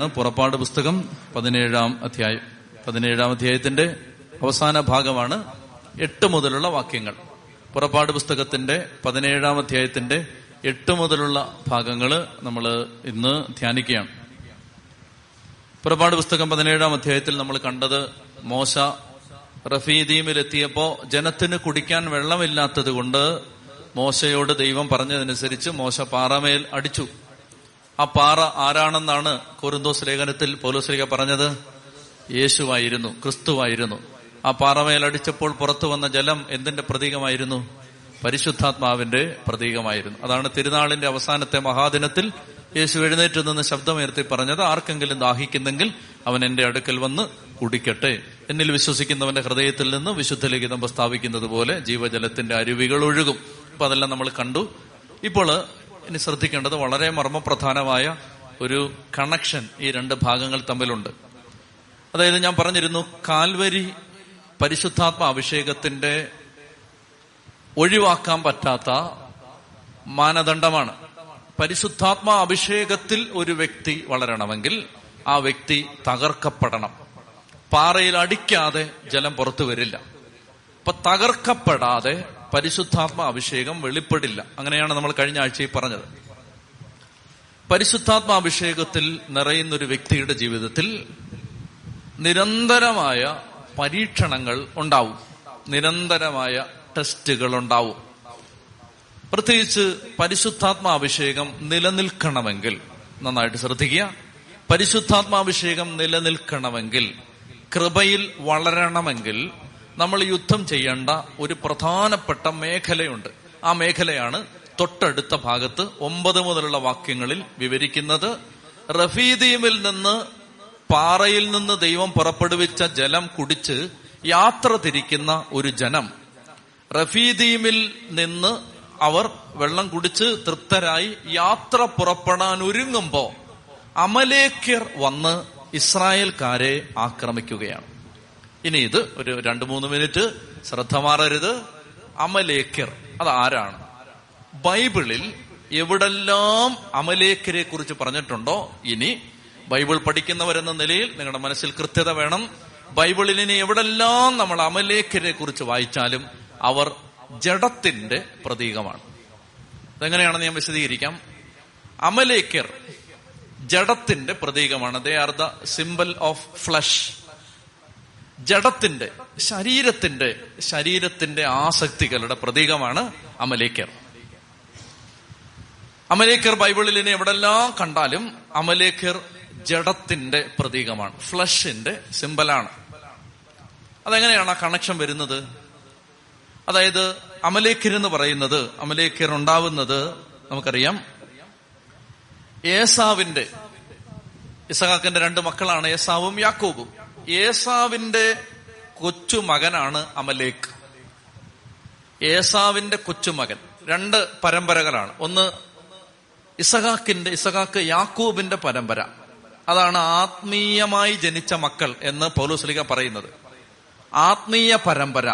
പുറപ്പാട് പുസ്തകം പതിനേഴാം അധ്യായം. പതിനേഴാം അധ്യായത്തിന്റെ അവസാന ഭാഗമാണ് എട്ട് മുതലുള്ള വാക്യങ്ങൾ. പുറപ്പാട് പുസ്തകത്തിന്റെ പതിനേഴാം അധ്യായത്തിന്റെ എട്ട് മുതലുള്ള ഭാഗങ്ങൾ നമ്മൾ ഇന്ന് ധ്യാനിക്കുകയാണ്. പുറപ്പാട് പുസ്തകം പതിനേഴാം അധ്യായത്തിൽ നമ്മൾ കണ്ടത് മോശ റഫീദീമിലെത്തിയപ്പോ ജനത്തിന് കുടിക്കാൻ വെള്ളമില്ലാത്തത് കൊണ്ട് മോശയോട് ദൈവം പറഞ്ഞതനുസരിച്ച് മോശ പാറമേൽ അടിച്ചു. ആ പാറ ആരാണെന്നാണ് കോരുന്തോസ് ലേഖനത്തിൽ പൗലോസ്ലിക പറഞ്ഞത്? യേശുവായിരുന്നു ക്രിസ്തുവായിരുന്നു. ആ പാറമേൽ അടിച്ചപ്പോൾ പുറത്തു വന്ന ജലം എന്തിന്റെ പ്രതീകമായിരുന്നു? പരിശുദ്ധാത്മാവിന്റെ പ്രതീകമായിരുന്നു. അതാണ് തിരുനാളിന്റെ അവസാനത്തെ മഹാദിനത്തിൽ യേശു എഴുന്നേറ്റ് നിന്ന് ശബ്ദമുയർത്തി പറഞ്ഞത് ആർക്കെങ്കിലും ദാഹിക്കുന്നെങ്കിൽ അവൻ എന്റെ അടുക്കൽ വന്ന് കുടിക്കട്ടെ. എന്നിൽ വിശ്വസിക്കുന്നവന്റെ ഹൃദയത്തിൽ നിന്ന് വിശുദ്ധ ലിഖിതം പ്രസ്താവിക്കുന്നത് പോലെ ജീവജലത്തിന്റെ അരുവികൾ ഒഴുകും. അപ്പൊ അതെല്ലാം നമ്മൾ കണ്ടു. ഇപ്പോൾ ഇനി ശ്രദ്ധിക്കേണ്ടത് വളരെ മർമ്മപ്രധാനമായ ഒരു കണക്ഷൻ ഈ രണ്ട് ഭാഗങ്ങൾ തമ്മിലുണ്ട്. അതായത് ഞാൻ പറഞ്ഞിരുന്നു കാൽവരി പരിശുദ്ധാത്മ അഭിഷേകത്തിന്റെ ഒഴിവാക്കാൻ പറ്റാത്ത മാനദണ്ഡമാണ്. പരിശുദ്ധാത്മ അഭിഷേകത്തിൽ ഒരു വ്യക്തി വളരണമെങ്കിൽ ആ വ്യക്തി തകർക്കപ്പെടണം. പാറയിൽ അടിക്കാതെ ജലം പുറത്തു വരില്ല. അപ്പൊ തകർക്കപ്പെടാതെ പരിശുദ്ധാത്മ അഭിഷേകം വെളിപ്പെടില്ല. അങ്ങനെയാണ് നമ്മൾ കഴിഞ്ഞ ആഴ്ചയിൽ പറഞ്ഞത്. പരിശുദ്ധാത്മ അഭിഷേകത്തിൽ നിറയുന്ന ഒരു വ്യക്തിയുടെ ജീവിതത്തിൽ നിരന്തരമായ പരീക്ഷണങ്ങൾ ഉണ്ടാവും. നിരന്തരമായ ടെസ്റ്റുകൾ ഉണ്ടാവും. പ്രത്യേകിച്ച് പരിശുദ്ധാത്മാഭിഷേകം നിലനിൽക്കണമെങ്കിൽ നന്നായിട്ട് ശ്രദ്ധിക്കുക. പരിശുദ്ധാത്മാഭിഷേകം നിലനിൽക്കണമെങ്കിൽ കൃപയിൽ വളരണമെങ്കിൽ നമ്മൾ യുദ്ധം ചെയ്യേണ്ട ഒരു പ്രധാനപ്പെട്ട മേഖലയുണ്ട്. ആ മേഖലയാണ് തൊട്ടടുത്ത ഭാഗത്ത് ഒമ്പത് മുതലുള്ള വാക്യങ്ങളിൽ വിവരിക്കുന്നത് റഫീദീമിൽ നിന്ന് പാറയിൽ നിന്ന് ദൈവം പുറപ്പെടുവിച്ച ജലം കുടിച്ച് യാത്ര തിരിക്കുന്ന ഒരു ജനം. റഫീദീമിൽ നിന്ന് അവർ വെള്ളം കുടിച്ച് തൃപ്തരായി യാത്ര പുറപ്പെടാൻ ഒരുങ്ങുമ്പോ അമലേക്യർ വന്ന് ഇസ്രായേൽക്കാരെ ആക്രമിക്കുകയാണ്. ഇനി ഇത് ഒരു രണ്ടു മൂന്ന് മിനിറ്റ് ശ്രദ്ധ മാറരുത്. അമലേക്കർ അത് ആരാണ് ബൈബിളിൽ എവിടെല്ലാം അമലേക്കരെ കുറിച്ച് പറഞ്ഞിട്ടുണ്ടോ? ഇനി ബൈബിൾ പഠിക്കുന്നവരെന്ന നിലയിൽ നിങ്ങളുടെ മനസ്സിൽ കൃത്യത വേണം. ബൈബിളിൽ ഇനി എവിടെല്ലാം നമ്മൾ അമലേക്കരെ കുറിച്ച് വായിച്ചാലും അവർ ജഡത്തിന്റെ പ്രതീകമാണ്. അതെങ്ങനെയാണെന്ന് ഞാൻ വിശദീകരിക്കാം? അമലേക്കർ ജഡത്തിന്റെ പ്രതീകമാണ്. They are the symbol of flesh ജഡത്തിന്റെ ശരീരത്തിന്റെ ശരീരത്തിന്റെ ആസക്തികളുടെ പ്രതീകമാണ് അമലേക്കർ. അമലേക്കർ ബൈബിളിൽ ഇനി എവിടെല്ലാം കണ്ടാലും അമലേക്കർ ജഡത്തിന്റെ പ്രതീകമാണ്. ഫ്ലഷിന്റെ സിമ്പലാണ്. അതെങ്ങനെയാണ് ആ കണക്ഷൻ വരുന്നത്? അതായത് അമലേക്കർ എന്ന് പറയുന്നത് അമലേക്കർ ഉണ്ടാവുന്നത് നമുക്കറിയാം. ഏസാവിന്റെ ഇസഹാക്കിന്റെ രണ്ട് മക്കളാണ് ഏസാവും യാക്കോബും. ഏസാവിന്റെ കൊച്ചുമകനാണ് അമലേക്ക്. ഏസാവിന്റെ കൊച്ചുമകൻ. രണ്ട് പരമ്പരകളാണ്. ഒന്ന് ഇസഹാക്കിന്റെ ഇസഹാക്ക് യാക്കൂബിന്റെ പരമ്പര. അതാണ് ആത്മീയമായി ജനിച്ച മക്കൾ എന്ന് പൗലോസ്ലിക പറയുന്നത്. ആത്മീയ പരമ്പര.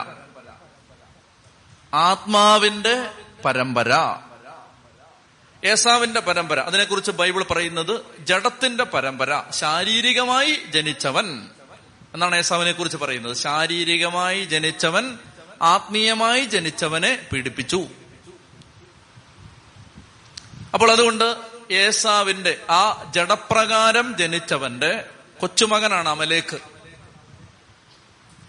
ആത്മാവിന്റെ പരമ്പര. ഏസാവിന്റെ പരമ്പര. അതിനെക്കുറിച്ച് ബൈബിൾ പറയുന്നത് ജഡത്തിന്റെ പരമ്പര. ശാരീരികമായി ജനിച്ചവൻ. എന്നാണ് ഏസാവിനെ കുറിച്ച് പറയുന്നത്. ശാരീരികമായി ജനിച്ചവൻ ആത്മീയമായി ജനിച്ചവനെ പീഡിപ്പിച്ചു. അപ്പോൾ അതുകൊണ്ട് ഏസാവിന്റെ ആ ജഡപ്രകാരം ജനിച്ചവന്റെ കൊച്ചുമകനാണ് അമലേക്ക്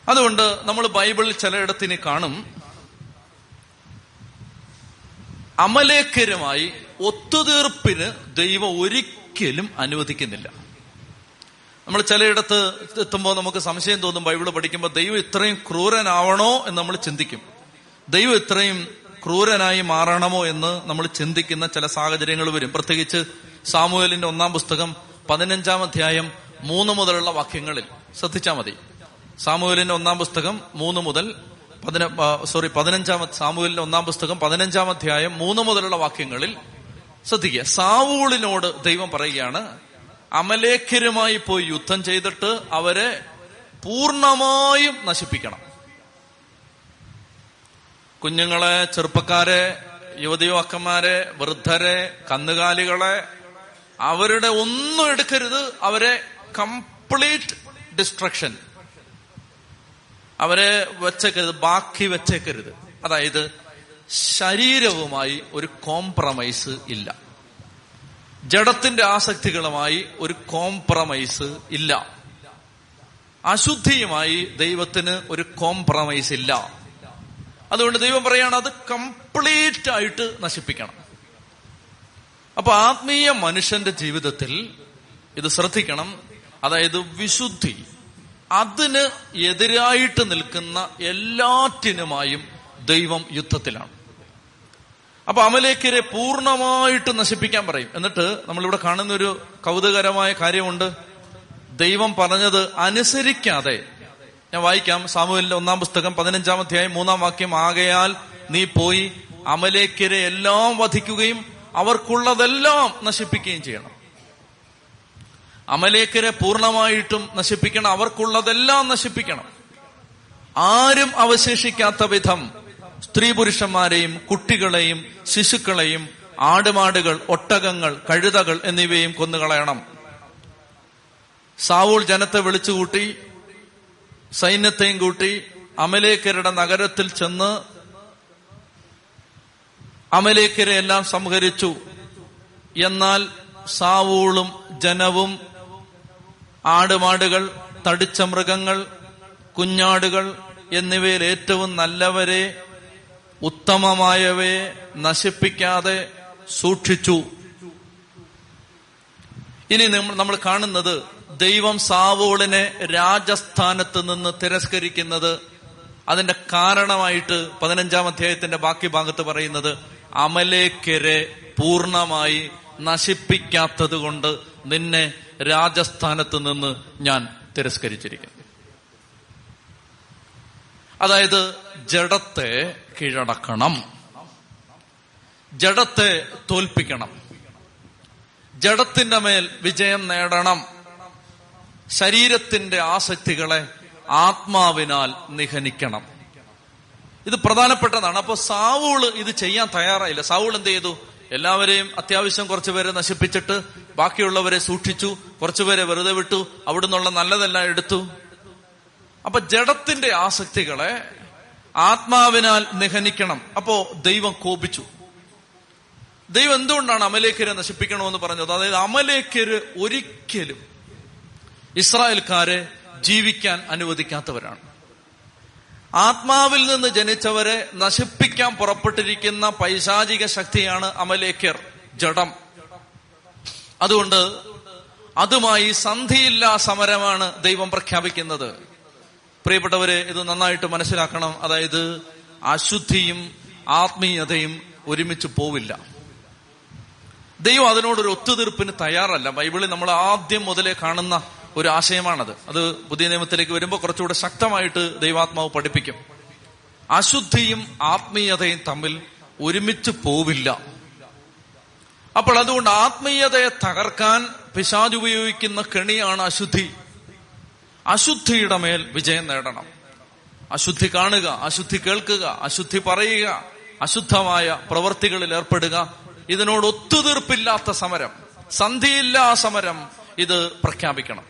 അതുകൊണ്ട് നമ്മൾ ബൈബിളിൽ ചിലയിടത്തിന് കാണും. അമലേക്കരുമായി ഒത്തുതീർപ്പിന് ദൈവം ഒരിക്കലും അനുവദിക്കുന്നില്ല. നമ്മൾ ചിലയിടത്ത് എത്തുമ്പോൾ നമുക്ക് സംശയം തോന്നും ബൈബിൾ പഠിക്കുമ്പോൾ ദൈവം ഇത്രയും ക്രൂരനാവണോ എന്ന് നമ്മൾ ചിന്തിക്കും. ദൈവം ഇത്രയും ക്രൂരനായി മാറണമോ എന്ന് നമ്മൾ ചിന്തിക്കുന്ന ചില സാഹചര്യങ്ങൾ വരും. പ്രത്യേകിച്ച് സാമൂഹലിന്റെ ഒന്നാം പുസ്തകം പതിനഞ്ചാം അധ്യായം മൂന്ന് മുതലുള്ള വാക്യങ്ങളിൽ. ശ്രദ്ധിച്ചാൽ മതി. സാമൂഹലിന്റെ ഒന്നാം പുസ്തകം മൂന്ന് മുതൽ പതിന സോറി പതിനഞ്ചാം സാമൂഹലിന്റെ ഒന്നാം പുസ്തകം പതിനഞ്ചാം അധ്യായം മൂന്ന് മുതലുള്ള വാക്യങ്ങളിൽ ശ്രദ്ധിക്കുക. സാവൂളിനോട് ദൈവം പറയുകയാണ് അമലേഖരുമായി പോയി യുദ്ധം ചെയ്തിട്ട് അവരെ പൂർണമായും നശിപ്പിക്കണം. കുഞ്ഞുങ്ങളെ ചെറുപ്പക്കാരെ യുവതി യുവാക്കന്മാരെ വൃദ്ധരെ കന്നുകാലികളെ അവരുടെ ഒന്നും എടുക്കരുത്. അവരെ കംപ്ലീറ്റ് ഡിസ്ട്രക്ഷൻ. അവരെ വെച്ചേക്കരുത് ബാക്കി വെച്ചേക്കരുത്. അതായത് ശരീരവുമായി ഒരു കോംപ്രമൈസ് ഇല്ല. ജഡത്തിന്റെ ആസക്തികളുമായി ഒരു കോംപ്രമൈസ് ഇല്ല. അശുദ്ധിയുമായി ദൈവത്തിന് ഒരു കോംപ്രമൈസ് ഇല്ല. അതുകൊണ്ട് ദൈവം പറയാണ് അത് കംപ്ലീറ്റ് ആയിട്ട് നശിപ്പിക്കണം. അപ്പൊ ആത്മീയ മനുഷ്യന്റെ ജീവിതത്തിൽ ഇത് ശ്രദ്ധിക്കണം. അതായത് വിശുദ്ധി. അതിന് എതിരായിട്ട് നിൽക്കുന്ന എല്ലാറ്റിനുമായും ദൈവം യുദ്ധത്തിലാണ്. അപ്പൊ അമലേക്കരെ പൂർണമായിട്ട് നശിപ്പിക്കാൻ പറയും. എന്നിട്ട് നമ്മളിവിടെ കാണുന്ന ഒരു കൗതുകരമായ കാര്യമുണ്ട്. ദൈവം പറഞ്ഞത് അനുസരിക്കാതെ. ഞാൻ വായിക്കാം. സാമൂഹലിന്റെ ഒന്നാം പുസ്തകം പതിനഞ്ചാം അധ്യായം മൂന്നാം വാക്യം. ആകയാൽ നീ പോയി അമലേക്കരെ എല്ലാം വധിക്കുകയും അവർക്കുള്ളതെല്ലാം നശിപ്പിക്കുകയും ചെയ്യണം. അമലേക്കരെ പൂർണമായിട്ടും നശിപ്പിക്കണം. അവർക്കുള്ളതെല്ലാം നശിപ്പിക്കണം. ആരും അവശേഷിക്കാത്ത വിധം സ്ത്രീ പുരുഷന്മാരെയും കുട്ടികളെയും ശിശുക്കളെയും ആടുമാടുകൾ ഒട്ടകങ്ങൾ കഴുതകൾ എന്നിവയും കൊന്നുകളയണം. സാവൂൾ ജനത്തെ വിളിച്ചുകൂട്ടി സൈന്യത്തെയും കൂട്ടി അമലേക്കരുടെ നഗരത്തിൽ ചെന്ന് അമലേക്കരെ എല്ലാം സംഹരിച്ചു. എന്നാൽ സാവൂളും ജനവും ആടുമാടുകൾ തടിച്ച മൃഗങ്ങൾ കുഞ്ഞാടുകൾ എന്നിവയിൽ ഏറ്റവും നല്ലവരെ ഉത്തമമായവയെ നശിപ്പിക്കാതെ സൂക്ഷിച്ചു. ഇനി നമ്മൾ കാണുന്നത് ദൈവം സാവോളിനെ രാജസ്ഥാനത്ത് നിന്ന് തിരസ്കരിക്കുന്നത്. അതിന്റെ കാരണമായിട്ട് പതിനഞ്ചാം അധ്യായത്തിന്റെ ബാക്കി ഭാഗത്ത് പറയുന്നത് അമലേക്കരെ പൂർണമായി നശിപ്പിക്കാത്തത് കൊണ്ട് നിന്നെ രാജസ്ഥാനത്ത് നിന്ന് ഞാൻ തിരസ്കരിച്ചിരിക്കുന്നു. അതായത് ജഡത്തെ കീഴടക്കണം. ജഡത്തെ തോൽപ്പിക്കണം. ജഡത്തിന്റെ മേൽ വിജയം നേടണം. ശരീരത്തിന്റെ ആസക്തികളെ ആത്മാവിനാൽ നിഹനിക്കണം. ഇത് പ്രധാനപ്പെട്ടതാണ്. അപ്പൊ സാവൂൾ ഇത് ചെയ്യാൻ തയ്യാറായില്ല. സാവൂൾ എന്ത് ചെയ്തു? എല്ലാവരെയും അത്യാവശ്യം കുറച്ചുപേരെ നശിപ്പിച്ചിട്ട് ബാക്കിയുള്ളവരെ സൂക്ഷിച്ചു കുറച്ചുപേരെ വെറുതെ വിട്ടു അവിടുന്നുള്ള നല്ലതെല്ലാം എടുത്തു. അപ്പൊ ജഡത്തിന്റെ ആസക്തികളെ ആത്മാവിനാൽ നിഹനിക്കണം. അപ്പോ ദൈവം കോപിച്ചു. ദൈവം എന്തുകൊണ്ടാണ് അമലേക്കരെ നശിപ്പിക്കണമെന്ന് പറഞ്ഞത്? അതായത് അമലേക്കര് ഒരിക്കലും ഇസ്രായേൽക്കാരെ ജീവിക്കാൻ അനുവദിക്കാത്തവരാണ്. ആത്മാവിൽ നിന്ന് ജനിച്ചവരെ നശിപ്പിക്കാൻ പുറപ്പെട്ടിരിക്കുന്ന പൈശാചിക ശക്തിയാണ് അമലേക്കർ ജഡം. അതുകൊണ്ട് അതുമായി സന്ധിയില്ലാ സമരമാണ് ദൈവം പ്രഖ്യാപിക്കുന്നത്. പ്രിയപ്പെട്ടവരെ ഇത് നന്നായിട്ട് മനസ്സിലാക്കണം. അതായത് അശുദ്ധിയും ആത്മീയതയും ഒരുമിച്ച് പോവില്ല. ദൈവം അതിനോടൊരു ഒത്തുതീർപ്പിന് തയ്യാറല്ല. ബൈബിളിൽ നമ്മൾ ആദ്യം മുതലേ കാണുന്ന ഒരു ആശയമാണത്. അത് പുതിയ നിയമത്തിലേക്ക് വരുമ്പോൾ കുറച്ചുകൂടെ ശക്തമായിട്ട് ദൈവാത്മാവ് പഠിപ്പിക്കും. അശുദ്ധിയും ആത്മീയതയും തമ്മിൽ ഒരുമിച്ച് പോവില്ല. അപ്പോൾ അതുകൊണ്ട് ആത്മീയതയെ തകർക്കാൻ പിശാജ് ഉപയോഗിക്കുന്ന കെണിയാണ് അശുദ്ധി. അശുദ്ധിയുടെ മേൽ വിജയം നേടണം. അശുദ്ധി കാണുക അശുദ്ധി കേൾക്കുക അശുദ്ധി പറയുക അശുദ്ധമായ പ്രവർത്തികളിൽ ഏർപ്പെടുക. ഇതിനോട് ഒത്തുതീർപ്പില്ലാത്ത സമരം സന്ധിയില്ലാ സമരം ഇത് പ്രഖ്യാപിക്കണം.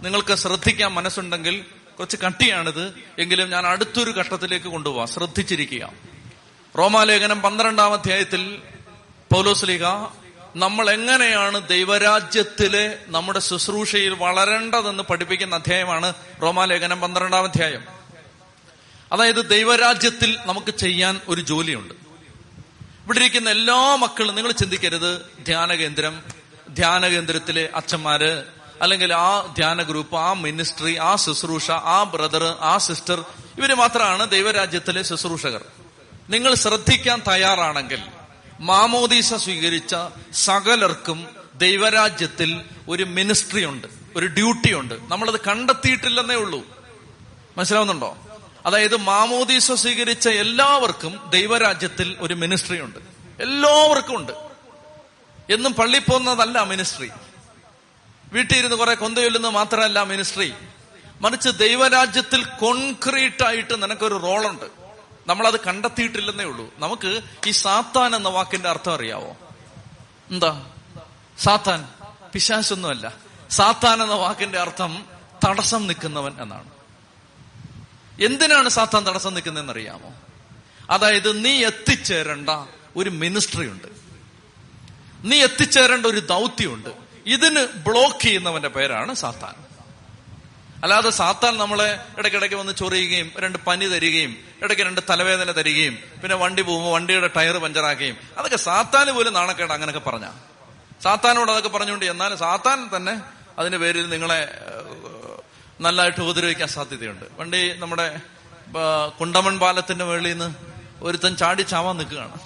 നിങ്ങൾക്ക് ശ്രദ്ധിക്കാൻ മനസ്സുണ്ടെങ്കിൽ കുറച്ച് കട്ടിയാണിത്. എങ്കിലും ഞാൻ അടുത്തൊരു ഘട്ടത്തിലേക്ക് കൊണ്ടുപോവാം. ശ്രദ്ധിച്ചിരിക്കുക. റോമാലേഖനം പന്ത്രണ്ടാം അധ്യായത്തിൽ പൗലോസ്ലിക നമ്മൾ എങ്ങനെയാണ് ദൈവരാജ്യത്തിലെ നമ്മുടെ ശുശ്രൂഷയിൽ വളരേണ്ടതെന്ന് പഠിപ്പിക്കുന്ന അധ്യായമാണ് റോമാലേഖനം പന്ത്രണ്ടാം അധ്യായം. അതായത് ദൈവരാജ്യത്തിൽ നമുക്ക് ചെയ്യാൻ ഒരു ജോലിയുണ്ട്. ഇവിടെ ഇരിക്കുന്ന എല്ലാ മക്കളും നിങ്ങൾ ചിന്തിക്കരുത് ധ്യാന കേന്ദ്രം ധ്യാന കേന്ദ്രത്തിലെ അച്ഛന്മാര് അല്ലെങ്കിൽ ആ ധ്യാന ഗ്രൂപ്പ് ആ മിനിസ്ട്രി ആ ശുശ്രൂഷ ആ ബ്രദർ ആ സിസ്റ്റർ ഇവർ മാത്രമാണ് ദൈവരാജ്യത്തിലെ ശുശ്രൂഷകർ. നിങ്ങൾ ശ്രദ്ധിക്കാൻ തയ്യാറാണെങ്കിൽ മാമോദീസ സ്വീകരിച്ച സകലർക്കും ദൈവരാജ്യത്തിൽ ഒരു മിനിസ്ട്രി ഉണ്ട് ഒരു ഡ്യൂട്ടി ഉണ്ട് നമ്മളത് കണ്ടെത്തിയിട്ടില്ലെന്നേ ഉള്ളൂ. മനസ്സിലാവുന്നുണ്ടോ? അതായത് മാമോദീസ സ്വീകരിച്ച എല്ലാവർക്കും ദൈവരാജ്യത്തിൽ ഒരു മിനിസ്ട്രി ഉണ്ട് എല്ലാവർക്കും ഉണ്ട്. എന്നും പള്ളി പോകുന്നതല്ല മിനിസ്ട്രി. വീട്ടിൽ ഇരുന്ന് കുറെ കൊന്തയൊല്ലുന്നത് മാത്രമല്ല മിനിസ്ട്രി. മറിച്ച് ദൈവരാജ്യത്തിൽ കോൺക്രീറ്റ് ആയിട്ട് നിനക്കൊരു റോളുണ്ട്. നമ്മളത് കണ്ടെത്തിയിട്ടില്ലെന്നേ ഉള്ളൂ. നമുക്ക് ഈ സാത്താൻ എന്ന വാക്കിന്റെ അർത്ഥം അറിയാവോ? എന്താ? സാത്താൻ. പിശാശൊന്നുമല്ല സാത്താൻ എന്ന വാക്കിന്റെ അർത്ഥം തടസ്സം നിൽക്കുന്നവൻ എന്നാണ്. എന്തിനാണ് സാത്താൻ തടസ്സം നിൽക്കുന്നതെന്ന് അറിയാമോ അതായത് നീ എത്തിച്ചേരേണ്ട ഒരു മിനിസ്ട്രി ഉണ്ട് നീ എത്തിച്ചേരേണ്ട ഒരു ദൗത്യമുണ്ട്. ഇതിന് ബ്ലോക്ക് ചെയ്യുന്നവന്റെ പേരാണ് സാത്താൻ. അല്ലാതെ സാത്താൻ നമ്മളെ ഇടയ്ക്കിടയ്ക്ക് വന്ന് ചൊറിയുകയും രണ്ട് പനി തരികയും ഇടയ്ക്ക് രണ്ട് തലവേദന തരികയും പിന്നെ വണ്ടി പോകുമ്പോൾ വണ്ടിയുടെ ടയർ പഞ്ചറാക്കുകയും അതൊക്കെ സാത്താന് പോലും നാണക്കേട് അങ്ങനെയൊക്കെ പറഞ്ഞ. സാത്താനോട് അതൊക്കെ പറഞ്ഞുകൊണ്ട് എന്നാലും സാത്താൻ തന്നെ അതിന്റെ പേരിൽ നിങ്ങളെ നല്ലതായിട്ട് ഉപദ്രവിക്കാൻ സാധ്യതയുണ്ട്. വണ്ടി നമ്മുടെ കുണ്ടമൺ പാലത്തിന്റെ മുകളിൽ നിന്ന് ഒരുത്തൻ ചാടി ചാവാൻ നിൽക്കുകയാണ്.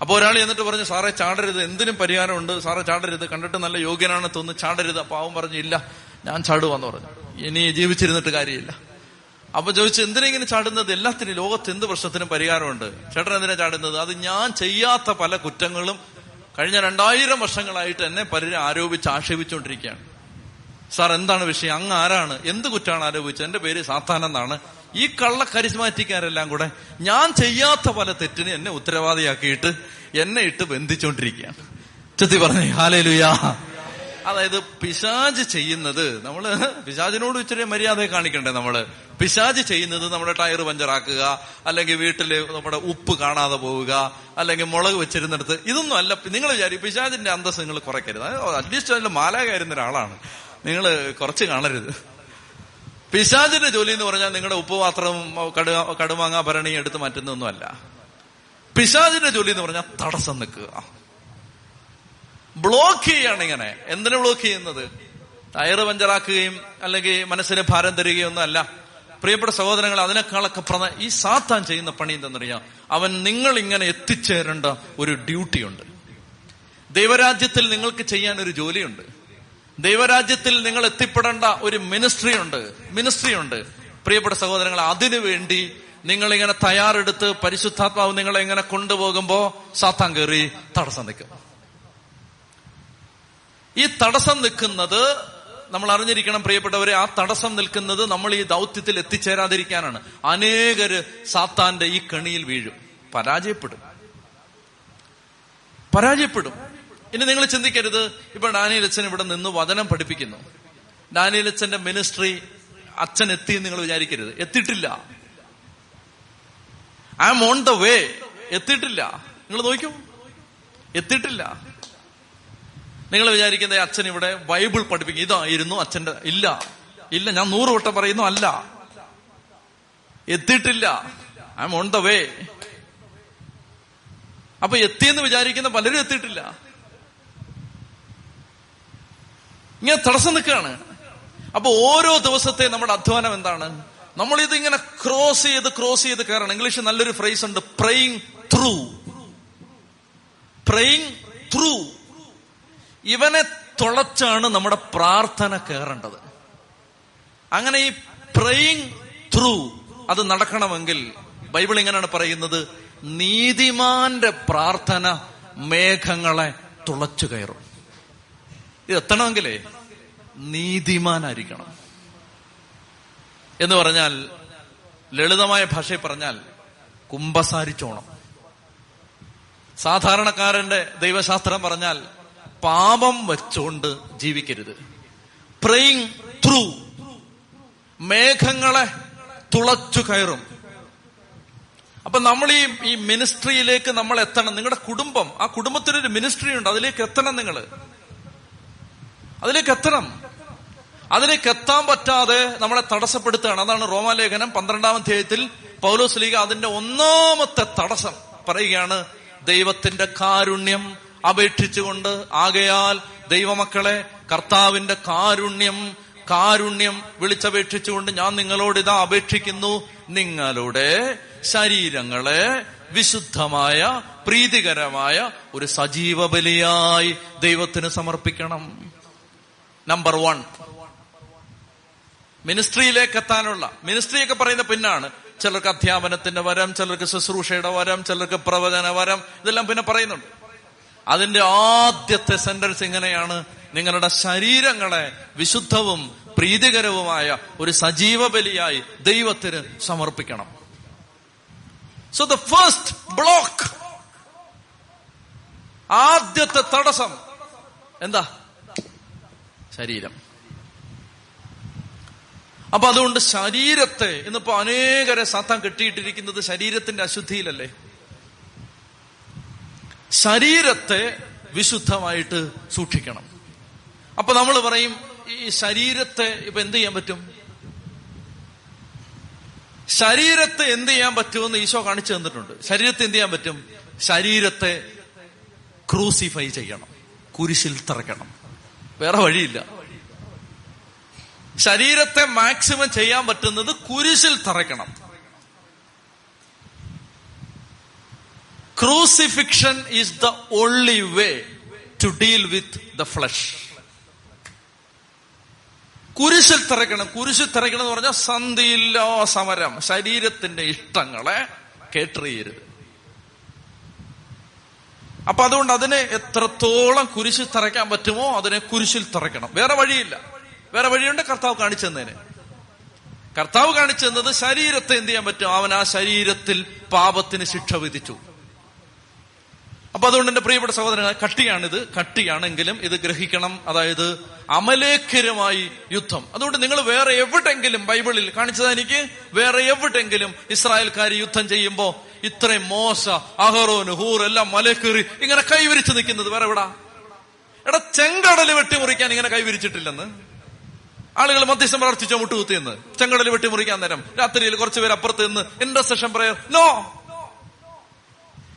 അപ്പൊ ഒരാൾ എന്നിട്ട് പറഞ്ഞു സാറേ ചാടരുത്. എന്തിനും പരിഹാരമുണ്ട്. സാറേ ചാടരുത്. കണ്ടിട്ട് നല്ല യോഗ്യനാണ് തോന്നുന്നു. ചാടരുത്. അപ്പൊ അവൻ പറഞ്ഞു ഇല്ല. ഞാൻ ചാടുവാന്ന് പറഞ്ഞു. ഇനി ജീവിച്ചിരുന്നിട്ട് കാര്യമില്ല. അപ്പൊ ചോദിച്ചു എന്തിനാ ഇങ്ങനെ ചാടുന്നത്? എല്ലാത്തിനും ലോകത്ത് എന്ത് പ്രശ്നത്തിനും പരിഹാരമുണ്ട്? ചേട്ടൻ എന്തിനാ ചാടുന്നത്? അത് ഞാൻ ചെയ്യാത്ത പല കുറ്റങ്ങളും കഴിഞ്ഞ രണ്ടായിരം വർഷങ്ങളായിട്ട് എന്നെ പലരും ആരോപിച്ച് ആക്ഷേപിച്ചുകൊണ്ടിരിക്കുകയാണ്. സാർ എന്താണ് വിഷയം? അങ്ങ് ആരാണ്? എന്ത് കുറ്റാണ് ആരോപിച്ചത്? എന്റെ പേര് സാത്താനെന്നാണ് ഈ കള്ള കരിസ്മാറ്റിക്കാരെല്ലാം കൂടെ ഞാൻ ചെയ്യാത്ത പല തെറ്റിന് എന്നെ ഉത്തരവാദിയാക്കിയിട്ട് എന്നെ ഇട്ട് ബന്ധിച്ചുകൊണ്ടിരിക്കുകയാണ്. ചെത്തി പറഞ്ഞേ ഹാലേ ലുയാ അതായത് പിശാജ് ചെയ്യുന്നത് നമ്മൾ പിശാജിനോട് ഇച്ചിരി മര്യാദ കാണിക്കണ്ടേ നമ്മൾ? പിശാജ് ചെയ്യുന്നത് നമ്മുടെ ടയർ പഞ്ചറാക്കുക അല്ലെങ്കിൽ വീട്ടിൽ നമ്മുടെ ഉപ്പ് കാണാതെ പോവുക അല്ലെങ്കിൽ മുളക് വെച്ചിരുന്നിടത്ത് ഇതൊന്നും അല്ല. നിങ്ങൾ വിചാരിക്കും പിശാജിന്റെ അന്തസ് നിങ്ങൾ കുറയ്ക്കരുത്. അറ്റ്ലീസ്റ്റ് അതിൽ മാലാകാരുന്ന ഒരാളാണ്. നിങ്ങൾ കുറച്ച് കാണരുത്. പിശാജിന്റെ ജോലി എന്ന് പറഞ്ഞാൽ നിങ്ങളുടെ ഉപ്പുപാത്രം കടു കടുമാങ്ങ ഭരണി എടുത്ത് മാറ്റുന്നൊന്നുമല്ല പിശാജിന്റെ ജോലി എന്ന് പറഞ്ഞാൽ തടസ്സം നിൽക്കുക. ബ്ലോക്ക് ചെയ്യാണ് ഇങ്ങനെ. എന്തിനു ബ്ലോക്ക് ചെയ്യുന്നത്? ടയറ് പഞ്ചറാക്കുകയും അല്ലെങ്കിൽ മനസ്സിന് ഭാരം തരികയോ ഒന്നും അല്ല. പ്രിയപ്പെട്ട സഹോദരങ്ങൾ അതിനേക്കാളൊക്കെ പ്രധാന ഈ സാത്താൻ ചെയ്യുന്ന പണി എന്തെന്നറിയാം? അവൻ നിങ്ങൾ ഇങ്ങനെ എത്തിച്ചേരേണ്ട ഒരു ഡ്യൂട്ടിയുണ്ട്. ദൈവരാജ്യത്തിൽ നിങ്ങൾക്ക് ചെയ്യാൻ ഒരു ജോലിയുണ്ട്. ദൈവരാജ്യത്തിൽ നിങ്ങൾ എത്തിപ്പെടേണ്ട ഒരു മിനിസ്ട്രി ഉണ്ട് മിനിസ്ട്രി ഉണ്ട് പ്രിയപ്പെട്ട സഹോദരങ്ങൾ അതിനു വേണ്ടി നിങ്ങൾ ഇങ്ങനെ തയ്യാറെടുത്ത് പരിശുദ്ധാത്മാവ് നിങ്ങളെ ഇങ്ങനെ കൊണ്ടുപോകുമ്പോ സാത്താൻ കയറി തടസ്സം നിൽക്കും ഈ തടസ്സം നിൽക്കുന്നത് നമ്മൾ അറിഞ്ഞിരിക്കണം പ്രിയപ്പെട്ടവരെ ആ തടസ്സം നിൽക്കുന്നത് നമ്മൾ ഈ ദൗത്യത്തിൽ എത്തിച്ചേരാതിരിക്കാനാണ്. അനേകര് സാത്താന്റെ ഈ കണിയിൽ വീഴും. പരാജയപ്പെടും. പരാജയപ്പെടും. ഇനി നിങ്ങൾ ചിന്തിക്കരുത്. ഇപ്പൊ ഡാനിയലച്ഛൻ ഇവിടെ നിന്ന് വചനം പഠിപ്പിക്കുന്നു. ഡാനിയലച്ഛന്റെ മിനിസ്ട്രി അച്ഛൻ എത്തി നിങ്ങൾ വിചാരിക്കരുത്. എത്തിയിട്ടില്ല. I am on the way. എത്തിയിട്ടില്ല. നിങ്ങൾ നോക്കൂ എത്തിയിട്ടില്ല. നിങ്ങൾ വിചാരിക്കുന്ന അച്ഛൻ ഇവിടെ ബൈബിൾ പഠിപ്പിക്കും. ഇതായിരുന്നു അച്ഛന്റെ ഇല്ല. ഇല്ല ഞാൻ നൂറ് വട്ടം പറയുന്നു അല്ല. എത്തിയിട്ടില്ല. I am on the way. അപ്പൊ എത്തിയെന്ന് വിചാരിക്കുന്ന പലരും എത്തിയിട്ടില്ല. ഇങ്ങനെ തടസ്സം നിൽക്കുകയാണ്. അപ്പൊ ഓരോ ദിവസത്തെ നമ്മുടെ അധ്വാനം എന്താണ്? നമ്മൾ ഇത് ഇങ്ങനെ ക്രോസ് ചെയ്ത് ക്രോസ് ചെയ്ത് കയറണം. ഇംഗ്ലീഷ് നല്ലൊരു ഫ്രേസ് ഉണ്ട് പ്രയിങ് ത്രൂ പ്രയിങ് ത്രൂ ഇവനെ തുളച്ചാണ് നമ്മുടെ പ്രാർത്ഥന കയറേണ്ടത്. അങ്ങനെ ഈ പ്രയിങ് ത്രൂ അത് നടക്കണമെങ്കിൽ ബൈബിൾ ഇങ്ങനെയാണ് പറയുന്നത്? നീതിമാന്റെ പ്രാർത്ഥന മേഘങ്ങളെ തുളച്ചു കയറും. ഇത് എത്തണമെങ്കിലേ നീതിമാനായിരിക്കണം. എന്ന് പറഞ്ഞാൽ ലളിതമായ ഭാഷയിൽ പറഞ്ഞാൽ കുംഭസാരിച്ചോണം സാധാരണക്കാരന്റെ ദൈവശാസ്ത്രം പറഞ്ഞാൽ പാപം വെച്ചുകൊണ്ട് ജീവിക്കരുത്. പ്രേയിങ് ത്രൂ മേഘങ്ങളെ തുളച്ചു കയറും. അപ്പൊ നമ്മൾ ഈ ഈ മിനിസ്ട്രിയിലേക്ക് നമ്മൾ എത്തണം. നിങ്ങളുടെ കുടുംബം ആ കുടുംബത്തിനൊരു മിനിസ്ട്രി ഉണ്ട്. അതിലേക്ക് എത്തണം നിങ്ങൾ. അതിലേക്ക് എത്തണം. അതിലേക്ക് എത്താൻ പറ്റാതെ നമ്മളെ തടസ്സപ്പെടുത്തുകയാണ്. അതാണ് റോമാലേഖനം പന്ത്രണ്ടാം അധ്യായത്തിൽ പൗലോസ് ലീഗ അതിന്റെ ഒന്നാമത്തെ തടസ്സം പറയുകയാണ് ദൈവത്തിന്റെ കാരുണ്യം അപേക്ഷിച്ചുകൊണ്ട് ആകയാൽ ദൈവമക്കളെ കർത്താവിന്റെ കാരുണ്യം കാരുണ്യം വിളിച്ചപേക്ഷിച്ചുകൊണ്ട് ഞാൻ നിങ്ങളോട് ഇതാ അപേക്ഷിക്കുന്നു. നിങ്ങളുടെ ശരീരങ്ങളെ വിശുദ്ധമായ പ്രീതികരമായ ഒരു സജീവ ബലിയായി ദൈവത്തിന് സമർപ്പിക്കണം. നമ്പർ വൺ മിനിസ്ട്രിയിലേക്ക് എത്താനുള്ള. മിനിസ്ട്രിയൊക്കെ പറയുന്ന പിന്നാണ്. ചിലർക്ക് അധ്യാപനത്തിന്റെ വരം ചിലർക്ക് ശുശ്രൂഷയുടെ വരം ചിലർക്ക് പ്രവചന വരം ഇതെല്ലാം പിന്നെ പറയുന്നുണ്ട്. അതിന്റെ ആദ്യത്തെ സെന്റൻസ് ഇങ്ങനെയാണ് നിങ്ങളുടെ ശരീരങ്ങളെ വിശുദ്ധവും പ്രീതികരവുമായ ഒരു സജീവ ബലിയായി ദൈവത്തിന് സമർപ്പിക്കണം. സോ ദ ഫസ്റ്റ് ബ്ലോക്ക് ആദ്യത്തെ തടസ്സം. എന്താ? ശരീരം. അപ്പൊ അതുകൊണ്ട് ശരീരത്തെ ഇന്നിപ്പോ അനേകരെ സാത്താൻ കെട്ടിയിട്ടിരിക്കുന്നത് ശരീരത്തിന്റെ അശുദ്ധിയിലല്ലേ? ശരീരത്തെ വിശുദ്ധമായിട്ട് സൂക്ഷിക്കണം. അപ്പൊ നമ്മൾ പറയും ഈ ശരീരത്തെ ഇപ്പൊ എന്ത് ചെയ്യാൻ പറ്റും? ശരീരത്തെ എന്ത് ചെയ്യാൻ പറ്റുമെന്ന് ഈശോ കാണിച്ചു തന്നിട്ടുണ്ട്. ശരീരത്തെ എന്ത് ചെയ്യാൻ പറ്റും? ശരീരത്തെ ക്രൂസിഫൈ ചെയ്യണം. കുരിശിൽ തറയ്ക്കണം. വേറെ വഴിയില്ല. ശരീരത്തെ മാക്സിമം ചെയ്യാൻ പറ്റുന്നത് കുരിശിൽ തറയ്ക്കണം. Crucifixion is the only way to deal with the flesh കുരിശിൽ തിറയ്ക്കണം കുരിശിൽ തിറയ്ക്കണം എന്ന് പറഞ്ഞാൽ സന്ധിയില്ലോ സമരം. ശരീരത്തിന്റെ ഇഷ്ടങ്ങളെ കേട്ടറിയരുത്. അപ്പൊ അതുകൊണ്ട് അതിനെ എത്രത്തോളം കുരിശിൽ തറയ്ക്കാൻ പറ്റുമോ അതിനെ കുരിശിൽ തറയ്ക്കണം വേറെ വഴിയില്ല. വേറെ വഴിയുണ്ട് കർത്താവ് കാണിച്ചെന്നതിന് കർത്താവ് കാണിച്ചെന്നത് ശരീരത്തെ എന്ത് ചെയ്യാൻ പറ്റും? അവൻ ആ ശരീരത്തിൽ പാപത്തിന് ശിക്ഷ വിധിച്ചു. അപ്പൊ അതുകൊണ്ട് എന്റെ പ്രിയപ്പെട്ട സഹോദരങ്ങൾ കട്ടിയാണിത് കട്ടിയാണെങ്കിലും ഇത് ഗ്രഹിക്കണം. അതായത് അമലേഖരമായി യുദ്ധം. അതുകൊണ്ട് നിങ്ങൾ വേറെ എവിടെങ്കിലും ബൈബിളിൽ കാണിച്ചത് എനിക്ക്? വേറെ എവിടെങ്കിലും ഇസ്രായേൽക്കാർ യുദ്ധം ചെയ്യുമ്പോ ഇത്രയും മോശ അഹറോന് ഹൂർ എല്ലാം മലക്കേറി ഇങ്ങനെ കൈവരിച്ചു നിൽക്കുന്നത് വേറെ എവിടാ? എടാ ചെങ്കടൽ വെട്ടിമുറിക്കാൻ ഇങ്ങനെ കൈവരിച്ചിട്ടില്ലെന്ന്. ആളുകൾ മധ്യസ്ഥം പ്രാർത്ഥിച്ചോ മുട്ടുകുത്തിയെന്ന്. ചെങ്കടൽ വെട്ടിമുറിക്കാൻ നേരം. രാത്രിയിൽ കുറച്ചുപേർ അപ്പുറത്ത് നിന്ന് intercession prayer no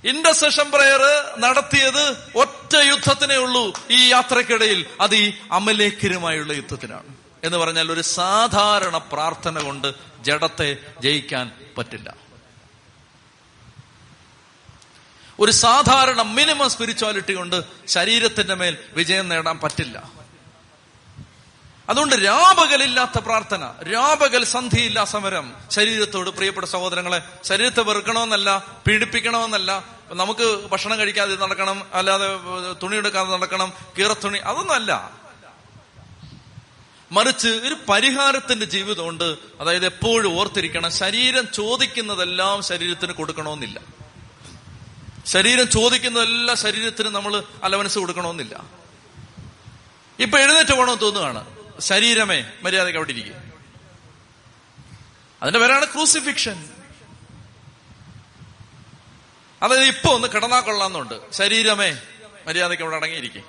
intercession prayer നടത്തിയത് ഒറ്റ യുദ്ധത്തിനേ ഉള്ളൂ. ഈ യാത്രക്കിടയിൽ അത് ഈ അമലേഖരുമായുള്ള യുദ്ധത്തിനാണ്. എന്ന് പറഞ്ഞാൽ ഒരു സാധാരണ പ്രാർത്ഥന കൊണ്ട് ജഡത്തെ ജയിക്കാൻ പറ്റില്ല. ഒരു സാധാരണ മിനിമം സ്പിരിച്വാലിറ്റി കൊണ്ട് ശരീരത്തിന്റെ മേൽ വിജയം നേടാൻ പറ്റില്ല. അതുകൊണ്ട് രാപകലില്ലാത്ത പ്രാർത്ഥന രാപകൽ സന്ധിയില്ല സമരം. ശരീരത്തോട് പ്രിയപ്പെട്ട സഹോദരങ്ങളെ ശരീരത്തെ വെറുക്കണമെന്നല്ല പീഡിപ്പിക്കണമെന്നല്ല നമുക്ക് ഭക്ഷണം കഴിക്കാതെ നടക്കണം അല്ലാതെ തുണി എടുക്കാതെ നടക്കണം കീറത്തുണി അതൊന്നല്ല. മറിച്ച് ഒരു പരിഹാരത്തിന്റെ ജീവിതമുണ്ട്. അതായത് എപ്പോഴും ഓർത്തിരിക്കണം ശരീരം ചോദിക്കുന്നതെല്ലാം ശരീരത്തിന് കൊടുക്കണമെന്നില്ല. ശരീരം ചോദിക്കുന്നതെല്ലാം ശരീരത്തിന് നമ്മൾ അലവൻസ് കൊടുക്കണമെന്നില്ല. ഇപ്പൊ എഴുന്നേറ്റ് പോകണമെന്ന് തോന്നുകയാണ്. ശരീരമേ മര്യാദയ്ക്ക് അവിടെ ഇരിക്കുക. അതിന്റെ പേരാണ് ക്രൂസിഫിക്ഷൻ. അതായത് ഇപ്പൊ ഒന്ന് കിടന്നാ കൊള്ളാന്നുണ്ട്. ശരീരമേ മര്യാദയ്ക്ക് അവിടെ അടങ്ങിയിരിക്കും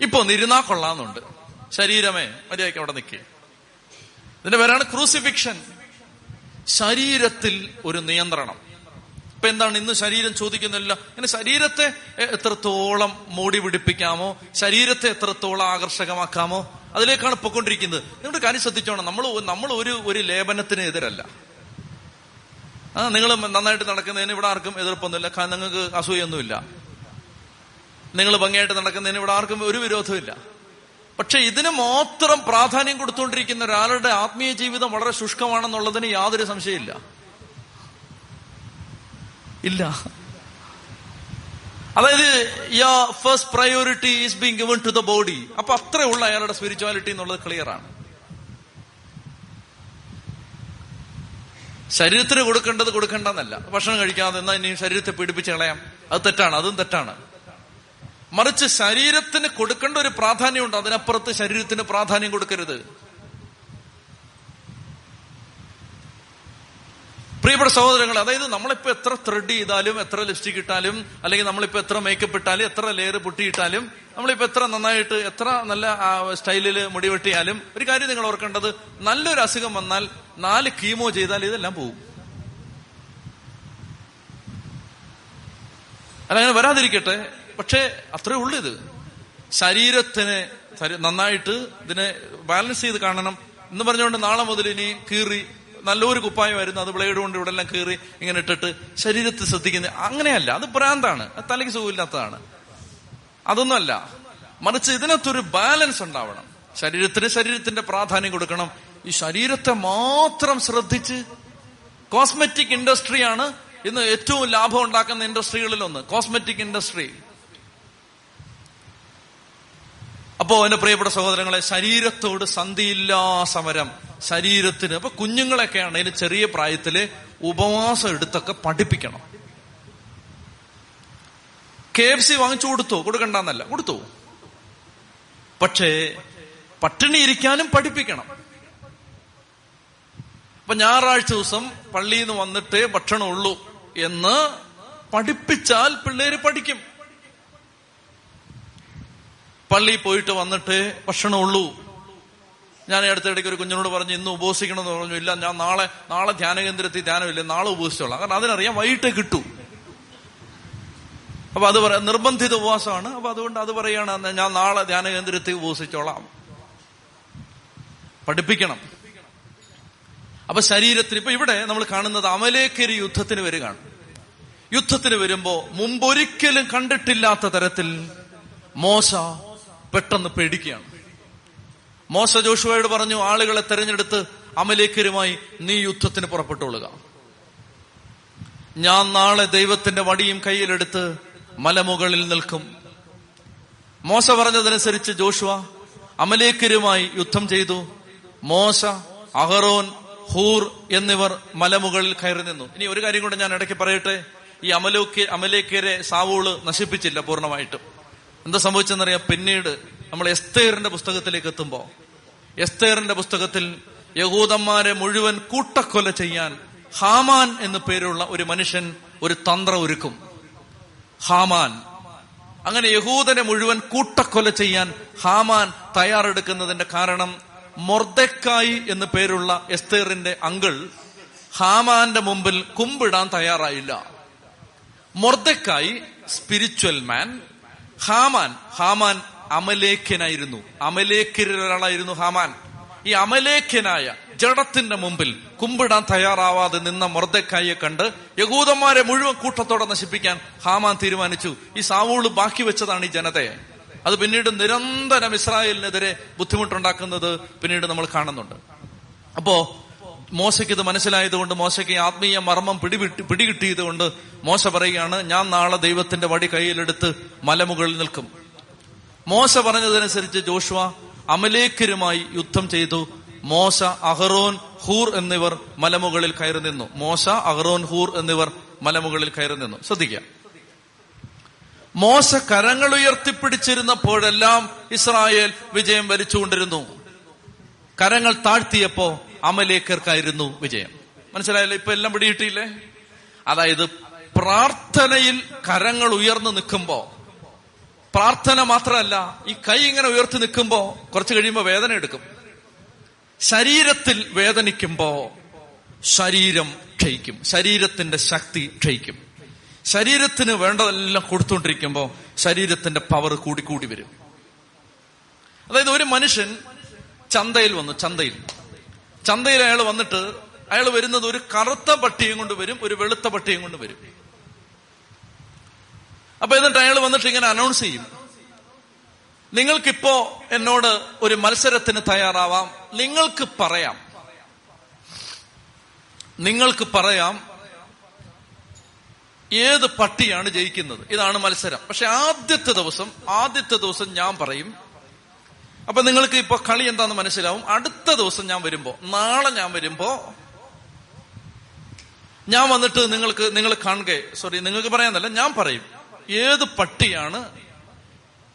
ഇപ്പൊ ഒന്ന് ഇരുന്നാ കൊള്ളാന്നുണ്ട്. ശരീരമേ മര്യാദയ്ക്ക് അവിടെ നിൽക്കുക. ഇതിന്റെ പേരാണ് ക്രൂസിഫിക്ഷൻ. ശരീരത്തിൽ ഒരു നിയന്ത്രണം. ഇപ്പൊ എന്താണ് ഇന്ന് ശരീരം ചോദിക്കുന്നില്ല ഇങ്ങനെ ശരീരത്തെ എത്രത്തോളം മോടി പിടിപ്പിക്കാമോ ശരീരത്തെ എത്രത്തോളം ആകർഷകമാക്കാമോ അതിലേക്കാണ് പൊക്കൊണ്ടിരിക്കുന്നത് നിങ്ങളുടെ കാര്യം ശ്രദ്ധിച്ചോണം. നമ്മൾ നമ്മൾ ഒരു ഒരു ലേപനത്തിന് എതിരല്ല. ആ നിങ്ങൾ നന്നായിട്ട് നടക്കുന്നതിന് ഇവിടെ ആർക്കും എതിർപ്പൊന്നുമില്ല. കാരണം നിങ്ങൾക്ക് അസൂയൊന്നുമില്ല. നിങ്ങൾ ഭംഗിയായിട്ട് നടക്കുന്നതിന് ഇവിടെ ആർക്കും ഒരു വിരോധമില്ല പക്ഷെ ഇതിന് മാത്രം പ്രാധാന്യം കൊടുത്തുകൊണ്ടിരിക്കുന്ന ഒരാളുടെ ആത്മീയ ജീവിതം വളരെ ശുഷ്കമാണെന്നുള്ളതിന് യാതൊരു സംശയമില്ല ഇല്ല. അതായത് your first priority is being given to the body അപ്പൊ അത്രേ ഉള്ള അയാളുടെ സ്പിരിച്വാലിറ്റി എന്നുള്ളത് ക്ലിയർ ആണ്. ശരീരത്തിന് കൊടുക്കേണ്ടത് കൊടുക്കേണ്ടെന്നല്ല. ഭക്ഷണം കഴിക്കാതെ എന്നാ ഇനി ശരീരത്തെ പീഡിപ്പിച്ച് കളയാം. അത് തെറ്റാണ് അതും തെറ്റാണ്. മറിച്ച് ശരീരത്തിന് കൊടുക്കേണ്ട ഒരു പ്രാധാന്യമുണ്ട്. അതിനപ്പുറത്ത് ശരീരത്തിന് പ്രാധാന്യം കൊടുക്കരുത്. പ്രിയപ്പെട്ട സഹോദരങ്ങൾ അതായത് നമ്മളിപ്പോ എത്ര ത്രെഡ് ചെയ്താലും എത്ര ലിപ്സ്റ്റിക് ഇട്ടാലും അല്ലെങ്കിൽ നമ്മളിപ്പോ എത്ര മേക്കപ്പ് ഇട്ടാലും എത്ര ലെയർ പൊട്ടിയിട്ടാലും നമ്മളിപ്പോ എത്ര നന്നായിട്ട് എത്ര നല്ല സ്റ്റൈലിൽ മുടി വെട്ടിയാലും ഒരു കാര്യം നിങ്ങൾ ഓർക്കേണ്ടത് നല്ലൊരു അസുഖം വന്നാൽ നാല് കീമോ ചെയ്താൽ ഇതെല്ലാം പോകും അതങ്ങനെ വരാതിരിക്കട്ടെ പക്ഷേ അത്രേ ഉള്ളൂ ഇത്. ശരീരത്തിന് നന്നായിട്ട് ഇതിനെ ബാലൻസ് ചെയ്ത് കാണണം എന്ന് പറഞ്ഞുകൊണ്ട് നാളെ മുതൽ ഇനി കീറി നല്ലൊരു കുപ്പായമായിരുന്നു അത് ബ്ലേഡ് കൊണ്ട് ഇവിടെ എല്ലാം കീറി ഇങ്ങനെ ഇട്ടിട്ട് ശരീരത്തെ ശ്രദ്ധിക്കുന്നത്. അങ്ങനെയല്ല. അത് ഭ്രാന്താണ്. അത് തലയ്ക്ക് സുഖമില്ലാത്തതാണ്. അതൊന്നുമല്ല. മറിച്ച് ഇതിനകത്തൊരു ബാലൻസ് ഉണ്ടാവണം. ശരീരത്തിന് ശരീരത്തിന്റെ പ്രാധാന്യം കൊടുക്കണം. ഈ ശരീരത്തെ മാത്രം ശ്രദ്ധിച്ച് കോസ്മെറ്റിക് ഇൻഡസ്ട്രിയാണ് ഇന്ന് ഏറ്റവും ലാഭം ഉണ്ടാക്കുന്ന ഇൻഡസ്ട്രികളിൽ ഒന്ന് കോസ്മെറ്റിക് ഇൻഡസ്ട്രി അപ്പോ എന്റെ പ്രിയപ്പെട്ട സഹോദരങ്ങളെ ശരീരത്തോട് സന്ധിയില്ലാ സമരം. ശരീരത്തിന്. അപ്പൊ കുഞ്ഞുങ്ങളൊക്കെ ആണെങ്കിൽ ചെറിയ പ്രായത്തിൽ ഉപവാസം എടുത്തൊക്കെ പഠിപ്പിക്കണം. കെ എഫ് സി വാങ്ങിച്ചു കൊടുത്തു? കൊടുക്കണ്ടെന്നല്ല. കൊടുത്തു? പക്ഷേ പട്ടിണി ഇരിക്കാനും പഠിപ്പിക്കണം. അപ്പൊ ഞായറാഴ്ച ദിവസം പള്ളിയിൽ നിന്ന് വന്നിട്ടേ ഭക്ഷണമുള്ളൂ എന്ന് പഠിപ്പിച്ചാൽ പിള്ളേര് പഠിക്കും. പള്ളി പോയിട്ട് വന്നിട്ട് ഭക്ഷണമുള്ളൂ ഞാൻ അടുത്തിടയ്ക്ക് ഒരു കുഞ്ഞിനോട് പറഞ്ഞു ഇന്ന് ഉപവസിക്കണമെന്ന് പറഞ്ഞു. ഇല്ല ഞാൻ നാളെ നാളെ ധ്യാന കേന്ദ്രത്തിൽ ധ്യാനമില്ല. നാളെ ഉപസിച്ചോളാം. കാരണം അതിനറിയാം വൈകിട്ട് കിട്ടൂ. അപ്പൊ അത് പറയാം നിർബന്ധിത ഉപവാസമാണ്. അപ്പൊ അതുകൊണ്ട് അത് പറയാണ് ഞാൻ നാളെ ധ്യാന കേന്ദ്രത്തിൽ ഉപവസിച്ചോളാം പഠിപ്പിക്കണം. അപ്പൊ ശരീരത്തിന് ഇപ്പൊ ഇവിടെ നമ്മൾ കാണുന്നത് അമലേക്കരി യുദ്ധത്തിന് വരികയാണ്. യുദ്ധത്തിന് വരുമ്പോ മുമ്പൊരിക്കലും കണ്ടിട്ടില്ലാത്ത തരത്തിൽ മോശ പെട്ടെന്ന് പേടിക്കുകയാണ്. മോശ ജോഷുവയോട് പറഞ്ഞു ആളുകളെ തെരഞ്ഞെടുത്ത് അമലേക്കരുമായി നീ യുദ്ധത്തിന് പുറപ്പെട്ടുകൊള്ളുക. ഞാൻ നാളെ ദൈവത്തിന്റെ വടിയും കയ്യിലെടുത്ത് മലമുകളിൽ നിൽക്കും. മോശ പറഞ്ഞതനുസരിച്ച് ജോഷുവ അമലേക്കരുമായി യുദ്ധം ചെയ്തു. മോശ അഹറോൻ ഹൂർ എന്നിവർ മലമുകളിൽ കയറി നിന്നു. ഇനി ഒരു കാര്യം കൂടെ ഞാൻ ഇടയ്ക്ക് പറയട്ടെ. ഈ അമലോക്ക് അമലേക്കരെ സാവൂൾ നശിപ്പിച്ചില്ല പൂർണമായിട്ടും. എന്താ സംഭവിച്ചെന്നറിയാം? പിന്നീട് നമ്മൾ എസ്തേറിന്റെ പുസ്തകത്തിലേക്ക് എത്തുമ്പോ എസ്തേറിന്റെ പുസ്തകത്തിൽ യഹൂദന്മാരെ മുഴുവൻ കൂട്ടക്കൊല ചെയ്യാൻ ഹാമാൻ എന്നു പേരുള്ള ഒരു മനുഷ്യൻ ഒരു തന്ത്ര ഒരുക്കും. ഹാമാൻ. അങ്ങനെ യഹൂദനെ മുഴുവൻ കൂട്ടക്കൊല ചെയ്യാൻ ഹാമാൻ തയ്യാറെടുക്കുന്നതിന്റെ കാരണം മൊർദക്കായി എന്ന് പേരുള്ള എസ്തേറിന്റെ അങ്കിൾ ഹാമാന്റെ മുമ്പിൽ കുമ്പിടാൻ തയ്യാറായില്ല. Mordecai spiritual man Haman Haman അമലേഖ്യനായിരുന്നു. അമലേഖ്യരിൽ ഒരാളായിരുന്നു ഹാമാൻ. ഈ അമലേഖ്യനായ ജഡത്തിന്റെ മുമ്പിൽ കുമ്പിടാൻ തയ്യാറാവാതെ നിന്ന മൊർദക്കായെ കണ്ട് യഹൂദന്മാരെ മുഴുവൻ കൂട്ടത്തോടെ നശിപ്പിക്കാൻ ഹാമാൻ തീരുമാനിച്ചു. ഈ സാവൂൾ ബാക്കി വെച്ചതാണ് ഈ ജനതയെ. അത് പിന്നീട് നിരന്തരം ഇസ്രായേലിനെതിരെ ബുദ്ധിമുട്ടുണ്ടാക്കുന്നത് പിന്നീട് നമ്മൾ കാണുന്നുണ്ട്. അപ്പോ മോശയ്ക്ക് ഇത് മനസ്സിലായതുകൊണ്ട് മോശയ്ക്ക് ആത്മീയ മർമ്മം പിടിവിട്ട് പിടികിട്ടിയത് കൊണ്ട് മോശ പറയുകയാണ് ഞാൻ നാളെ ദൈവത്തിന്റെ വടി കയ്യിലെടുത്ത് മലമുകളിൽ നിൽക്കും. മോശ പറഞ്ഞതനുസരിച്ച് ജോഷുവ അമലേക്കരുമായി യുദ്ധം ചെയ്തു. മോശ അഹറോൻ ഹൂർ എന്നിവർ മലമുകളിൽ കയറി നിന്നു. മോശ അഹറോൻ ഹൂർ എന്നിവർ മലമുകളിൽ കയറി നിന്നു. ശ്രദ്ധിക്കുക. മോശ കരങ്ങൾ ഉയർത്തിപ്പിടിച്ചിരുന്നപ്പോഴെല്ലാം ഇസ്രായേൽ വിജയം വരിച്ചുകൊണ്ടിരുന്നു കരങ്ങൾ താഴ്ത്തിയപ്പോ അമലേക്കർക്കായിരുന്നു വിജയം. മനസ്സിലായല്ലോ? ഇപ്പൊ എല്ലാം പിടിയിട്ടില്ലേ അതായത് പ്രാർത്ഥനയിൽ കരങ്ങൾ ഉയർന്നു നിൽക്കുമ്പോ പ്രാർത്ഥന മാത്രമല്ല ഈ കൈ ഇങ്ങനെ ഉയർത്തി നിൽക്കുമ്പോ കുറച്ച് കഴിയുമ്പോൾ വേദന എടുക്കും. ശരീരത്തിൽ വേദനിക്കുമ്പോ ശരീരം ക്ഷയിക്കും. ശരീരത്തിന്റെ ശക്തി ക്ഷയിക്കും. ശരീരത്തിന് വേണ്ടതെല്ലാം കൊടുത്തുകൊണ്ടിരിക്കുമ്പോ ശരീരത്തിന്റെ പവർ കൂടി കൂടി വരും. അതായത് ഒരു മനുഷ്യൻ ചന്തയിൽ വന്നു ചന്തയിൽ. ചന്തയിൽ അയാൾ വന്നിട്ട് അയാൾ വരുന്നത് ഒരു കറുത്ത പട്ടിയും കൊണ്ട് വരും ഒരു വെളുത്ത പട്ടിയും കൊണ്ട് വരും. അപ്പൊ എന്നിട്ട് അയാൾ വന്നിട്ട് ഇങ്ങനെ അനൗൺസ് ചെയ്യും. നിങ്ങൾക്കിപ്പോ എന്നോട് ഒരു മത്സരത്തിന് തയ്യാറാവാം. നിങ്ങൾക്ക് പറയാം. നിങ്ങൾക്ക് പറയാം ഏത് പട്ടിയാണ് ജയിക്കുന്നത്. ഇതാണ് മത്സരം. പക്ഷെ ആദ്യത്തെ ദിവസം ആദ്യത്തെ ദിവസം ഞാൻ പറയും. അപ്പൊ നിങ്ങൾക്ക് ഇപ്പൊ കളി എന്താന്ന് മനസ്സിലാവും. അടുത്ത ദിവസം ഞാൻ വരുമ്പോ നാളെ ഞാൻ വരുമ്പോ ഞാൻ വന്നിട്ട് നിങ്ങൾക്ക് നിങ്ങൾ കാണുക. സോറി നിങ്ങൾക്ക് പറയാന്നല്ല ഞാൻ പറയും. ഏത് പട്ടിയാണ്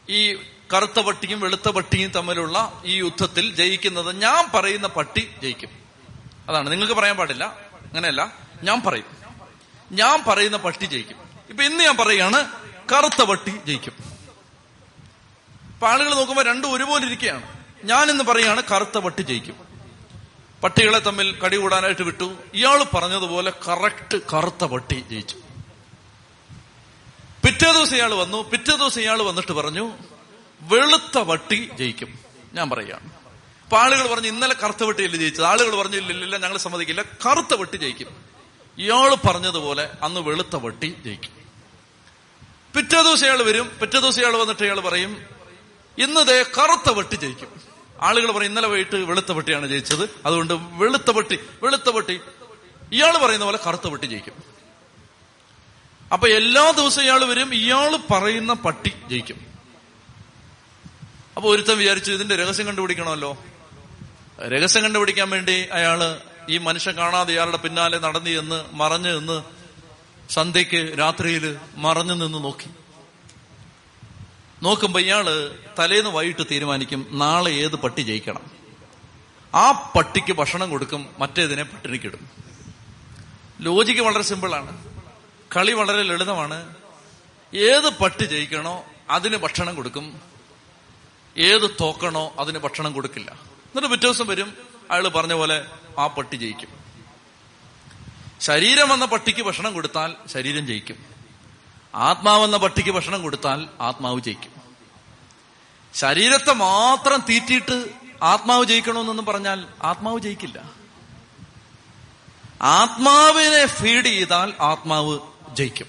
ഈ കറുത്ത പട്ടിയും വെളുത്ത പട്ടിയും തമ്മിലുള്ള ഈ യുദ്ധത്തിൽ ജയിക്കുന്നത്? ഞാൻ പറയുന്ന പട്ടി ജയിക്കും. അതാണ്. നിങ്ങൾക്ക് പറയാൻ പാടില്ല. അങ്ങനെയല്ല. ഞാൻ പറയും. ഞാൻ പറയുന്ന പട്ടി ജയിക്കും. ഇപ്പൊ ഇന്ന് ഞാൻ പറയുകയാണ് കറുത്ത പട്ടി ജയിക്കും. ഇപ്പൊ ആളുകൾ നോക്കുമ്പോൾ രണ്ടും ഒരുപോലെ ഇരിക്കുകയാണ്. ഞാൻ ഇന്ന് പറയുകയാണ് കറുത്ത പട്ടി ജയിക്കും. പട്ടികളെ തമ്മിൽ കടി കൂടാനായിട്ട് വിട്ടു. ഇയാൾ പറഞ്ഞതുപോലെ കറക്റ്റ് കറുത്ത പട്ടി ജയിച്ചു. പിറ്റേ ദിവസം ഇയാൾ വന്നു. പിറ്റേ ദിവസം ഇയാൾ വന്നിട്ട് പറഞ്ഞു വെളുത്ത വട്ടി ജയിക്കും. ഞാൻ പറയുകയാണ്. അപ്പൊ ആളുകൾ പറഞ്ഞു ഇന്നലെ കറുത്ത വട്ടിയല്ലേ ജയിച്ചത്? ആളുകൾ പറഞ്ഞു ഇല്ലില്ല ഞങ്ങൾ സമ്മതിക്കില്ല. കറുത്ത വട്ടി ജയിക്കും. ഇയാൾ പറഞ്ഞതുപോലെ അന്ന് വെളുത്ത വട്ടി ജയിക്കും. പിറ്റേ ദിവസം ഇയാൾ വരും. പിറ്റേ ദിവസം ഇയാൾ വന്നിട്ട് ഇയാൾ പറയും ഇന്നതേ കറുത്ത വട്ടി ജയിക്കും. ആളുകൾ പറയും ഇന്നലെ വൈകിട്ട് വെളുത്ത വട്ടിയാണ് ജയിച്ചത്. അതുകൊണ്ട് വെളുത്ത വട്ടി വെളുത്ത വട്ടി. ഇയാൾ പറയുന്ന പോലെ കറുത്ത വട്ടി ജയിക്കും. അപ്പൊ എല്ലാ ദിവസവും ഇയാൾ വരും ഇയാൾ പറയുന്ന പട്ടി ജയിക്കും. അപ്പൊ ഒരുത്തൻ വിചാരിച്ചു ഇതിന്റെ രഹസ്യം കണ്ടുപിടിക്കണമല്ലോ. രഹസ്യം കണ്ടുപിടിക്കാൻ വേണ്ടി അയാൾ ഈ മനുഷ്യൻ കാണാതെ ഇയാളുടെ പിന്നാലെ നടന്നു എന്ന് മറഞ്ഞു നിന്ന് സന്ധ്യക്ക് രാത്രിയിൽ മറഞ്ഞു നിന്ന് നോക്കി. നോക്കുമ്പോ ഇയാൾ തലേന്ന് വൈകിട്ട് തീരുമാനിക്കും നാളെ ഏത് പട്ടി ജയിക്കണം. ആ പട്ടിക്ക് ഭക്ഷണം കൊടുക്കും മറ്റേതിനെ പട്ടിണിക്കിടും. ലോജിക്ക് വളരെ സിമ്പിളാണ്. കളി വളരെ ലളിതമാണ്. ഏത് പട്ടി ജയിക്കണോ അതിന് ഭക്ഷണം കൊടുക്കും. ഏത് തോക്കണോ അതിന് ഭക്ഷണം കൊടുക്കില്ല. എന്നിട്ട് പിറ്റേ ദിവസം വരും അയാൾ പറഞ്ഞ പോലെ ആ പട്ടി ജയിക്കും. ശരീരം എന്ന പട്ടിക്ക് ഭക്ഷണം കൊടുത്താൽ ശരീരം ജയിക്കും. ആത്മാവെന്ന പട്ടിക്ക് ഭക്ഷണം കൊടുത്താൽ ആത്മാവ് ജയിക്കും. ശരീരത്തെ മാത്രം തീറ്റിയിട്ട് ആത്മാവ് ജയിക്കണമെന്നൊന്നും പറഞ്ഞാൽ ആത്മാവ് ജയിക്കില്ല. ആത്മാവിനെ ഫീഡ് ചെയ്താൽ ആത്മാവ് ജയിക്കും.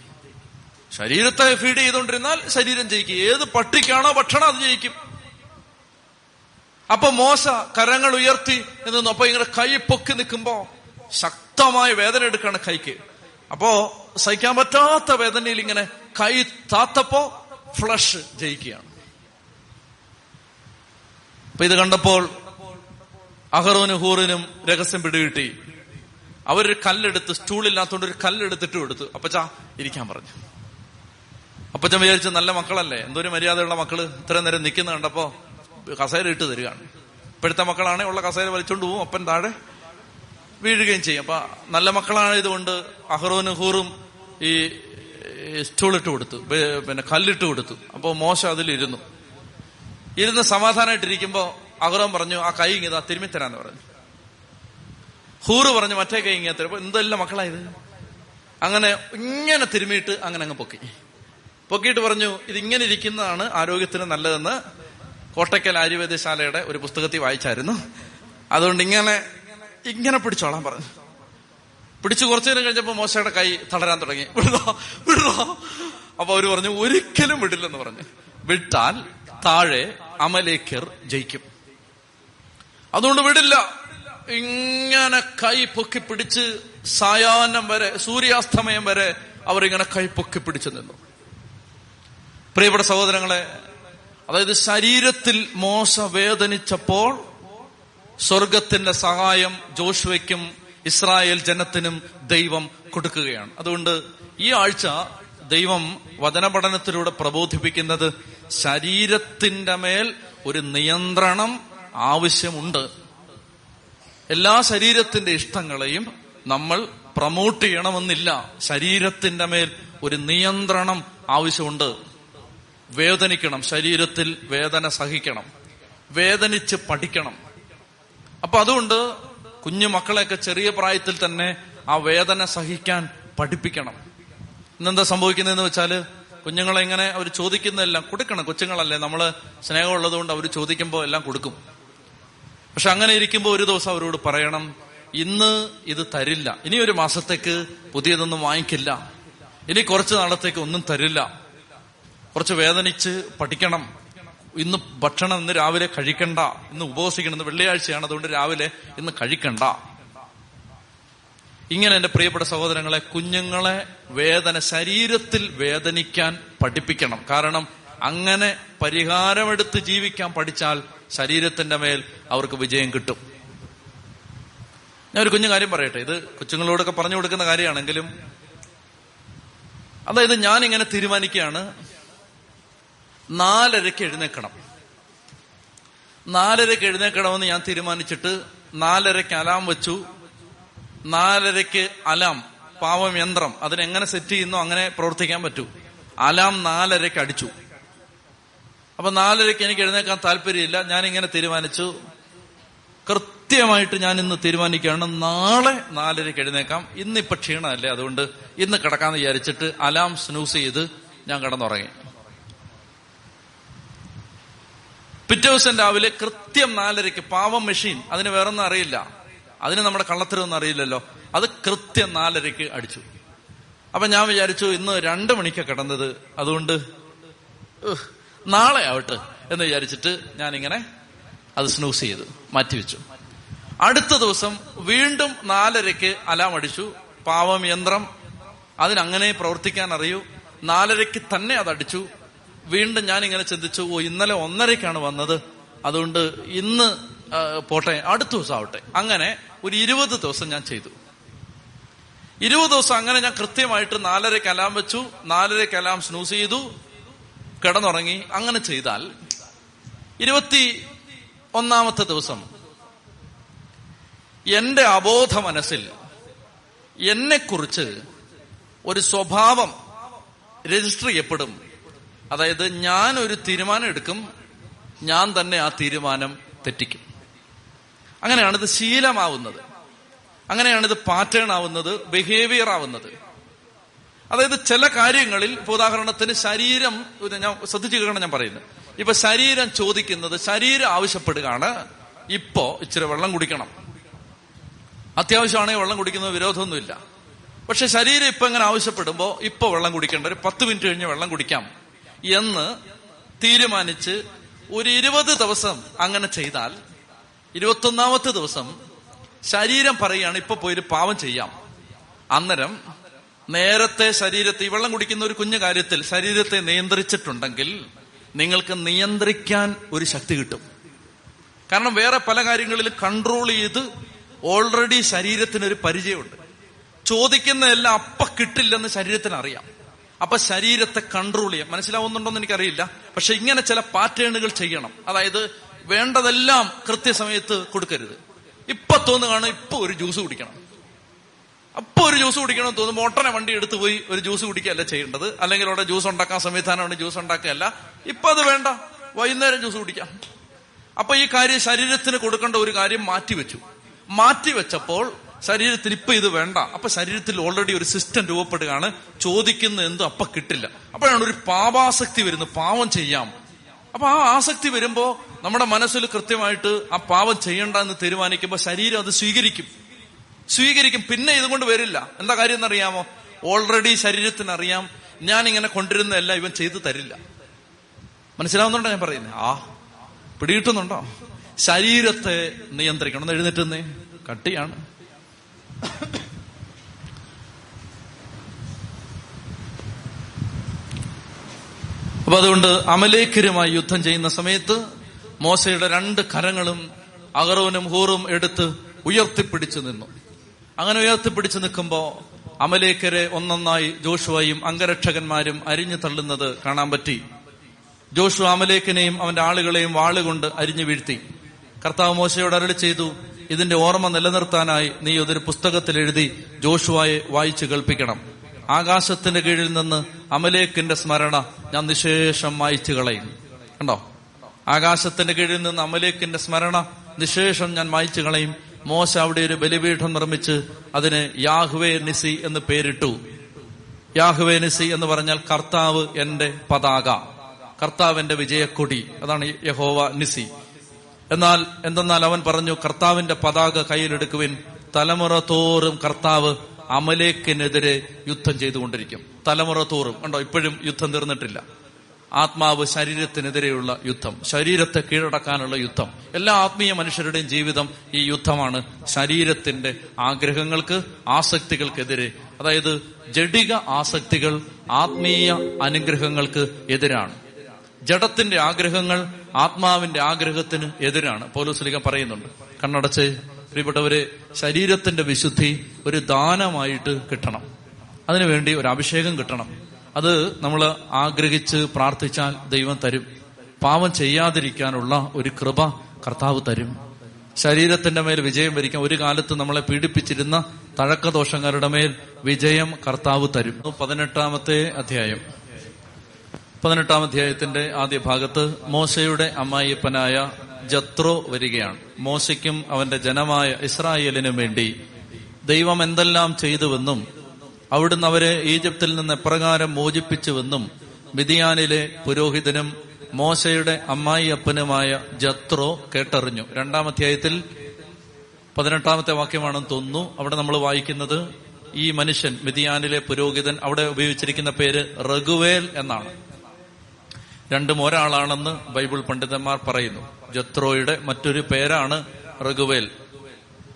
ശരീരത്തെ ഫീഡ് ചെയ്തുകൊണ്ടിരുന്നാൽ ശരീരം ജയിക്കും. ഏത് പട്ടിക്കാണോ ഭക്ഷണം അത് ജയിക്കും. അപ്പൊ മോശ കരങ്ങൾ ഉയർത്തി എന്ന് അപ്പൊ ഇങ്ങനെ കൈ പൊക്കി നിൽക്കുമ്പോ ശക്തമായ വേദന എടുക്കാണ് കൈക്ക്. അപ്പോ സഹിക്കാൻ പറ്റാത്ത വേദനയിൽ ഇങ്ങനെ കൈ താത്തപ്പോ ഫ്ലഷ് ജയിക്കുകയാണ്. അപ്പൊ ഇത് കണ്ടപ്പോൾ അഹറോനും ഹൂറിനും രഹസ്യം പിടികിട്ടി. അവരൊരു കല്ലെടുത്ത് സ്റ്റൂളില്ലാത്തോണ്ട് ഒരു കല്ലെടുത്തിട്ട് കൊടുത്തു. അപ്പച്ച ഇരിക്കാൻ പറഞ്ഞു. അപ്പച്ചൻ വിചാരിച്ചു നല്ല മക്കളല്ലേ? എന്തൊരു മര്യാദയുള്ള മക്കൾ ഇത്രയും നേരം നിൽക്കുന്ന കണ്ടപ്പോ കസേര ഇട്ട് തരികയാണ്. ഇപ്പോഴത്തെ മക്കളാണെ ഉള്ള കസേര വലിച്ചോണ്ട് പോവും അപ്പൻ താഴെ വീഴുകയും ചെയ്യും. അപ്പൊ നല്ല മക്കളാണ് ഇതുകൊണ്ട് അഹ്റോനും ഹൂറും ഈ സ്റ്റൂളിട്ട് കൊടുത്തു. പിന്നെ കല്ലിട്ട് കൊടുത്തു. അപ്പോ മോശം അതിലിരുന്നു. ഇരുന്ന് സമാധാനമായിട്ടിരിക്കുമ്പോ അഹ്റോൻ പറഞ്ഞു ആ കൈ ഇങ്ങതാ തിരുമിത്തരാന്ന് പറഞ്ഞു. ഹൂറ് പറഞ്ഞ് മറ്റേ കൈ ഇങ്ങനെ തരും. എന്തെല്ലാം മക്കളായത് അങ്ങനെ ഇങ്ങനെ തിരുമിയിട്ട് അങ്ങനെ അങ്ങ് പൊക്കി. പൊക്കിയിട്ട് പറഞ്ഞു ഇത് ഇങ്ങനെ ഇരിക്കുന്നതാണ് ആരോഗ്യത്തിന് നല്ലതെന്ന് കോട്ടയ്ക്കൽ ആയുർവേദശാലയുടെ ഒരു പുസ്തകത്തിൽ വായിച്ചായിരുന്നു. അതുകൊണ്ട് ഇങ്ങനെ ഇങ്ങനെ പിടിച്ചോളാൻ പറഞ്ഞു. പിടിച്ചു കുറച്ചു നേരം കഴിഞ്ഞപ്പോ മോശയുടെ കൈ തളരാൻ തുടങ്ങി. വിടുതോ വിടുതോ അപ്പൊ അവർ പറഞ്ഞു ഒരിക്കലും വിടില്ലെന്ന് പറഞ്ഞു. വിട്ടാൽ താഴെ അമലേക്കർ ജയിക്കും. അതുകൊണ്ട് വിടില്ല. ഇങ്ങനെ കൈ പൊക്കി പിടിച്ച് സായാഹ്നം വരെ സൂര്യാസ്തമയം വരെ അവരിങ്ങനെ കൈ പൊക്കി പിടിച്ചു നിന്നു. പ്രിയപ്പെട്ട സഹോദരങ്ങളെ അതായത് ശരീരത്തിൽ മോശ വേദനിച്ചപ്പോൾ സ്വർഗത്തിന്റെ സഹായം ജോഷുവയ്ക്കും ഇസ്രായേൽ ജനത്തിനും ദൈവം കൊടുക്കുകയാണ്. അതുകൊണ്ട് ഈ ആഴ്ച ദൈവം വചനപഠനത്തിലൂടെ പ്രബോധിപ്പിക്കുന്നത് ശരീരത്തിന്റെ മേൽ ഒരു നിയന്ത്രണം ആവശ്യമുണ്ട്. എല്ലാ ശരീരത്തിന്റെ ഇഷ്ടങ്ങളെയും നമ്മൾ പ്രമോട്ട് ചെയ്യണമെന്നില്ല. ശരീരത്തിന്റെ മേൽ ഒരു നിയന്ത്രണം ആവശ്യമുണ്ട്. വേദനിക്കണം. ശരീരത്തിൽ വേദന സഹിക്കണം. വേദനിച്ച് പഠിക്കണം. അപ്പൊ അതുകൊണ്ട് കുഞ്ഞു മക്കളെയൊക്കെ ചെറിയ പ്രായത്തിൽ തന്നെ ആ വേദന സഹിക്കാൻ പഠിപ്പിക്കണം. ഇന്നെന്താ സംഭവിക്കുന്നതെന്ന് വെച്ചാൽ കുഞ്ഞുങ്ങളെ ഇങ്ങനെ അവർ ചോദിക്കുന്നതെല്ലാം കൊടുക്കണം. കൊച്ചുങ്ങളല്ലേ. നമ്മൾ സ്നേഹമുള്ളത് കൊണ്ട് അവർ ചോദിക്കുമ്പോൾ എല്ലാം കൊടുക്കും. പക്ഷെ അങ്ങനെ ഇരിക്കുമ്പോൾ ഒരു ദിവസം അവരോട് പറയണം ഇന്ന് ഇത് തരില്ല. ഇനി ഒരു മാസത്തേക്ക് പുതിയതൊന്നും വാങ്ങിക്കില്ല. ഇനി കുറച്ച് നാളത്തേക്ക് ഒന്നും തരില്ല. കുറച്ച് വേദനിച്ച് പഠിക്കണം. ഇന്ന് ഭക്ഷണം ഇന്ന് രാവിലെ കഴിക്കണ്ട. ഇന്ന് ഉപവസിക്കണം. ഇന്ന് വെള്ളിയാഴ്ചയാണ്. അതുകൊണ്ട് രാവിലെ ഇന്ന് കഴിക്കണ്ട. ഇങ്ങനെ എന്റെ പ്രിയപ്പെട്ട സഹോദരങ്ങളെ കുഞ്ഞുങ്ങളെ വേദന ശരീരത്തിൽ വേദനിക്കാൻ പഠിപ്പിക്കണം. കാരണം അങ്ങനെ പരിഹാരമെടുത്ത് ജീവിക്കാൻ പഠിച്ചാൽ ശരീരത്തിന്റെ മേൽ അവർക്ക് വിജയം കിട്ടും. ഞാൻ ഒരു കുഞ്ഞു കാര്യം പറയട്ടെ. ഇത് കൊച്ചുങ്ങളോടൊക്കെ പറഞ്ഞു കൊടുക്കുന്ന കാര്യമാണെങ്കിലും അതായത് ഞാൻ ഇങ്ങനെ തീരുമാനിക്കുകയാണ് നാലരയ്ക്ക് എഴുന്നേക്കണം നാലരയ്ക്ക് എഴുന്നേക്കണമെന്ന് ഞാൻ തീരുമാനിച്ചിട്ട് നാലരയ്ക്ക് അലാം വെച്ചു. നാലരയ്ക്ക് അലാം പാവം യന്ത്രം അതിനെങ്ങനെ സെറ്റ് ചെയ്യുന്നു അങ്ങനെ പ്രവർത്തിക്കാൻ പറ്റൂ. അലാം നാലരയ്ക്ക് അടിച്ചു. അപ്പൊ നാലരയ്ക്ക് എനിക്ക് എഴുന്നേക്കാൻ താല്പര്യമില്ല. ഞാൻ ഇങ്ങനെ തീരുമാനിച്ചു. കൃത്യമായിട്ട് ഞാൻ ഇന്ന് തീരുമാനിക്കുകയാണ്. നാളെ നാലരയ്ക്ക് എഴുന്നേക്കാം. ഇന്നിപ്പൊ ക്ഷീണമല്ലേ? അതുകൊണ്ട് ഇന്ന് കിടക്കാന്ന് വിചാരിച്ചിട്ട് അലാം സ്നൂസ് ചെയ്ത് ഞാൻ കിടന്നുറങ്ങി. പിറ്റേ ദിവസം രാവിലെ കൃത്യം നാലരയ്ക്ക് പാവം മെഷീൻ. അതിന് വേറൊന്നും അറിയില്ല. അതിന് നമ്മുടെ കള്ളത്തരൊന്നും അറിയില്ലല്ലോ. അത് കൃത്യം നാലരയ്ക്ക് അടിച്ചു. അപ്പൊ ഞാൻ വിചാരിച്ചു ഇന്ന് രണ്ടു മണിക്കാണ് കിടന്നത്. അതുകൊണ്ട് നാളെ ആവട്ടെ എന്ന് വിചാരിച്ചിട്ട് ഞാനിങ്ങനെ അത് സ്നൂസ് ചെയ്തു മാറ്റിവെച്ചു. അടുത്ത ദിവസം വീണ്ടും നാലരയ്ക്ക് അലാം അടിച്ചു. പാവം യന്ത്രം. അതിനങ്ങനെ പ്രവർത്തിക്കാൻ അറിയൂ നാലരയ്ക്ക് തന്നെ അത് അടിച്ചു. വീണ്ടും ഞാൻ ഇങ്ങനെ ചിന്തിച്ചു ഓ ഇന്നലെ ഒന്നരയ്ക്കാണ് വന്നത്. അതുകൊണ്ട് ഇന്ന് പോട്ടെ അടുത്ത ദിവസം ആവട്ടെ. അങ്ങനെ ഒരു ഇരുപത് ദിവസം ഞാൻ ചെയ്തു. ഇരുപത് ദിവസം അങ്ങനെ ഞാൻ കൃത്യമായിട്ട് നാലരയ്ക്ക് അലാം വെച്ചു. നാലരയ്ക്ക് അലാം സ്നൂസ് ചെയ്തു. കിടന്നുറങ്ങി അങ്ങനെ ചെയ്താൽ ഇരുപത്തി ഒന്നാമത്തെ ദിവസം എന്റെ അബോധ മനസ്സിൽ എന്നെക്കുറിച്ച് ഒരു സ്വഭാവം രജിസ്റ്റർ ചെയ്യപ്പെടും. അതായത് ഞാൻ ഒരു തീരുമാനം എടുക്കും ഞാൻ തന്നെ ആ തീരുമാനം തെറ്റിക്കും. അങ്ങനെയാണിത് ശീലമാവുന്നത്. അങ്ങനെയാണിത് പാറ്റേൺ ആവുന്നത് ബിഹേവിയർ ആവുന്നത്. അതായത് ചില കാര്യങ്ങളിൽ ഇപ്പൊ ഉദാഹരണത്തിന് ശരീരം ഞാൻ ശ്രദ്ധിച്ചു കേൾക്കണം ഞാൻ പറയുന്നത് ഇപ്പൊ ശരീരം ചോദിക്കുന്നത് ശരീരം ആവശ്യപ്പെടുകയാണ്. ഇപ്പോ ഇച്ചിരി വെള്ളം കുടിക്കണം. അത്യാവശ്യമാണെങ്കിൽ വെള്ളം കുടിക്കുന്നത് വിരോധമൊന്നുമില്ല. പക്ഷെ ശരീരം ഇപ്പൊ ഇങ്ങനെ ആവശ്യപ്പെടുമ്പോ ഇപ്പൊ വെള്ളം കുടിക്കേണ്ട ഒരു പത്ത് മിനിറ്റ് കഴിഞ്ഞ് വെള്ളം കുടിക്കാം എന്ന് തീരുമാനിച്ച് ഒരു ഇരുപത് ദിവസം അങ്ങനെ ചെയ്താൽ ഇരുപത്തൊന്നാമത്തെ ദിവസം ശരീരം പറയുകയാണ് ഇപ്പൊ പോയി പാവം ചെയ്യാം. അന്നേരം നേരത്തെ ശരീരത്തെ ഈ വെള്ളം കുടിക്കുന്ന ഒരു കുഞ്ഞു കാര്യത്തിൽ ശരീരത്തെ നിയന്ത്രിച്ചിട്ടുണ്ടെങ്കിൽ നിങ്ങൾക്ക് നിയന്ത്രിക്കാൻ ഒരു ശക്തി കിട്ടും. കാരണം വേറെ പല കാര്യങ്ങളിൽ കൺട്രോൾ ചെയ്ത് ഓൾറെഡി ശരീരത്തിനൊരു പരിചയമുണ്ട്. ചോദിക്കുന്നതെല്ലാം അപ്പ കിട്ടില്ലെന്ന് ശരീരത്തിന് അറിയാം അപ്പൊ ശരീരത്തെ കൺട്രോൾ ചെയ്യാം. മനസ്സിലാവുന്നുണ്ടോന്ന് എനിക്കറിയില്ല. പക്ഷെ ഇങ്ങനെ ചില പാറ്റേണുകൾ ചെയ്യണം. അതായത് വേണ്ടതെല്ലാം കൃത്യസമയത്ത് കൊടുക്കരുത്. ഇപ്പൊ തോന്നുകയാണ് ഇപ്പൊ ഒരു ജ്യൂസ് കുടിക്കണം. അപ്പൊ ഒരു ജ്യൂസ് കുടിക്കണം തോന്നും മോട്ടനെ വണ്ടി എടുത്തു പോയി ഒരു ജ്യൂസ് കുടിക്കുകയല്ല ചെയ്യേണ്ടത്. അല്ലെങ്കിൽ അവിടെ ജ്യൂസ് ഉണ്ടാക്കാൻ സംവിധാനമാണ് ജ്യൂസ് ഉണ്ടാക്കുകയല്ല. ഇപ്പൊ അത് വേണ്ട. വൈകുന്നേരം ജ്യൂസ് കുടിക്കാം. അപ്പൊ ഈ കാര്യം ശരീരത്തിന് കൊടുക്കേണ്ട ഒരു കാര്യം മാറ്റിവെച്ചു. മാറ്റിവെച്ചപ്പോൾ ശരീരത്തിന് ഇപ്പൊ ഇത് വേണ്ട. അപ്പൊ ശരീരത്തിൽ ഓൾറെഡി ഒരു സിസ്റ്റം രൂപപ്പെടുകയാണ്. ചോദിക്കുന്ന എന്തും അപ്പൊ കിട്ടില്ല. അപ്പോഴാണ് ഒരു പാപാസക്തി വരുന്നത് പാവം ചെയ്യാം. അപ്പൊ ആ ആസക്തി വരുമ്പോ നമ്മുടെ മനസ്സിൽ കൃത്യമായിട്ട് ആ പാവം ചെയ്യണ്ട എന്ന് തീരുമാനിക്കുമ്പോൾ ശരീരം അത് സ്വീകരിക്കും. സ്വീകരിക്കും. പിന്നെ ഇതുകൊണ്ട് വരില്ല. എന്താ കാര്യം എന്നറിയാമോ? ഓൾറെഡി ശരീരത്തിന് അറിയാം ഞാൻ ഇങ്ങനെ കൊണ്ടിരുന്നതല്ല ഇവൻ ചെയ്തു തരില്ല. മനസ്സിലാവുന്നുണ്ടോ ഞാൻ പറയുന്നത് ആ പിടികിട്ടുന്നുണ്ടോ? ശരീരത്തെ നിയന്ത്രിക്കണം. എന്ന് എഴുന്നേറ്റുന്നേ. കട്ടിയാണ്. അപ്പൊ അതുകൊണ്ട് അമലേഖരുമായി യുദ്ധം ചെയ്യുന്ന സമയത്ത് മോശയുടെ രണ്ട് കരങ്ങളും അഗറോനും ഹൂറും എടുത്ത് ഉയർത്തിപ്പിടിച്ചു നിന്നു. അങ്ങനെ ഉയർത്തിപ്പിടിച്ചു നിൽക്കുമ്പോ അമലേക്കരെ ഒന്നൊന്നായി ജോഷുവയും അംഗരക്ഷകന്മാരും അരിഞ്ഞു തള്ളുന്നത് കാണാൻ പറ്റി. ജോഷു അമലേക്കിനെയും അവന്റെ ആളുകളെയും വാളുകൊണ്ട് അരിഞ്ഞു വീഴ്ത്തി. കർത്താവ് മോശയോട് അരളി ചെയ്തു ഇതിന്റെ ഓർമ്മ നിലനിർത്താനായി നീ അതൊരു പുസ്തകത്തിൽ എഴുതി ജോഷുവായെ വായിച്ചു കേൾപ്പിക്കണം. ആകാശത്തിന്റെ കീഴിൽ നിന്ന് അമലേക്കിന്റെ സ്മരണ ഞാൻ നിശേഷം മായിച്ചു കളയും. കണ്ടോ? ആകാശത്തിന്റെ കീഴിൽ നിന്ന് അമലേക്കിന്റെ സ്മരണ നിശേഷം ഞാൻ മായിച്ചു കളയും. മോശ അവിടെ ഒരു ബലിപീഠം നിർമ്മിച്ച് അതിന് യാഹുവേ നിസി എന്ന് പേരിട്ടു. യാഹുവേ നിസി എന്ന് പറഞ്ഞാൽ കർത്താവ് എന്റെ പതാക. കർത്താവിന്റെ വിജയക്കൊടി. അതാണ് യഹോവ നിസി. എന്നാൽ എന്തെന്നാൽ അവൻ പറഞ്ഞു കർത്താവിന്റെ പതാക കയ്യിലെടുക്കുവിൻ തലമുറ തോറും കർത്താവ് അമലേക്കിനെതിരെ യുദ്ധം ചെയ്തുകൊണ്ടിരിക്കും. തലമുറ തോറും. കണ്ടോ ഇപ്പോഴും യുദ്ധം തീർന്നിട്ടില്ല. ആത്മാവ് ശരീരത്തിനെതിരെയുള്ള യുദ്ധം ശരീരത്തെ കീഴടക്കാനുള്ള യുദ്ധം. എല്ലാ ആത്മീയ മനുഷ്യരുടെയും ജീവിതം ഈ യുദ്ധമാണ്. ശരീരത്തിന്റെ ആഗ്രഹങ്ങൾക്ക് ആസക്തികൾക്കെതിരെ. അതായത് ജഡിക ആസക്തികൾ ആത്മീയ അനുഗ്രഹങ്ങൾക്ക് എതിരാണ്. ജഡത്തിന്റെ ആഗ്രഹങ്ങൾ ആത്മാവിന്റെ ആഗ്രഹത്തിന് എതിരാണ്. പോലീസ്ലിക പറയുന്നുണ്ട്. കണ്ണടച്ച് പ്രിയപ്പെട്ടവരെ ശരീരത്തിന്റെ വിശുദ്ധി ഒരു ദാനമായിട്ട് കിട്ടണം. അതിനുവേണ്ടി ഒരു അഭിഷേകം കിട്ടണം. അത് നമ്മൾ ആഗ്രഹിച്ച് പ്രാർത്ഥിച്ചാൽ ദൈവം തരും. പാവം ചെയ്യാതിരിക്കാനുള്ള ഒരു കൃപ കർത്താവ് തരും. ശരീരത്തിന്റെ മേൽ വിജയം വരിക്കാൻ ഒരു കാലത്ത് നമ്മളെ പീഡിപ്പിച്ചിരുന്ന തഴക്കദോഷങ്ങളുടെ മേൽ വിജയം കർത്താവ് തരും. പതിനെട്ടാമത്തെ അധ്യായം. പതിനെട്ടാം അധ്യായത്തിന്റെ ആദ്യ ഭാഗത്ത് മോശയുടെ അമ്മായിപ്പനായ ജത്രോ വരികയാണ്. മോശയ്ക്കും അവന്റെ ജനമായ ഇസ്രായേലിനും വേണ്ടി ദൈവം എന്തെല്ലാം ചെയ്തുവെന്നും അവിടുന്ന് അവരെ ഈജിപ്തിൽ നിന്ന് എപ്രകാരം മോചിപ്പിച്ചുവെന്നും മിതിയാനിലെ പുരോഹിതനും മോശയുടെ അമ്മായി അപ്പനുമായ ജത്രോ കേട്ടറിഞ്ഞു. രണ്ടാം അധ്യായത്തിൽ പതിനെട്ടാമത്തെ വാക്യമാണെന്ന് തോന്നുന്നു. അവിടെ നമ്മൾ വായിക്കുന്നത് ഈ മനുഷ്യൻ മിതിയാനിലെ പുരോഹിതൻ അവിടെ ഉപയോഗിച്ചിരിക്കുന്ന പേര് റഘുവേൽ എന്നാണ്. രണ്ടും ഒരാളാണെന്ന് ബൈബിൾ പണ്ഡിതന്മാർ പറയുന്നു. ജത്രോയുടെ മറ്റൊരു പേരാണ് റഘുവേൽ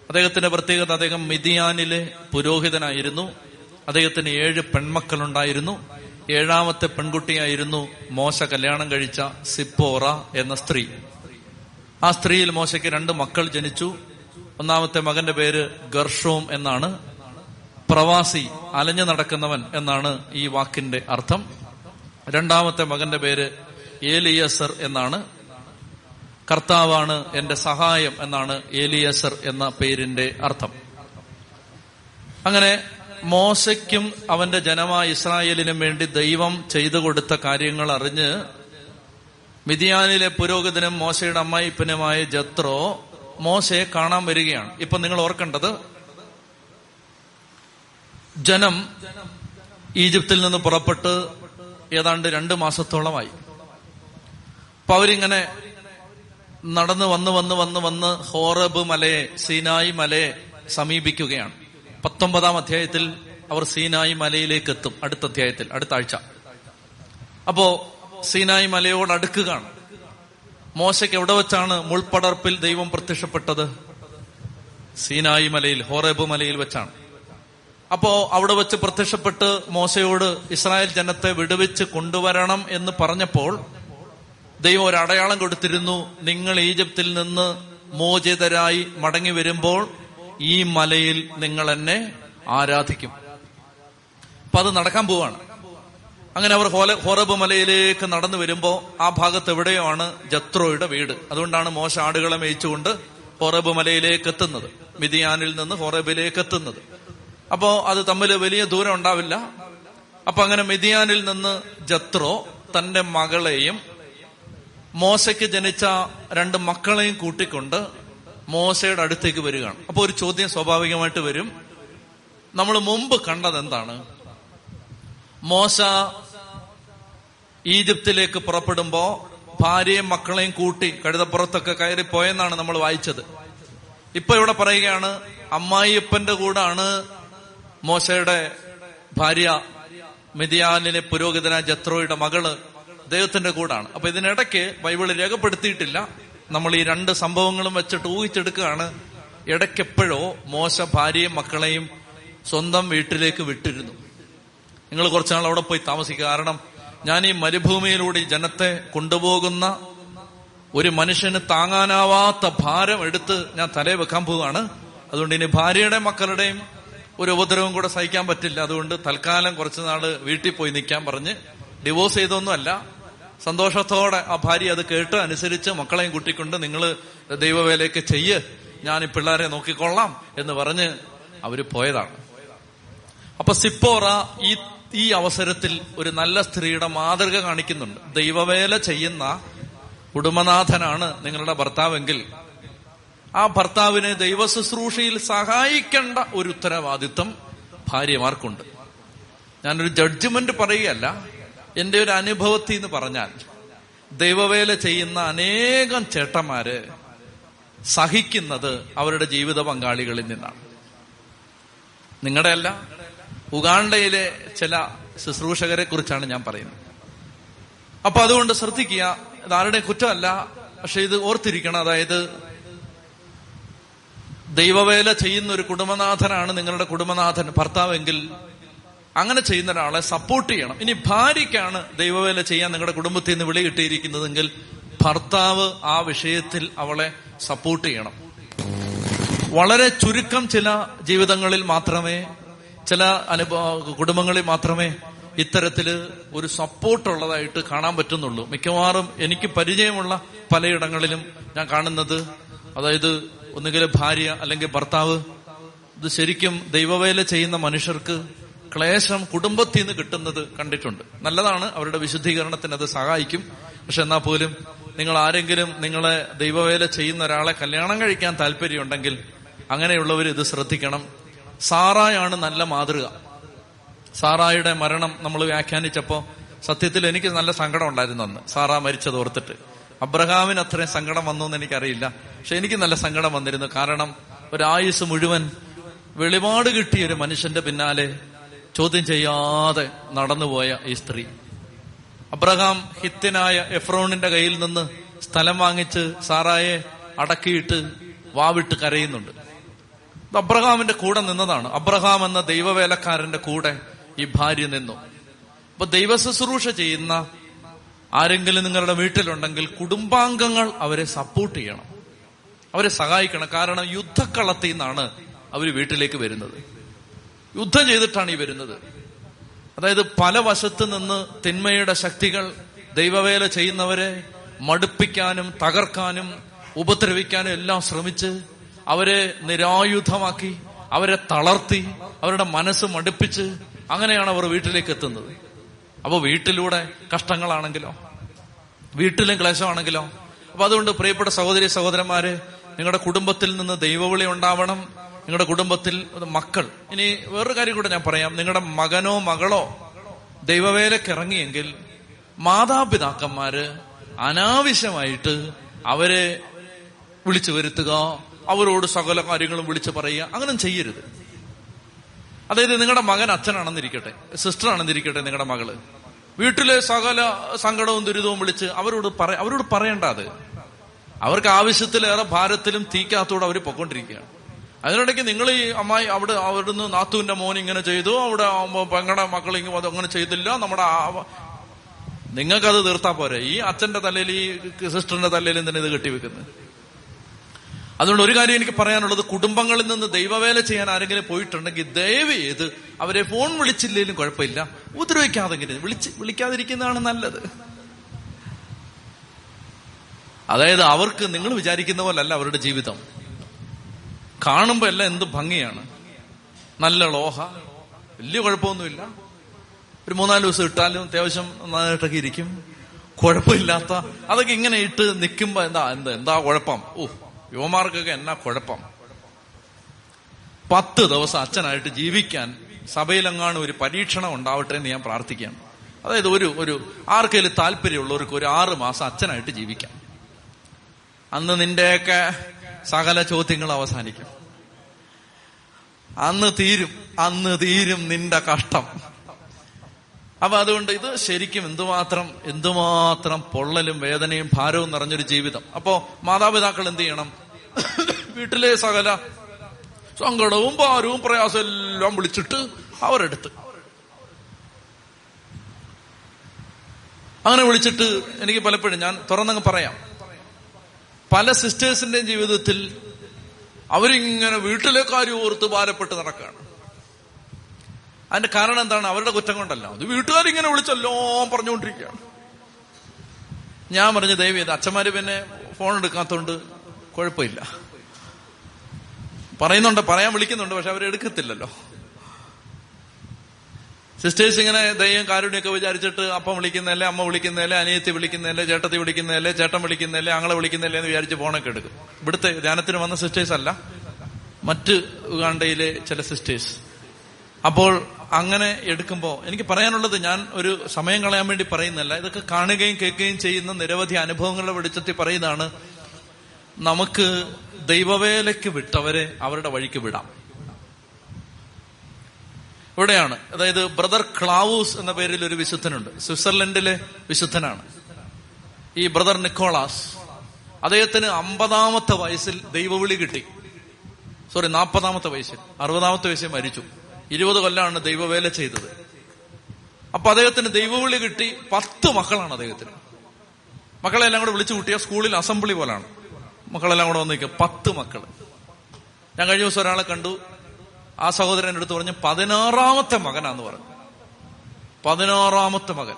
അദ്ദേഹത്തിന്റെ പ്രത്യേകത അദ്ദേഹം മിതിയാനിലെ പുരോഹിതനായിരുന്നു. അദ്ദേഹത്തിന് ഏഴ് പെൺമക്കളുണ്ടായിരുന്നു. ഏഴാമത്തെ പെൺകുട്ടിയായിരുന്നു മോശ കല്യാണം കഴിച്ച സിപ്പോറ എന്ന സ്ത്രീ. ആ സ്ത്രീയിൽ മോശയ്ക്ക് രണ്ട് മക്കൾ ജനിച്ചു. ഒന്നാമത്തെ മകന്റെ പേര് ഗർഷോം എന്നാണ്. പ്രവാസി അലഞ്ഞു നടക്കുന്നവൻ എന്നാണ് ഈ വാക്കിന്റെ അർത്ഥം. രണ്ടാമത്തെ മകന്റെ പേര് ഏലിയസർ എന്നാണ്. കർത്താവാണ് എന്റെ സഹായം എന്നാണ് ഏലിയസർ എന്ന പേരിന്റെ അർത്ഥം. അങ്ങനെ മോശയ്ക്കും അവന്റെ ജനമായ ഇസ്രായേലിനും വേണ്ടി ദൈവം ചെയ്തു കൊടുത്ത കാര്യങ്ങൾ അറിഞ്ഞ് മിതിയാനിലെ പുരോഗതിനും മോശയുടെ അമ്മായിപ്പനുമായ ജത്രോ മോശയെ കാണാൻ വരികയാണ്. ഇപ്പൊ നിങ്ങൾ ഓർക്കേണ്ടത് ജനം ഈജിപ്തിൽ നിന്ന് പുറപ്പെട്ട് ഏതാണ്ട് രണ്ട് മാസത്തോളമായി. അപ്പൊ അവരിങ്ങനെ നടന്ന് വന്ന് വന്ന് വന്ന് വന്ന് ഹോറബ് മലയെ സീനായി മലയെ സമീപിക്കുകയാണ്. പത്തൊമ്പതാം അധ്യായത്തിൽ അവർ സീനായി മലയിലേക്ക് എത്തും അടുത്ത അധ്യായത്തിൽ അടുത്ത ആഴ്ച. അപ്പോ സീനായി മലയോട് അടുക്കുകയാണ്. മോശയ്ക്ക് എവിടെ വെച്ചാണ് മുൾപ്പടർപ്പിൽ ദൈവം പ്രത്യക്ഷപ്പെട്ടത്? സീനായി മലയിൽ ഹോറേബ് മലയിൽ വെച്ചാണ്. അപ്പോ അവിടെ വെച്ച് പ്രത്യക്ഷപ്പെട്ട് മോശയോട് ഇസ്രായേൽ ജനത്തെ വിടുവിച്ച് കൊണ്ടുവരണം എന്ന് പറഞ്ഞപ്പോൾ ദൈവം ഒരു അടയാളം കൊടുത്തിരുന്നു. നിങ്ങൾ ഈജിപ്തിൽ നിന്ന് മോചിതരായി മടങ്ങി വരുമ്പോൾ ഈ മലയിൽ നിങ്ങൾ എന്നെ ആരാധിക്കും. അപ്പൊ അത് നടക്കാൻ പോവാണ്. അങ്ങനെ അവർ ഹോല ഹോറബ് മലയിലേക്ക് നടന്നു വരുമ്പോ ആ ഭാഗത്ത് എവിടെയോ ആണ് ജത്രോയുടെ വീട്. അതുകൊണ്ടാണ് മോശ ആടുകളെ മേയിച്ചുകൊണ്ട് ഹോറബ് മലയിലേക്ക് എത്തുന്നത്. മിതിയാനിൽ നിന്ന് ഹോറബിലേക്ക് എത്തുന്നത്. അപ്പോ അത് തമ്മിൽ വലിയ ദൂരം ഉണ്ടാവില്ല. അപ്പൊ അങ്ങനെ മിതിയാനിൽ നിന്ന് ജത്രോ തന്റെ മകളെയും മോശയ്ക്ക് ജനിച്ച രണ്ട് മക്കളെയും കൂട്ടിക്കൊണ്ട് മോശയുടെ അടുത്തേക്ക് വരികയാണ്. അപ്പൊ ഒരു ചോദ്യം സ്വാഭാവികമായിട്ട് വരും. നമ്മൾ മുമ്പ് കണ്ടത് എന്താണ്? മോശ ഈജിപ്തിലേക്ക് പുറപ്പെടുമ്പോ ഭാര്യയും മക്കളെയും കൂട്ടി കഴുതപ്പുറത്തൊക്കെ കയറി പോയെന്നാണ് നമ്മൾ വായിച്ചത്. ഇപ്പൊ ഇവിടെ പറയുകയാണ് അമ്മായിയപ്പന്റെ കൂടാണ് മോശയുടെ ഭാര്യ മിതിയാലിനെ പുരോഹിതന ജത്രോയുടെ മകൾ ദൈവത്തിന്റെ കൂടാണ്. അപ്പൊ ഇതിനിടയ്ക്ക് ബൈബിൾ രേഖപ്പെടുത്തിയിട്ടില്ല. നമ്മൾ ഈ രണ്ട് സംഭവങ്ങളും വെച്ചിട്ട് ഊഹിച്ചെടുക്കുകയാണ്. ഇടയ്ക്കെപ്പോഴോ മോശ ഭാര്യയും മക്കളെയും സ്വന്തം വീട്ടിലേക്ക് വിട്ടിരുന്നു. നിങ്ങൾ കുറച്ചുനാൾ അവിടെ പോയി താമസിക്കുക. കാരണം ഞാൻ ഈ മരുഭൂമിയിലൂടെ ജനത്തെ കൊണ്ടുപോകുന്ന ഒരു മനുഷ്യന് താങ്ങാനാവാത്ത ഭാരം എടുത്ത് ഞാൻ തലേ വെക്കാൻ പോവുകയാണ്. അതുകൊണ്ട് ഇനി ഭാര്യയുടെ മക്കളുടെയും ഒരു ഉപദ്രവം കൂടെ സഹിക്കാൻ പറ്റില്ല. അതുകൊണ്ട് തൽക്കാലം കുറച്ചു നാൾ വീട്ടിൽ പോയി നിൽക്കാൻ പറഞ്ഞ് ഡിവോഴ്സ് ചെയ്തൊന്നുമല്ല സന്തോഷത്തോടെ ആ ഭാര്യ അത് കേട്ട് അനുസരിച്ച് മക്കളെയും കൂട്ടിക്കൊണ്ട് നിങ്ങൾ ദൈവവേലയൊക്കെ ചെയ്യ് ഞാൻ ഈ പിള്ളേരെ നോക്കിക്കൊള്ളാം എന്ന് പറഞ്ഞ് അവർ പോയതാണ്. അപ്പൊ സിപ്പോറ ഈ ഈ അവസരത്തിൽ ഒരു നല്ല സ്ത്രീയുടെ മാതൃക കാണിക്കുന്നുണ്ട്. ദൈവവേല ചെയ്യുന്ന കുടുംബനാഥനാണ് നിങ്ങളുടെ ഭർത്താവെങ്കിൽ ആ ഭർത്താവിനെ ദൈവ ശുശ്രൂഷയിൽ സഹായിക്കേണ്ട ഒരു ഉത്തരവാദിത്വം ഭാര്യമാർക്കുണ്ട്. ഞാനൊരു ജഡ്ജ്മെന്റ് പറയുകയല്ല എന്റെ ഒരു അനുഭവത്തിൽ എന്ന് പറഞ്ഞാൽ ദൈവവേല ചെയ്യുന്ന അനേകം ചേട്ടന്മാര് സഹിക്കുന്നത് അവരുടെ ജീവിത പങ്കാളികളിൽ നിന്നാണ്. നിങ്ങളുടെ അല്ല ഉഗാണ്ടയിലെ ചില ശുശ്രൂഷകരെ കുറിച്ചാണ് ഞാൻ പറയുന്നത്. അപ്പൊ അതുകൊണ്ട് ശ്രദ്ധിക്കുക ഇത് ആരുടെ കുറ്റമല്ല പക്ഷെ ഇത് ഓർത്തിരിക്കണം. അതായത് ദൈവവേല ചെയ്യുന്ന ഒരു കുടുംബനാഥനാണ് നിങ്ങളുടെ കുടുംബനാഥൻ ഭർത്താവെങ്കിൽ അങ്ങനെ ചെയ്യുന്ന ഒരാളെ സപ്പോർട്ട് ചെയ്യണം. ഇനി ഭാര്യയ്ക്കാണ് ദൈവവേല ചെയ്യാൻ നിങ്ങളുടെ കുടുംബത്തിൽ നിന്ന് വിളി കിട്ടിയിരിക്കുന്നതെങ്കിൽ ഭർത്താവ് ആ വിഷയത്തിൽ അവളെ സപ്പോർട്ട് ചെയ്യണം. വളരെ ചുരുക്കം ചില ജീവിതങ്ങളിൽ മാത്രമേ ചില അനുഭവ കുടുംബങ്ങളിൽ മാത്രമേ ഇത്തരത്തിൽ ഒരു സപ്പോർട്ട് ഉള്ളതായിട്ട് കാണാൻ പറ്റുന്നുള്ളൂ. മിക്കവാറും എനിക്ക് പരിചയമുള്ള പലയിടങ്ങളിലും ഞാൻ കാണുന്നത് അതായത് ഒന്നുകിൽ ഭാര്യ അല്ലെങ്കിൽ ഭർത്താവ് ഇത് ശരിക്കും ദൈവവേല ചെയ്യുന്ന മനുഷ്യർക്ക് ക്ലേശം കുടുംബത്തിൽ നിന്ന് കിട്ടുന്നത് കണ്ടിട്ടുണ്ട്. നല്ലതാണ് അവരുടെ വിശുദ്ധീകരണത്തിന് അത് സഹായിക്കും. പക്ഷെ എന്നാൽ പോലും നിങ്ങൾ ആരെങ്കിലും നിങ്ങളെ ദൈവവേല ചെയ്യുന്ന ഒരാളെ കല്യാണം കഴിക്കാൻ താല്പര്യമുണ്ടെങ്കിൽ അങ്ങനെയുള്ളവർ ഇത് ശ്രദ്ധിക്കണം. സാറായാണ് നല്ല മാതൃക. സാറായുടെ മരണം നമ്മൾ വ്യാഖ്യാനിച്ചപ്പോ സത്യത്തിൽ എനിക്ക് നല്ല സങ്കടം ഉണ്ടായിരുന്നു അന്ന്. സാറാ മരിച്ചത് ഓർത്തിട്ട്. അബ്രഹാമിന് അത്രയും സങ്കടം വന്നു എന്ന് എനിക്കറിയില്ല. പക്ഷെ എനിക്ക് നല്ല സങ്കടം വന്നിരുന്നു. കാരണം ഒരായുസ് മുഴുവൻ വെളിപാട് കിട്ടിയ ഒരു മനുഷ്യന്റെ പിന്നാലെ ചോദ്യം ചെയ്യാതെ നടന്നുപോയ ഈ സ്ത്രീ. അബ്രഹാം ഹിത്തിനായ എഫ്രോണിന്റെ കയ്യിൽ നിന്ന് സ്ഥലം വാങ്ങിച്ച് സാറായെ അടക്കിയിട്ട് വാവിട്ട് കരയുന്നുണ്ട്. അബ്രഹാമിന്റെ കൂടെ നിന്നതാണ്. അബ്രഹാം എന്ന ദൈവവേലക്കാരന്റെ കൂടെ ഈ ഭാര്യ നിന്നു. അപ്പൊ ദൈവ ശുശ്രൂഷ ചെയ്യുന്ന ആരെങ്കിലും നിങ്ങളുടെ വീട്ടിലുണ്ടെങ്കിൽ കുടുംബാംഗങ്ങൾ അവരെ സപ്പോർട്ട് ചെയ്യണം. അവരെ സഹായിക്കണം. കാരണം യുദ്ധക്കളത്തിൽ നിന്നാണ് അവർ വീട്ടിലേക്ക് വരുന്നത്. യുദ്ധം ചെയ്തിട്ടാണ് ഈ വരുന്നത്. അതായത് പല വശത്ത് നിന്ന് തിന്മയുടെ ശക്തികൾ ദൈവവേല ചെയ്യുന്നവരെ മടുപ്പിക്കാനും തകർക്കാനും ഉപദ്രവിക്കാനും എല്ലാം ശ്രമിച്ച് അവരെ നിരായുധമാക്കി അവരെ തളർത്തി അവരുടെ മനസ്സ് മടുപ്പിച്ച് അങ്ങനെയാണ് അവർ വീട്ടിലേക്ക് എത്തുന്നത്. അപ്പോൾ വീട്ടിലൂടെ കഷ്ടങ്ങളാണെങ്കിലോ വീട്ടിലും ക്ലേശമാണെങ്കിലോ അപ്പൊ അതുകൊണ്ട് പ്രിയപ്പെട്ട സഹോദരി സഹോദരന്മാര് നിങ്ങളുടെ കുടുംബത്തിൽ നിന്ന് ദൈവവിളി ഉണ്ടാവണം നിങ്ങളുടെ കുടുംബത്തിൽ മക്കൾ. ഇനി വേറൊരു കാര്യം കൂടെ ഞാൻ പറയാം. നിങ്ങളുടെ മകനോ മകളോ ദൈവവേലക്ക് ഇറങ്ങിയെങ്കിൽ മാതാപിതാക്കന്മാര് അനാവശ്യമായിട്ട് അവരെ വിളിച്ചു വരുത്തുക അവരോട് സകല കാര്യങ്ങളും വിളിച്ചു പറയുക അങ്ങനെ ചെയ്യരുത്. അതായത് നിങ്ങളുടെ മകൻ അച്ഛനാണെന്നിരിക്കട്ടെ സിസ്റ്റർ ആണെന്നിരിക്കട്ടെ നിങ്ങളുടെ മകൾ. വീട്ടിലെ സകല സങ്കടവും ദുരിതവും വിളിച്ച് അവരോട് പറ അവരോട് പറയേണ്ട അത്. അവർക്ക് ആവശ്യത്തിലേറെ ഭാരത്തിലും തീക്കാത്തോടെ അവർ പൊക്കൊണ്ടിരിക്കുകയാണ് അതിനിടയ്ക്ക് നിങ്ങൾ ഈ അമ്മായി അവിടെ അവിടുന്ന് നാത്തുവിന്റെ മോൻ ഇങ്ങനെ ചെയ്തു. അവിടെ പെങ്ങളുടെ മക്കൾ ഇങ്ങനെ അങ്ങനെ ചെയ്തില്ല. നമ്മുടെ നിങ്ങൾക്കത് തീർത്താ പോരെ. ഈ അച്ഛന്റെ തലയിൽ ഈ സിസ്റ്ററിന്റെ തലയിൽ തന്നെ ഇത് കെട്ടിവെക്കുന്നത് അതുകൊണ്ട് ഒരു കാര്യം എനിക്ക് പറയാനുള്ളത്. കുടുംബങ്ങളിൽ നിന്ന് ദൈവവേല ചെയ്യാൻ ആരെങ്കിലും പോയിട്ടുണ്ടെങ്കിൽ ദയവ് ചെയ്ത് അവരെ ഫോൺ വിളിച്ചില്ലെങ്കിലും കുഴപ്പമില്ല. ഉപദ്രവിക്കാതെങ്കിലും വിളിച്ച് വിളിക്കാതിരിക്കുന്നതാണ് നല്ലത്. അതായത് അവർക്ക് നിങ്ങൾ വിചാരിക്കുന്ന പോലല്ല അവരുടെ ജീവിതം. കാണുമ്പോ എല്ലാം എന്ത് ഭംഗിയാണ്. നല്ല ലോഹ. വലിയ കുഴപ്പമൊന്നുമില്ല. ഒരു മൂന്നാൽ ദിവസം ഇട്ടാലും അത്യാവശ്യം നന്നായിട്ടൊക്കെ ഇരിക്കും. കുഴപ്പമില്ലാത്ത അതൊക്കെ ഇങ്ങനെ ഇട്ട് നിൽക്കുമ്പോ എന്താ എന്താ എന്താ കുഴപ്പം? ഓ യുവമാർക്കൊക്കെ എന്നാ കുഴപ്പം? പത്ത് ദിവസം അച്ഛനായിട്ട് ജീവിക്കാൻ സഭയിലെങ്ങാണ് ഒരു പരീക്ഷണം ഉണ്ടാവട്ടെ എന്ന് ഞാൻ പ്രാർത്ഥിക്കുകയാണ്. അതായത് ഒരു ഒരു ആർക്കെങ്കിലും താല്പര്യമുള്ളവർക്ക് ഒരു ആറ് മാസം അച്ഛനായിട്ട് ജീവിക്കാം. അന്ന് നിന്റെയൊക്കെ സകല ചോദ്യങ്ങൾ അവസാനിക്കും. അന്ന് തീരും അന്ന് തീരും നിന്റെ കഷ്ടം. അപ്പൊ അതുകൊണ്ട് ഇത് ശരിക്കും എന്തുമാത്രം എന്തുമാത്രം പൊള്ളലും വേദനയും ഭാരവും നിറഞ്ഞൊരു ജീവിതം. അപ്പോ മാതാപിതാക്കൾ എന്ത് ചെയ്യണം? വീട്ടിലെ സകല സങ്കടവും ഭാരവും പ്രയാസവും എല്ലാം വിളിച്ചിട്ട് അവരെടുത്ത്. അങ്ങനെ വിളിച്ചിട്ട് എനിക്ക് പലപ്പോഴും ഞാൻ തുറന്നങ്ങ് പറയാം. പല സിസ്റ്റേഴ്സിന്റെയും ജീവിതത്തിൽ അവരിങ്ങനെ വീട്ടിലെ കാര്യം ഓർത്ത് ഭാരപ്പെട്ട് നടക്കുകയാണ് അതിന്റെ കാരണം എന്താണ്? അവരുടെ കുറ്റം കൊണ്ടല്ല. അത് വീട്ടുകാരിങ്ങനെ വിളിച്ചല്ലോ പറഞ്ഞുകൊണ്ടിരിക്കുകയാണ്. ഞാൻ പറഞ്ഞു ദൈവം ഇത് അച്ഛന്മാര് പിന്നെ ഫോൺ എടുക്കാത്തോണ്ട് കുഴപ്പമില്ല. പറയുന്നുണ്ട് പറയാൻ വിളിക്കുന്നുണ്ട് പക്ഷെ അവരെടുക്കത്തില്ലല്ലോ. സിസ്റ്റേഴ്സ് ഇങ്ങനെ ദൈവം കാരുണ്യൊക്കെ വിചാരിച്ചിട്ട് അപ്പം വിളിക്കുന്നതല്ലേ അമ്മ വിളിക്കുന്നതല്ലേ അനിയത്തി വിളിക്കുന്നതല്ലേ ചേട്ടത്തി വിളിക്കുന്നതല്ലേ ചേട്ടൻ വിളിക്കുന്നതല്ലേ ആങ്ങളെ വിളിക്കുന്നതല്ലേ എന്ന് വിചാരിച്ച് ഫോണൊക്കെ എടുക്കും. ഇവിടുത്തെ ധ്യാനത്തിന് വന്ന സിസ്റ്റേഴ്സ് അല്ല മറ്റ് ഉഗാണ്ടയിലെ ചില സിസ്റ്റേഴ്സ്. അപ്പോൾ അങ്ങനെ എടുക്കുമ്പോൾ എനിക്ക് പറയാനുള്ളത് ഞാൻ ഒരു സമയം കളയാൻ വേണ്ടി പറയുന്നല്ല ഇതൊക്കെ കാണുകയും കേൾക്കുകയും ചെയ്യുന്ന നിരവധി അനുഭവങ്ങളുടെ വെളിച്ചത്തിൽ പറയുന്നതാണ് നമുക്ക് ദൈവവേലയ്ക്ക് വിട്ടവരെ അവരുടെ വഴിക്ക് വിടാം. ഇവിടെയാണ്. അതായത് ബ്രദർ ക്ലാവൂസ് എന്ന പേരിൽ ഒരു വിശുദ്ധനുണ്ട്. സ്വിറ്റ്സർലൻഡിലെ വിശുദ്ധനാണ്. ഈ ബ്രദർ നിക്കോളാസ്. അദ്ദേഹത്തിന് അമ്പതാമത്തെ വയസ്സിൽ ദൈവവിളി കിട്ടി. സോറി നാൽപ്പതാമത്തെ വയസ്സിൽ. അറുപതാമത്തെ വയസ്സിൽ മരിച്ചു. ഇരുപത് കൊല്ലമാണ് ദൈവവേല ചെയ്തത്. അപ്പൊ അദ്ദേഹത്തിന് ദൈവവിളി കിട്ടി പത്ത് മക്കളാണ് അദ്ദേഹത്തിന്. മക്കളെല്ലാം കൂടെ വിളിച്ചു കൂട്ടിയ സ്കൂളിൽ അസംബ്ലി പോലാണ്. മക്കളെല്ലാം കൂടെ വന്നിരിക്കുക പത്ത് മക്കൾ. ഞാൻ കഴിഞ്ഞ ദിവസം ഒരാളെ കണ്ടു. ആ സഹോദരൻ എടുത്ത് പറഞ്ഞു പതിനാറാമത്തെ മകനാന്ന് പറഞ്ഞു. പതിനാറാമത്തെ മകൻ.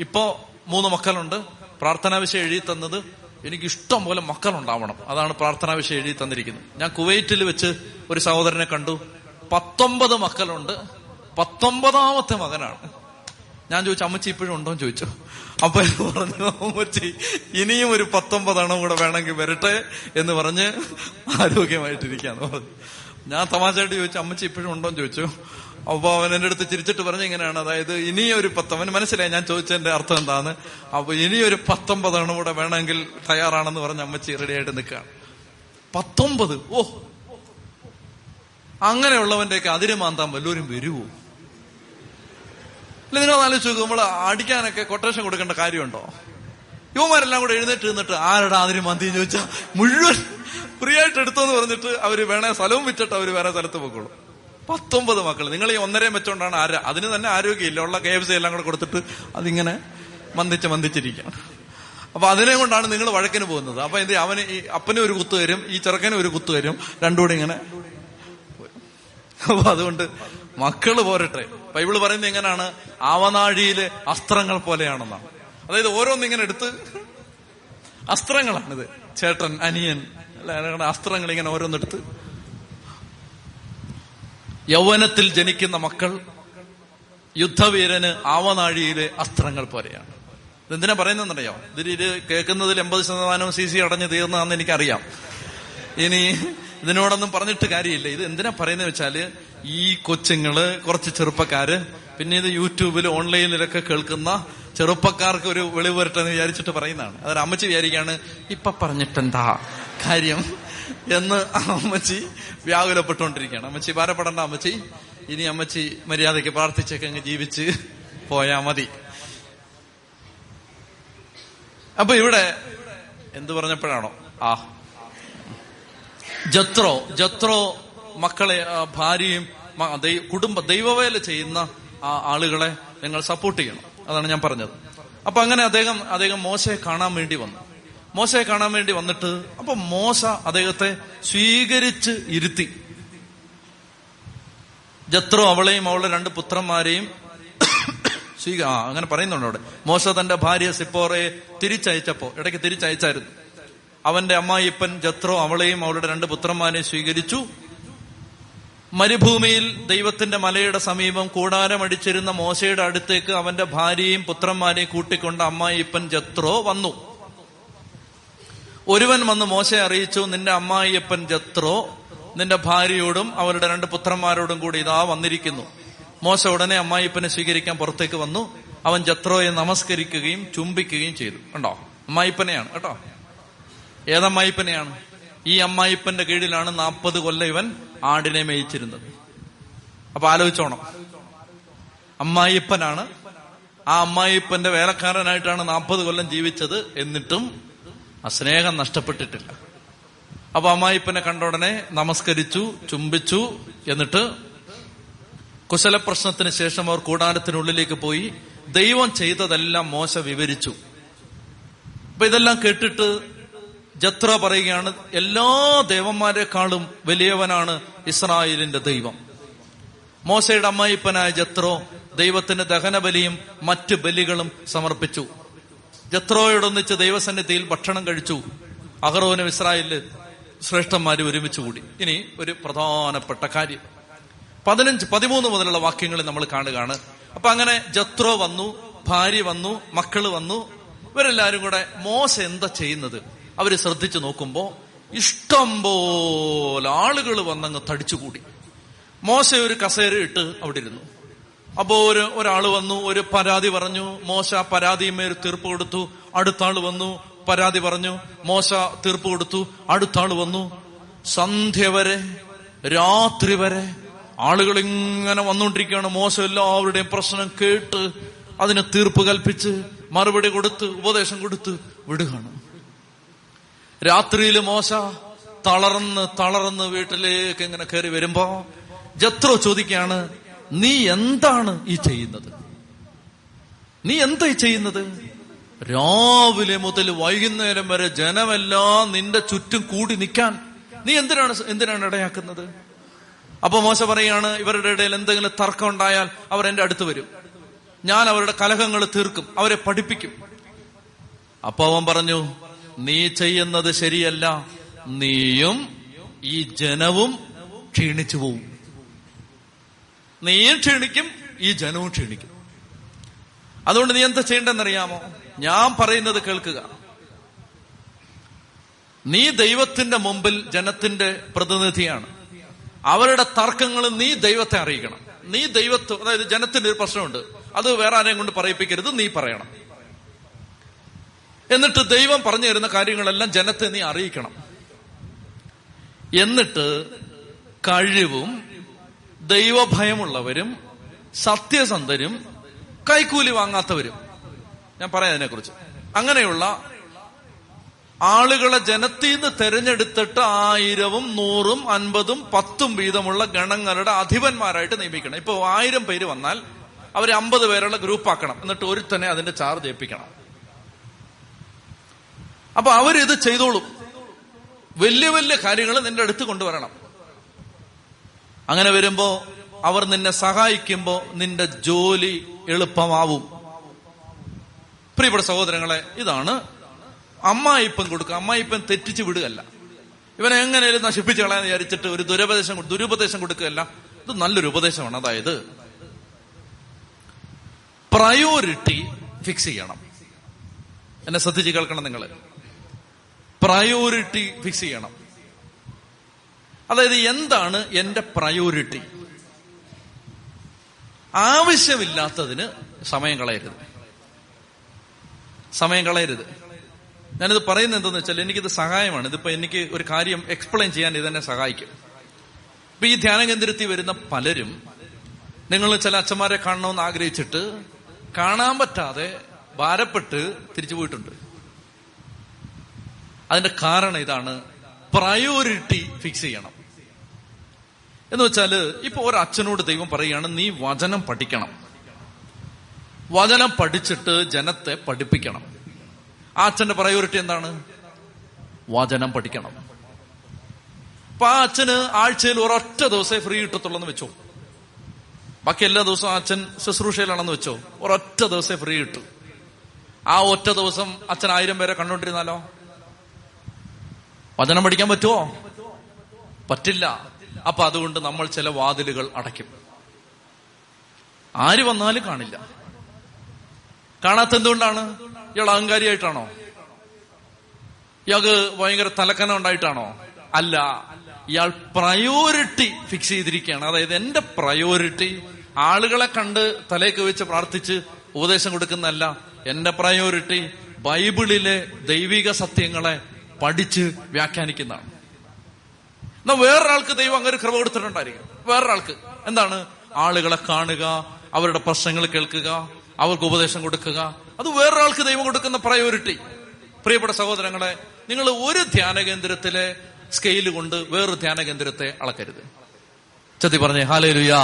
ഇപ്പോ മൂന്ന് മക്കളുണ്ട്. പ്രാർത്ഥനാ വിഷയം എഴുതി തന്നത് എനിക്ക് ഇഷ്ടം പോലെ മക്കളുണ്ടാവണം. അതാണ് പ്രാർത്ഥനാ വിഷയം എഴുതി തന്നിരിക്കുന്നത്. ഞാൻ കുവൈറ്റിൽ വെച്ച് ഒരു സഹോദരനെ കണ്ടു. പത്തൊമ്പത് മക്കളുണ്ട്. പത്തൊമ്പതാമത്തെ മകനാണ്. ഞാൻ ചോദിച്ചു അമ്മച്ചി ഇപ്പോഴും ഉണ്ടോ? എന്ന് ചോദിച്ചു. അപ്പൊ പറഞ്ഞു അമ്മച്ചി ഇനിയും ഒരു പത്തൊമ്പതെണ്ണം കൂടെ വേണമെങ്കിൽ വരട്ടെ എന്ന് പറഞ്ഞ് ആരോഗ്യമായിട്ടിരിക്കാന്ന് പറഞ്ഞു. ഞാൻ തമാശയായിട്ട് ചോദിച്ചു അമ്മച്ചി ഇപ്പോഴും ഉണ്ടോ എന്ന് ചോദിച്ചു. അപ്പൊ അവൻ എന്റെ അടുത്ത് ചിരിച്ചിട്ട് പറഞ്ഞു ഇങ്ങനെയാണ്. അതായത് ഇനിയൊരു പത്തൊമ്പത് മനസ്സിലായി ഞാൻ ചോദിച്ചതിന്റെ അർത്ഥം എന്താണ് അപ്പൊ ഇനിയൊരു പത്തൊമ്പതെണ്ണം കൂടെ വേണമെങ്കിൽ തയ്യാറാണെന്ന് പറഞ്ഞ് അമ്മച്ചി റെഡിയായിട്ട് നിൽക്കുകയാണ്. പത്തൊമ്പത്? ഓ. അങ്ങനെയുള്ളവന്റെയൊക്കെ അതിര് മാന്താൻ വല്ലവരും വരുവോ? അല്ല നിങ്ങൾ ആലോചിച്ച് നോക്കും. നമ്മൾ അടിക്കാനൊക്കെ കൊട്ടേഷൻ കൊടുക്കേണ്ട കാര്യമുണ്ടോ? യുവമാരെല്ലാം കൂടെ എഴുന്നേറ്റ് നിന്നിട്ട് ആരുടെ മന്തി എന്ന് ചോദിച്ചാൽ മുഴുവൻ ഫ്രീ ആയിട്ട് എടുത്തോന്ന് പറഞ്ഞിട്ട് അവർ വേണേ സ്ഥലവും വിറ്റിട്ട് അവർ വേറെ സ്ഥലത്ത് പോയിക്കോളും. പത്തൊമ്പത് മക്കൾ നിങ്ങൾ ഈ ഒന്നരയും വെച്ചോണ്ടാണ് ആര് അതിന് തന്നെ ആരോഗ്യമില്ല. ഉള്ള കെ എഫ് സി എല്ലാം കൂടെ കൊടുത്തിട്ട് അതിങ്ങനെ മന്ദിച്ച് മന്ദിച്ചിരിക്കുകയാണ് അപ്പൊ അതിനെ കൊണ്ടാണ് നിങ്ങൾ വഴക്കിന് പോകുന്നത്. അപ്പൊ എന്ത് അവന് ഈ അപ്പനും ഒരു കുത്തു വരും ഈ ചെറുക്കനും ഒരു കുത്തു വരും രണ്ടുകൂടി ഇങ്ങനെ അപ്പൊ അതുകൊണ്ട് മക്കൾ പോരട്ടെ. ബൈബിൾ പറയുന്നത് എങ്ങനെയാണ് ആവനാഴിയിലെ അസ്ത്രങ്ങൾ പോലെയാണെന്നാണ്. അതായത് ഓരോന്നിങ്ങനെ എടുത്ത് അസ്ത്രങ്ങളാണിത്. ചേട്ടൻ അനിയൻ അസ്ത്രങ്ങൾ ഇങ്ങനെ ഓരോന്നെടുത്ത് യൗവനത്തിൽ ജനിക്കുന്ന മക്കൾ യുദ്ധവീരന് ആവനാഴിയിലെ അസ്ത്രങ്ങൾ പോലെയാണ്. ഇതെന്തിനാ പറയുന്നറിയോ ഇതിൽ ഇത് കേൾക്കുന്നതിൽ എൺപത് ശതമാനവും സി സി അടഞ്ഞു തീർന്നതാന്ന് എനിക്കറിയാം. ഇനി ഇതിനോടൊന്നും പറഞ്ഞിട്ട് കാര്യമില്ല. ഇത് എന്തിനാ പറയുന്നത് വെച്ചാൽ ഈ കൊച്ചുങ്ങൾ കുറച്ച് ചെറുപ്പക്കാര് പിന്നെ ഇത് യൂട്യൂബിൽ ഓൺലൈനിലൊക്കെ കേൾക്കുന്ന ചെറുപ്പക്കാർക്ക് ഒരു വെളിവ് വരട്ടെന്ന് വിചാരിച്ചിട്ട് പറയുന്നതാണ്. അതൊരു അമ്മച്ചി വിചാരിക്കാണ് ഇപ്പൊ പറഞ്ഞിട്ടെന്താ കാര്യം? എന്ന് അമ്മച്ചി വ്യാകുലപ്പെട്ടുകൊണ്ടിരിക്കുകയാണ്. അമ്മച്ചി ഭാരപ്പെടേണ്ട അമ്മച്ചി. ഇനി അമ്മച്ചി മര്യാദയ്ക്ക് പ്രാർത്ഥിച്ചൊക്കെ അങ്ങ് ജീവിച്ച് പോയാ മതി. അപ്പൊ ഇവിടെ എന്തു പറഞ്ഞപ്പോഴാണോ? ആ. ജത്രോ ജത്രോ മക്കളെ ഭാര്യയും കുടുംബ ദൈവവേല ചെയ്യുന്ന ആ ആളുകളെ നിങ്ങൾ സപ്പോർട്ട് ചെയ്യണം. അതാണ് ഞാൻ പറഞ്ഞത്. അപ്പൊ അങ്ങനെ അദ്ദേഹം അദ്ദേഹം മോശയെ കാണാൻ വേണ്ടി വന്നു. മോശയെ കാണാൻ വേണ്ടി വന്നിട്ട് അപ്പൊ മോശ അദ്ദേഹത്തെ സ്വീകരിച്ച് ഇരുത്തി. ജത്രോ അവളെയും അവളുടെ രണ്ട് പുത്രന്മാരെയും സ്വീക ആ അങ്ങനെ പറയുന്നുണ്ട് അവിടെ. മോശ തന്റെ ഭാര്യ സിപ്പോറയെ തിരിച്ചയച്ചപ്പോ ഇടയ്ക്ക് തിരിച്ചയച്ചായിരുന്നു. അവന്റെ അമ്മായിപ്പൻ ജത്രോ അവളെയും അവളുടെ രണ്ട് പുത്രന്മാരെയും സ്വീകരിച്ചു. മരുഭൂമിയിൽ ദൈവത്തിന്റെ മലയുടെ സമീപം കൂടാരമടിച്ചിരുന്ന മോശയുടെ അടുത്തേക്ക് അവന്റെ ഭാര്യയും പുത്രന്മാരെയും കൂട്ടിക്കൊണ്ട് അമ്മായിപ്പൻ ജത്രോ വന്നു. ഒരുവൻ വന്ന് മോശയെ അറിയിച്ചു നിന്റെ അമ്മായിയപ്പൻ ജത്രോ നിന്റെ ഭാര്യയോടും അവരുടെ രണ്ട് പുത്രന്മാരോടും കൂടി ഇതാ വന്നിരിക്കുന്നു. മോശ ഉടനെ അമ്മായിപ്പനെ സ്വീകരിക്കാൻ പുറത്തേക്ക് വന്നു. അവൻ ജത്രോയെ നമസ്കരിക്കുകയും ചുംബിക്കുകയും ചെയ്തു. കണ്ടോ? അമ്മായിപ്പനെയാണ് കേട്ടോ? ഏതമ്മായിപ്പനെയാണ് ഈ അമ്മായിപ്പന്റെ കീഴിലാണ് നാൽപ്പത് കൊല്ലം ഇവൻ ആടിനെ മേയിച്ചിരുന്നത്. അപ്പൊ ആലോചിച്ചോണം. അമ്മായിപ്പനാണ് ആ അമ്മായിപ്പന്റെ വേലക്കാരനായിട്ടാണ് നാൽപ്പത് കൊല്ലം ജീവിച്ചത് എന്നിട്ടും ആ സ്നേഹം നഷ്ടപ്പെട്ടിട്ടില്ല. അപ്പൊ അമ്മായിപ്പനെ കണ്ട ഉടനെ നമസ്കരിച്ചു ചുംബിച്ചു എന്നിട്ട് കുശല പ്രശ്നത്തിന് ശേഷം അവർ കൂടാരത്തിനുള്ളിലേക്ക് പോയി ദൈവം ചെയ്തതെല്ലാം മോശ വിവരിച്ചു. അപ്പൊ ഇതെല്ലാം കേട്ടിട്ട് ജത്ര പറയുകയാണ് എല്ലാ ദേവന്മാരെക്കാളും വലിയവനാണ് ഇസ്രായേലിന്റെ ദൈവം. മോശയുടെ അമ്മായിപ്പനായ ജത്രോ ദൈവത്തിന് ദഹനബലിയും മറ്റ് ബലികളും സമർപ്പിച്ചു. ജത്രോയോടൊന്നിച്ച് ദൈവസന്നിധിയിൽ ഭക്ഷണം കഴിച്ചു. അഹറോനും ഇസ്രായേലിൽ ശ്രേഷ്ഠന്മാര് ഒരുമിച്ച് കൂടി. ഇനി ഒരു പ്രധാനപ്പെട്ട കാര്യം. പതിനഞ്ച് പതിമൂന്ന് മുതലുള്ള വാക്യങ്ങൾ നമ്മൾ കാണുകയാണ്. അപ്പൊ അങ്ങനെ ജത്രോ വന്നു ഭാര്യ വന്നു മക്കൾ വന്നു. ഇവരെല്ലാരും കൂടെ മോശ എന്താ ചെയ്യുന്നത്? അവർ ശ്രദ്ധിച്ചു നോക്കുമ്പോ ഇഷ്ടം പോലെ ആളുകൾ വന്നങ്ങ് തടിച്ചുകൂടി. മോശ ഒരു കസേര ഇട്ട് അവിടെ ഇരുന്നു. അപ്പോ ഒരു ഒരാൾ വന്നു ഒരു പരാതി പറഞ്ഞു മോശ പരാതിയുമേൽ തീർപ്പ് കൊടുത്തു അടുത്ത ആൾ വന്നു പരാതി പറഞ്ഞു മോശ തീർപ്പ് കൊടുത്തു അടുത്ത ആൾ വന്നു. സന്ധ്യ വരെ രാത്രി വരെ ആളുകൾ ഇങ്ങനെ വന്നുകൊണ്ടിരിക്കുകയാണ് മോശം എല്ലാവരുടെയും പ്രശ്നം കേട്ട് അതിന് തീർപ്പ് കൽപ്പിച്ച് മറുപടി കൊടുത്ത് ഉപദേശം കൊടുത്ത് വിടുകയാണ്. രാത്രിയിൽ മോശ തളർന്ന് തളർന്ന് വീട്ടിലേക്ക് ഇങ്ങനെ കയറി വരുമ്പോ ജത്രോ ചോദിക്കുകയാണ് നീ എന്താണ് ഈ ചെയ്യുന്നത്? നീ എന്താ ഈ ചെയ്യുന്നത്? രാവിലെ മുതൽ വൈകുന്നേരം വരെ ജനമെല്ലാം നിന്റെ ചുറ്റും കൂടി നിൽക്കാൻ നീ എന്തിനാണ് എന്തിനാണ് ഇടയാക്കുന്നത്? അപ്പൊ മോശ പറയാണ് ഇവരുടെ ഇടയിൽ എന്തെങ്കിലും തർക്കം ഉണ്ടായാൽ അവർ എന്റെ അടുത്ത് വരും. ഞാൻ അവരുടെ കലഹങ്ങൾ തീർക്കും അവരെ പഠിപ്പിക്കും. അപ്പൊ അവൻ പറഞ്ഞു നീ ചെയ്യുന്നത് ശരിയല്ല. നീയും ഈ ജനവും ക്ഷീണിച്ചു പോവും. നീയും ക്ഷീണിക്കും ഈ ജനവും ക്ഷീണിക്കും. അതുകൊണ്ട് നീ എന്താ ചെയ്യേണ്ടെന്നറിയാമോ ഞാൻ പറയുന്നത് കേൾക്കുക. നീ ദൈവത്തിന്റെ മുമ്പിൽ ജനത്തിന്റെ പ്രതിനിധിയാണ്. അവരുടെ തർക്കങ്ങൾ നീ ദൈവത്തെ അറിയിക്കണം. നീ ദൈവത്വം അതായത് ജനത്തിന്റെ ഒരു പ്രശ്നമുണ്ട്. അത് വേറെ ആരെയും കൊണ്ട് പറയിപ്പിക്കരുത് നീ പറയണം. എന്നിട്ട് ദൈവം പറഞ്ഞു തരുന്ന കാര്യങ്ങളെല്ലാം ജനത്തെ നീ അറിയിക്കണം. എന്നിട്ട് കഴിവും ദൈവഭയമുള്ളവരും സത്യസന്ധരും കൈക്കൂലി വാങ്ങാത്തവരും. ഞാൻ പറയാം അതിനെക്കുറിച്ച്. അങ്ങനെയുള്ള ആളുകളെ ജനത്തിൽ നിന്ന് തെരഞ്ഞെടുത്തിട്ട് ആയിരവും നൂറും അൻപതും പത്തും വീതമുള്ള ഗണങ്ങളുടെ അധിപന്മാരായിട്ട് നിയമിക്കണം. ഇപ്പൊ ആയിരം പേര് വന്നാൽ അവർ അമ്പത് പേരുള്ള ഗ്രൂപ്പാക്കണം. എന്നിട്ട് ഒരുത്തനെ അതിന്റെ ചാർജ് ഏൽപ്പിക്കണം. അപ്പൊ അവരിത് ചെയ്തോളും. വലിയ വലിയ കാര്യങ്ങൾ നിന്റെ അടുത്ത് കൊണ്ടുവരണം. അങ്ങനെ വരുമ്പോ അവർ നിന്നെ സഹായിക്കുമ്പോ നിന്റെ ജോലി എളുപ്പമാവും. പ്രിയപ്പെട്ട സഹോദരങ്ങളെ ഇതാണ് അമ്മായിപ്പം കൊടുക്കുക. അമ്മായിപ്പൻ തെറ്റിച്ച് വിടുകയല്ല. ഇവനെ എങ്ങനെയും നശിപ്പിച്ചു കളയാന്ന് വിചാരിച്ചിട്ട് ഒരു ദുരുപദേശം ദുരുപദേശം കൊടുക്കുകയല്ല. ഇത് നല്ലൊരു ഉപദേശമാണ്. അതായത് പ്രയോറിറ്റി ഫിക്സ് ചെയ്യണം. എന്നെ ശ്രദ്ധിച്ച് കേൾക്കണം നിങ്ങൾ പ്രയോറിറ്റി ഫിക്സ് ചെയ്യണം. അതായത് എന്താണ് എന്റെ പ്രയോറിറ്റി ആവശ്യമില്ലാത്തതിന് സമയം കളയരുത്. സമയം കളയരുത്. ഞാനിത് പറയുന്നത് എന്തെന്ന് വെച്ചാൽ എനിക്കിത് സഹായമാണ്. ഇതിപ്പോ എനിക്ക് ഒരു കാര്യം എക്സ്പ്ലെയിൻ ചെയ്യാൻ ഇതെന്നെ സഹായിക്കും. ഇപ്പൊ ഈ ധ്യാന കേന്ദ്രത്തിൽ വരുന്ന പലരും നിങ്ങൾ ചില അച്ഛന്മാരെ കാണണമെന്ന് ആഗ്രഹിച്ചിട്ട് കാണാൻ പറ്റാതെ ഭാരപ്പെട്ട് തിരിച്ചു പോയിട്ടുണ്ട്. അതിന്റെ കാരണം ഇതാണ്. പ്രയോറിറ്റി ഫിക്സ് ചെയ്യണം. എന്ന് വെച്ചാൽ ഇപ്പൊ ഒരു അച്ഛനോട് ദൈവം പറയുകയാണ് നീ വചനം പഠിക്കണം. വചനം പഠിച്ചിട്ട് ജനത്തെ പഠിപ്പിക്കണം. ആ അച്ഛന്റെ പ്രയോറിറ്റി എന്താണ്? വചനം പഠിക്കണം. അപ്പൊ ആ അച്ഛന് ആഴ്ചയിൽ ഒരൊറ്റ ദിവസമേ ഫ്രീ കിട്ടത്തുള്ളൂ വെച്ചോ. ബാക്കി എല്ലാ ദിവസവും അച്ഛൻ ശുശ്രൂഷയിലാണെന്ന് വെച്ചോ. ഒരൊറ്റ ദിവസമേ ഫ്രീ കിട്ടു. ആ ഒറ്റ ദിവസം അച്ഛൻ ആയിരം പേരെ കണ്ടോണ്ടിരുന്നാലോ വചനം പഠിക്കാൻ പറ്റുമോ പറ്റില്ല. അപ്പൊ അതുകൊണ്ട് നമ്മൾ ചില വാതിലുകൾ അടയ്ക്കും. ആര് വന്നാലും കാണില്ല. കാണാത്ത എന്തുകൊണ്ടാണ് ഇയാൾ അഹങ്കാരിയായിട്ടാണോ? ഇയാൾക്ക് ഭയങ്കര തലക്കനം ഉണ്ടായിട്ടാണോ? അല്ല. ഇയാൾ പ്രയോറിറ്റി ഫിക്സ് ചെയ്തിരിക്കുകയാണ്. അതായത് എന്റെ പ്രയോറിറ്റി ആളുകളെ കണ്ട് തലേക്ക് വെച്ച് പ്രാർത്ഥിച്ച് ഉപദേശം കൊടുക്കുന്നതല്ല. എന്റെ പ്രയോറിറ്റി ബൈബിളിലെ ദൈവിക സത്യങ്ങളെ പഠിച്ച് വ്യാഖ്യാനിക്കുന്നതാണ്. എന്നാ വേറൊരാൾക്ക് ദൈവം അങ്ങനെ ഒരു കൃപ കൊടുത്തിട്ടുണ്ടായിരിക്കും. വേറൊരാൾക്ക്. എന്താണ്? ആളുകളെ കാണുക അവരുടെ പ്രശ്നങ്ങൾ കേൾക്കുക അവർക്ക് ഉപദേശം കൊടുക്കുക. അത് വേറൊരാൾക്ക് ദൈവം കൊടുക്കുന്ന പ്രയോറിറ്റി പ്രിയപ്പെട്ട സഹോദരങ്ങളെ നിങ്ങൾ ഒരു ധ്യാന കേന്ദ്രത്തിലെ സ്കെയിൽ കൊണ്ട് വേറൊരു ധ്യാന കേന്ദ്രത്തെ അളക്കരുത്. ചത്തി പറഞ്ഞേ ഹാലേലുയാ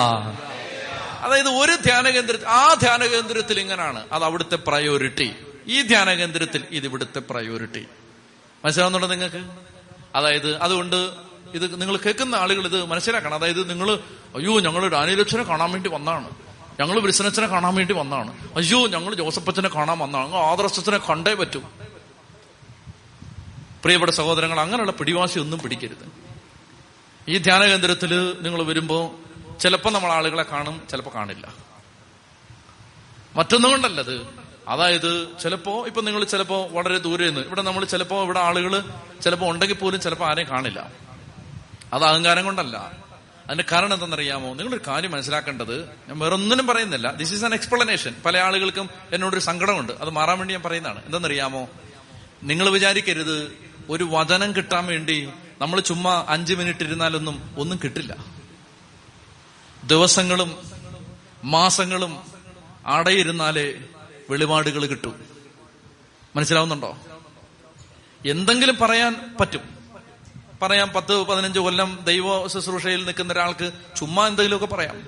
അതായത് ഒരു ധ്യാന കേന്ദ്ര ആ ധ്യാന കേന്ദ്രത്തിൽ ഇങ്ങനാണ്. അത് അവിടുത്തെ പ്രയോറിറ്റി ഈ ധ്യാന കേന്ദ്രത്തിൽ ഇത് ഇവിടുത്തെ പ്രയോറിറ്റി മനസ്സിലാവുന്നുണ്ടോ നിങ്ങൾക്ക്? അതായത് അതുകൊണ്ട് ഇത് നിങ്ങൾ കേൾക്കുന്ന ആളുകൾ ഇത് മനസ്സിലാക്കണം. അതായത് നിങ്ങൾ അയ്യോ ഞങ്ങൾ ഡാനിയലച്ഛനെ കാണാൻ വേണ്ടി വന്നാണ്. ഞങ്ങൾ ബിസിനസ്സിനെ കാണാൻ വേണ്ടി വന്നാണ്. അയ്യോ ഞങ്ങൾ ജോസഫച്ചനെ കാണാൻ വന്നാണ്. അങ്ങ് ആദർശത്തിനെ കണ്ടേ പറ്റൂ. പ്രിയപ്പെട്ട സഹോദരങ്ങൾ അങ്ങനെയുള്ള പിടിവാശി ഒന്നും പിടിക്കരുത്. ഈ ധ്യാന കേന്ദ്രത്തിൽ നിങ്ങൾ വരുമ്പോ ചിലപ്പോൾ നമ്മൾ ആളുകളെ കാണും ചിലപ്പോൾ കാണില്ല. മറ്റൊന്നും കൊണ്ടല്ലത്. അതായത് ചിലപ്പോ ഇപ്പൊ നിങ്ങൾ ചിലപ്പോ വളരെ ദൂരെ നിന്ന് ഇവിടെ നമ്മൾ ചിലപ്പോ ഇവിടെ ആളുകൾ ചിലപ്പോ ഉണ്ടെങ്കിൽ പോലും ചിലപ്പോ ആരെയും കാണില്ല. അത് അഹങ്കാരം കൊണ്ടല്ല. അതിന്റെ കാരണം എന്തെന്നറിയാമോ നിങ്ങളൊരു കാര്യം മനസ്സിലാക്കേണ്ടത് ഞാൻ വേറൊന്നിനും പറയുന്നില്ല. ദിസ് ഈസ് ആൻ എക്സ്പ്ലനേഷൻ പല ആളുകൾക്കും എന്നോടൊരു സങ്കടമുണ്ട്. അത് മാറാൻ വേണ്ടി ഞാൻ പറയുന്നതാണ്. എന്തെന്നറിയാമോ നിങ്ങൾ വിചാരിക്കരുത് ഒരു വചനം കിട്ടാൻ വേണ്ടി നമ്മൾ ചുമ്മാ അഞ്ച് മിനിറ്റ് ഇരുന്നാലൊന്നും ഒന്നും കിട്ടില്ല. ദിവസങ്ങളും മാസങ്ങളും അടയിരുന്നാലേ വെളിപാടുകൾ കിട്ടും. മനസ്സിലാവുന്നുണ്ടോ? എന്തെങ്കിലും പറയാൻ പറ്റും. പറയാം പത്ത് പതിനഞ്ച് കൊല്ലം ദൈവ ശുശ്രൂഷയിൽ നിൽക്കുന്ന ഒരാൾക്ക് ചുമ്മാ എന്തെങ്കിലുമൊക്കെ പറയാം.